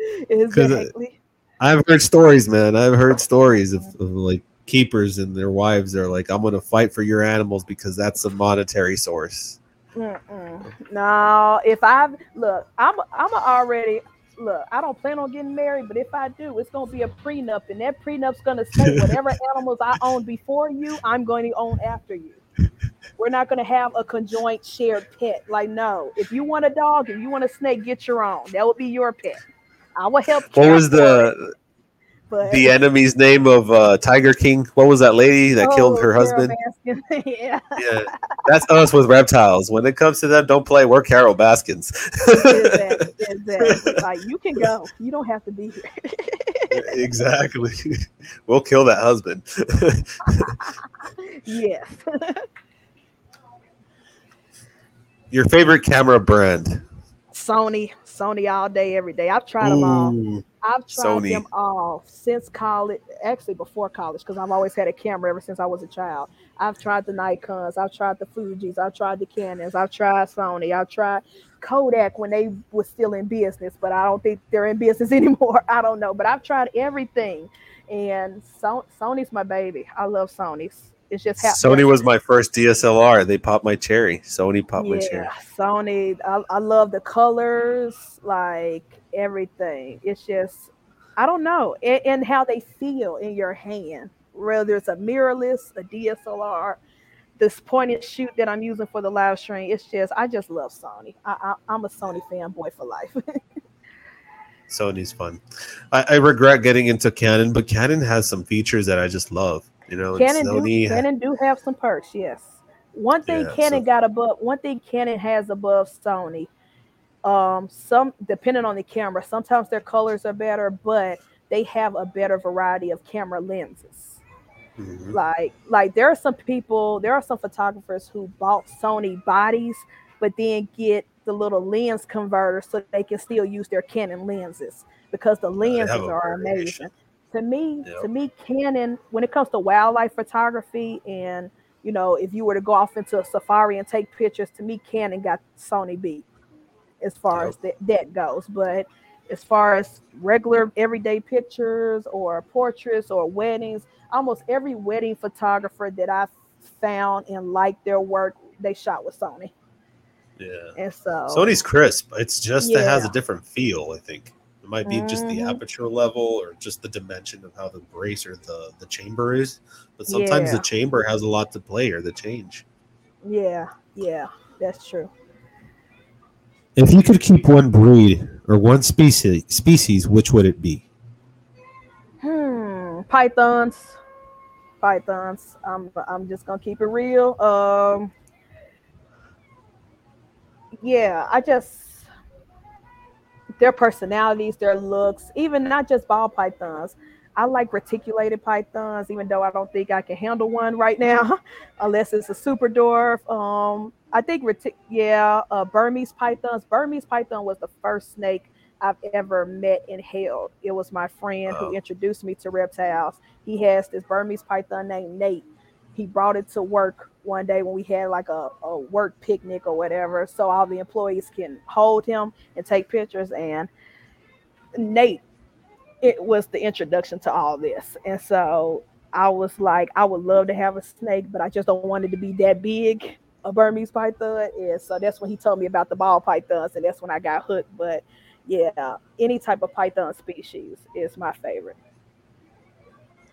Uh, exactly. I've heard stories, man. I've heard stories of, of like keepers and their wives are like, "I'm going to fight for your animals because that's a monetary source." Mm-mm. No, if I look, I'm I'm already look. I don't plan on getting married, but if I do, it's gonna be a prenup, and that prenup's gonna say whatever animals I own before you, I'm going to own after you. We're not gonna have a conjoint shared pet. Like no, if you want a dog, if you want a snake, get your own. That will be your pet. I will help. What was the but- the enemy's name of uh, Tiger King? What was that lady that killed Oh, her husband? Yeah. Yeah, that's us with reptiles. When it comes to them, don't play. We're Carole Baskins. exactly, exactly. Like you can go. You don't have to be here. exactly. We'll kill that husband. yes. Your favorite camera brand? Sony, Sony all day, every day. I've tried them all. I've tried Sony. them all since college, actually before college, because I've always had a camera ever since I was a child. I've tried the Nikons, I've tried the Fujis, I've tried the Canons, I've tried Sony, I've tried Kodak when they were still in business, but I don't think they're in business anymore. I don't know, but I've tried everything, and so- Sony's my baby. I love Sony's. It's just hap- Sony was my first DSLR. They popped my cherry. Sony popped my cherry. Sony. I, I love the colors, like everything. It's just, I don't know, and, and how they feel in your hand. Whether it's a mirrorless, a DSLR, this point and shoot that I'm using for the live stream. It's just, I just love Sony. I, I, I'm a Sony fanboy for life. Sony's fun. I, I regret getting into Canon, but Canon has some features that I just love. You know, do, do have some perks, yes. One thing Yeah, Canon so- got above, one thing Canon has above Sony. Um, some depending on the camera, sometimes their colors are better, but they have a better variety of camera lenses. Mhm. Like, like there are some people, there are some photographers who bought Sony bodies, but then get the little lens converter so they can still use their Canon lenses because the lenses are amazing to me Yep. to me canon when it comes to wildlife photography and you know if you were to go off into a safari and take pictures to me canon got sony beat as far Yep. as that, that goes but as far as regular everyday pictures or portraits or weddings almost every wedding photographer that i've found and liked their work they shot with sony Yeah. and so Sony's crisp. It's just it has a different feel. I think might be just the Mhm. aperture level or just the dimension of how the brace or the the chamber is. But sometimes Yeah. the chamber has a lot to play or the change. yeah yeah that's true If you could keep one breed or one species, species, which would it be? Hmm, pythons, pythons. I'm I'm just gonna keep it real. Um, yeah, I just their personalities, their looks, even not just ball pythons. I like reticulated pythons, even though I don't think I can handle one right now, unless it's a super dwarf. Um, I think retic- yeah, uh, Burmese pythons. Burmese python was the first snake I've ever met and held. It was my friend Wow. who introduced me to reptiles. He has this Burmese python named Nate. He brought it to work one day when we had like a, a work picnic or whatever, so all the employees can hold him and take pictures. And Nate, it was the introduction to all this. And so I was like, I would love to have a snake, but I just don't want it to be that big, a Burmese python. And so that's when he told me about the ball pythons, and that's when I got hooked. But yeah, any type of python species is my favorite.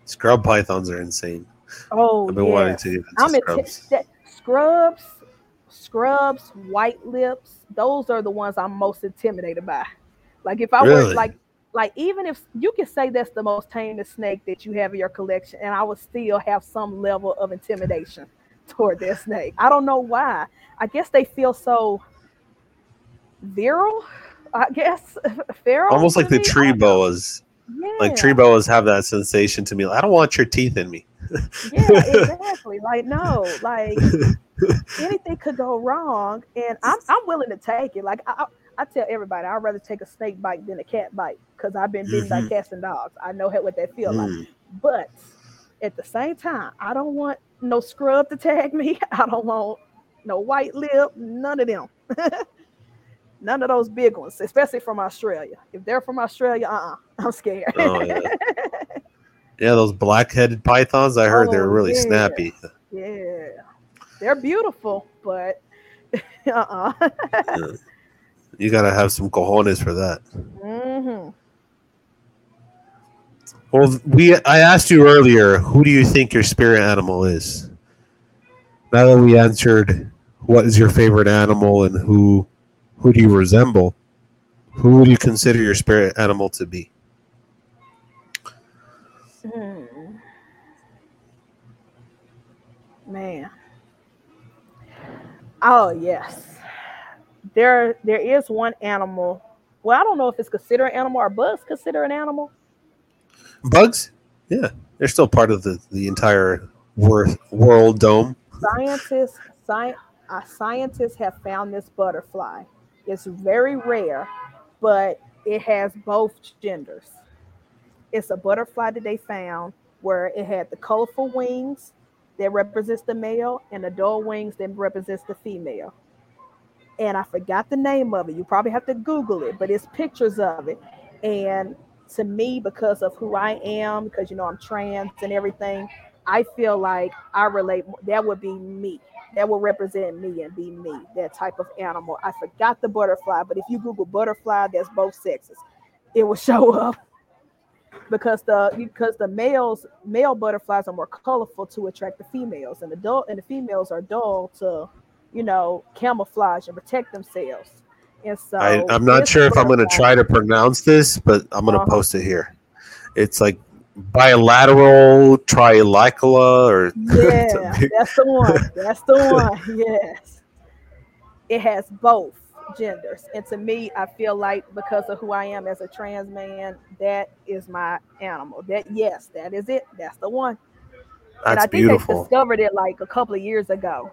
Scrub pythons are insane. Oh, I've been wanting yes. to I'm scrubs. that, scrubs, scrubs, white lips. Those are the ones I'm most intimidated by. Like if I were like, like even if you can say that's the most tamest snake that you have in your collection, and I would still have some level of intimidation toward that snake. I don't know why. I guess they feel so. virile, I guess. Feral. Almost like the tree boas. Like tree boas have that sensation to me. I don't want your teeth in me. Yeah, exactly. like no, like anything could go wrong, and I'm I'm willing to take it. Like I, I I tell everybody, I'd rather take a snake bite than a cat bite because I've been bitten by Mhm. cats and dogs. I know how- what that feels like. Mm. But at the same time, I don't want no scrub to tag me. I don't want no white lip, none of them. none of those big ones, especially from Australia. If they're from Australia, uh-uh, I'm scared. Oh, yeah. Yeah, those black-headed pythons. I heard they're Oh, really yeah. snappy. yeah. They're beautiful, but uh-uh. You gotta have some cojones for that. hmm Well, we I asked you earlier, who do you think your spirit animal is? Now that we answered what is your favorite animal and who who do you resemble, who would you consider your spirit animal to be? Man. Oh yes. There there is one animal. Well, I don't know if it's considered an animal or bugs consider an animal. Bugs? Yeah, they're still part of the the entire wor- world dome. Scientists sci- uh, scientists have found this butterfly. It's very rare, but it has both genders. It's a butterfly that they found where it had the colorful wings that represents the male and the dull wings that represents the female. And I forgot the name of it. You probably have to Google it, but it's pictures of it. And to me, because of who I am, because you know I'm trans and everything, I feel like I relate. That would be me. That would represent me and be me. That type of animal. I forgot the butterfly, but if you Google butterfly, that's both sexes. It will show up because the because the males male butterflies are more colorful to attract the females, and the dull and the females are dull to, you know, camouflage and protect themselves. And so I, I'm not sure if I'm going to try to pronounce this, but I'm going to Uh-huh. post it here. It's like bilateral trilicula or Yeah, that's the one. That's the one. Yes. It has both genders. And to me, I feel like because of who I am as a trans man, that is my animal. That yes, that is it. That's the one. and that's I think they discovered it like a couple of years ago.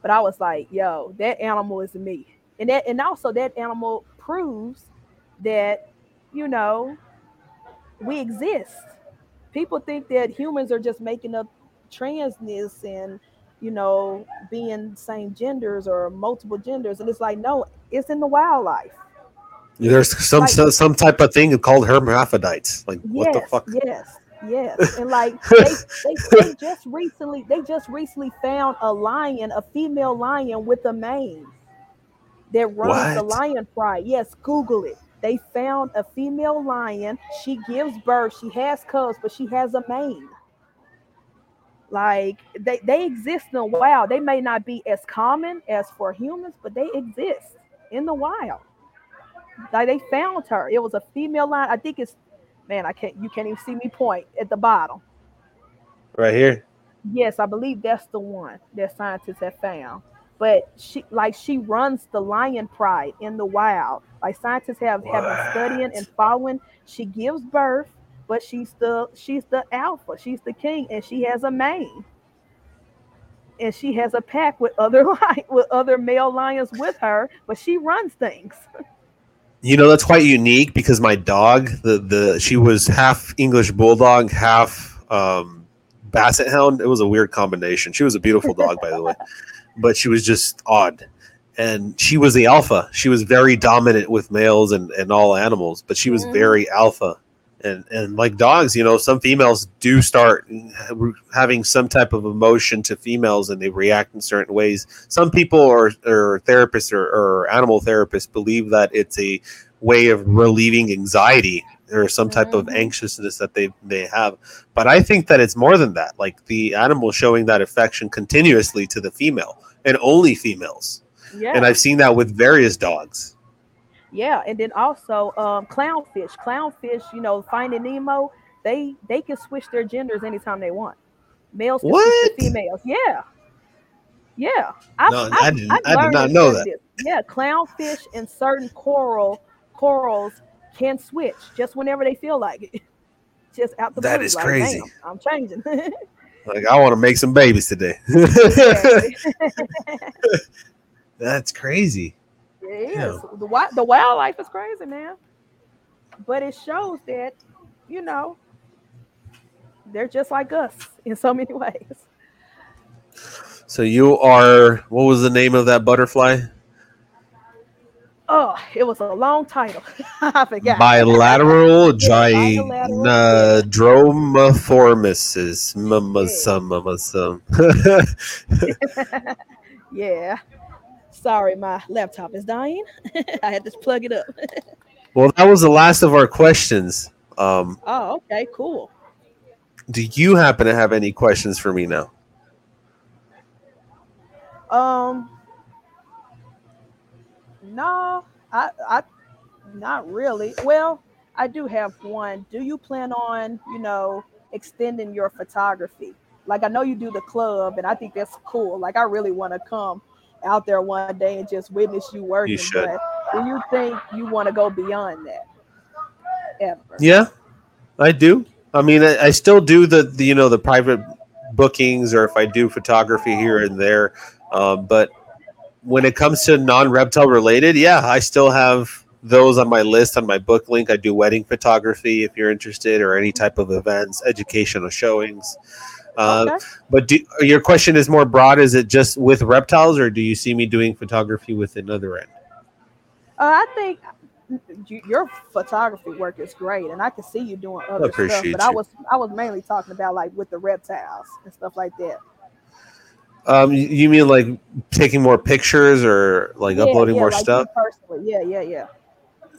But I was like, yo, that animal is me. And that and also that animal proves that, you know, we exist. People think that humans are just making up transness and you know being same genders or multiple genders and it's like no it's in the wildlife. There's some like- some some type of thing called hermaphrodites. Like what the yes fuck? yes yes. And like they, they, they just recently they just recently found a lion a female lion with a mane that runs the lion pride yes google it. They found a female lion. She gives birth. She has cubs but she has a mane like they, they exist in the wild. They may not be as common as for humans but they exist in the wild. Like they found her. It was a female lion i think it's man i can't you can't even see me point at the bottom. Right here. yes i believe that's the one that scientists have found. But she like she runs the lion pride in the wild. Like scientists have have been studying and following. She gives birth but she's the she's the alpha she's the king and she has a mane and she has a pack with other li- with other male lions with her but she runs things You know that's quite unique because my dog, the the she was half English bulldog, half um, basset hound. It was a weird combination. She was a beautiful dog, by the way, but she was just odd. And she was the alpha. She was very dominant with males and, and all animals, but she was Mhm. very alpha. And and like dogs, you know, some females do start having some type of emotion to females, and they react in certain ways. Some people or or therapists or, or animal therapists believe that it's a way of relieving anxiety or some type of Mhm. anxiousness that they they have. But I think that it's more than that. Like the animal showing that affection continuously to the female and only females. yeah And I've seen that with various dogs. Yeah, and then also um, clownfish. Clownfish, you know, Finding Nemo, they they can switch their genders anytime they want. Males can switch What? to females. Yeah, yeah. I've, No, I've- I didn't- I've I did not know that. this. yeah, clownfish and certain coral corals can switch just whenever they feel like it. Just out the That blue, is like, crazy. I'm changing. Like I want to make some babies today. That's crazy. It is. Yeah. The, wi- the wildlife is crazy, man. But it shows that, you know, they're just like us in so many ways. So you are what was the name of that butterfly? Oh, it was a long title. I forgot. Bilateral Yeah, bilateral, gynadromaformis. Mamasum, mamasum. yeah. Sorry, my laptop is dying. I had to plug it up. Well, that was the last of our questions. Um, oh, okay, cool. do you happen to have any questions for me now? Um, no, I, I, not really. Well, I do have one. Do you plan on, you know, extending your photography? Like I know you do the club, and I think that's cool. Like I really want to come out there one day and just witness you working. You should. But do you think you want to go beyond that? Ever? Yeah, I do. I mean, I, I still do the, the you know the private bookings, or if I do photography here and there. Um, but when it comes to non-reptile related, yeah, I still have those on my list on my book link. I do wedding photography if you're interested, or any type of events, educational showings. Uh, okay. But do, your question is more broad. Is it just with reptiles, or do you see me doing photography with another end? Uh, I think your photography work is great, and I can see you doing other stuff. appreciate But I was I was mainly talking about like with the reptiles and stuff like that. Um, you- you mean like taking more pictures or like Yeah, uploading yeah, more like stuff? Personally, yeah, yeah, yeah.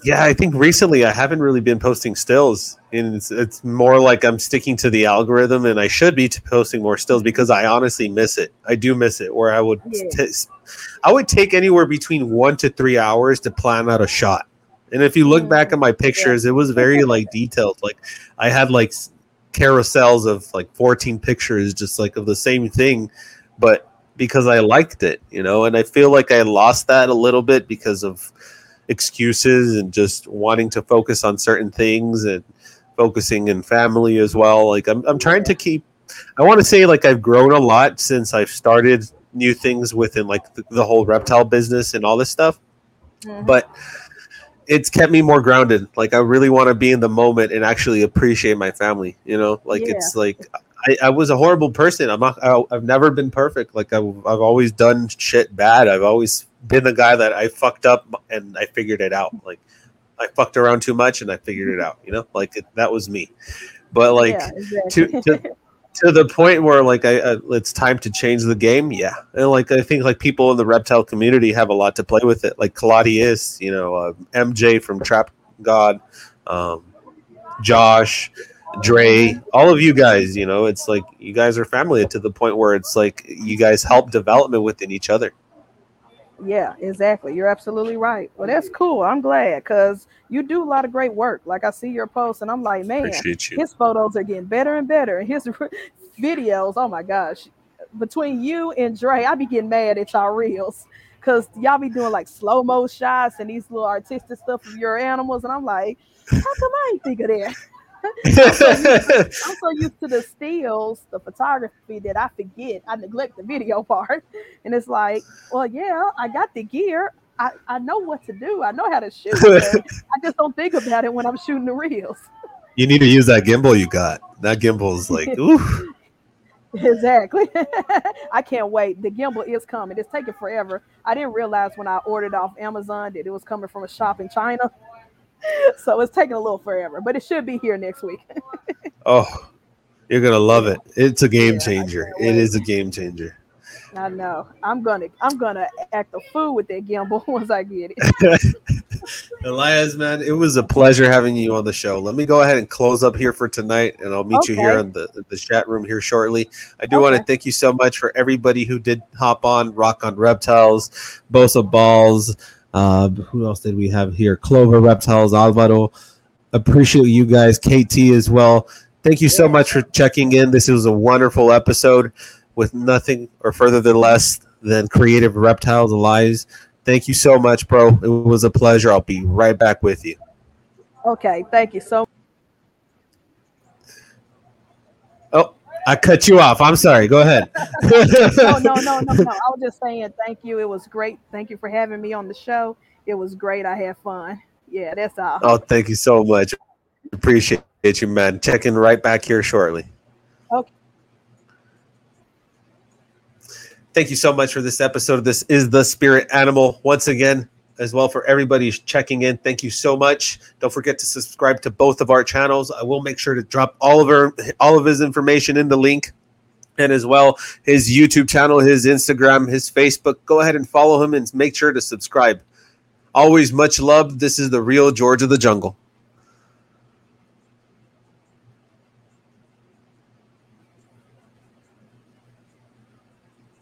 Yeah, I think recently I haven't really been posting stills, and it's, it's more like I'm sticking to the algorithm, and I should be posting more stills because I honestly miss it. I do miss it, where I would, t- I would take anywhere between one to three hours to plan out a shot. And if you look back Mm, at my pictures, it was very like detailed. Like I had like carousels of like 14 pictures, just like of the same thing, but because I liked it, you know, and I feel like I lost that a little bit because of excuses and just wanting to focus on certain things and focusing in family as well. Like I'm, I'm trying to keep, I want to say like I've grown a lot since I've started new things within like the, the whole reptile business and all this stuff, Mhm. but it's kept me more grounded. Like I really want to be in the moment and actually appreciate my family, you know, like Yeah. it's like, I, I was a horrible person. I'm not, I, I've never been perfect. Like I've, I've always done shit bad. I've always been the guy that I fucked up and I figured it out. Like I fucked around too much and I figured it out. You know, like it, that was me. But like yeah, to, exactly. to to the point where like I, I it's time to change the game. Yeah, and like I think like people in the reptile community have a lot to play with it. Like Claudius, you know, uh, MJ from Trap God, um, Josh. Dre, all of you guys, you know, it's like you guys are family to the point where it's like you guys help development within each other. Yeah, exactly. You're absolutely right. Well, that's cool. I'm glad because you do a lot of great work. Like I see your posts, and I'm like, man, his photos are getting better and better, and his videos. Oh my gosh! Between you and Dre, I be getting mad at y'all reels because y'all be doing like slow mo shots and these little artistic stuff of your animals, and I'm like, how come I ain't think of that? I'm so used to the stills, the photography that I forget. I neglect the video part. And it's like, well, yeah, I got the gear. I, I know what to do. I know how to shoot. I just don't think about it when I'm shooting the reels. you need to use that gimbal you got. That gimbal is like, ooh. Exactly. I can't wait. The gimbal is coming. It's taking forever. I didn't realize when I ordered off Amazon that it was coming from a shop in China. So it's taking a little forever, but it should be here next week. Oh, you're gonna love it. It's a game Yeah, changer. It is a game changer. I know. I'm gonna I'm gonna act a fool with that gimbal once I get it. Elias, man, it was a pleasure having you on the show. Let me go ahead and close up here for tonight, and I'll meet you here in the the chat room here shortly. I do want to thank you so much for everybody who did hop on, rock on reptiles, Bosa balls. Uh, who else did we have here? Clover reptiles, Alvaro. Appreciate you guys, KT as well. Thank you so much for checking in. This was a wonderful episode with nothing or further than less than creative reptiles, and lies. Thank you so much, bro. It was a pleasure. I'll be right back with you. Okay, thank you so. Oh, I cut you off. I'm sorry. Go ahead. No, no, no, no, no. I was just saying thank you. It was great. Thank you for having me on the show. It was great. I had fun. Yeah, that's all. Oh, thank you so much. Appreciate you, man. Checking right back here shortly. Okay. Thank you so much for this episode. This is the Spirit Animal. Once again, as well for everybody checking in. Thank you so much. Don't forget to subscribe to both of our channels. I will make sure to drop all of our all of his information in the link. And as well, his YouTube channel, his Instagram, his Facebook. Go ahead and follow him and make sure to subscribe. Always much love. This is the real George of the Jungle.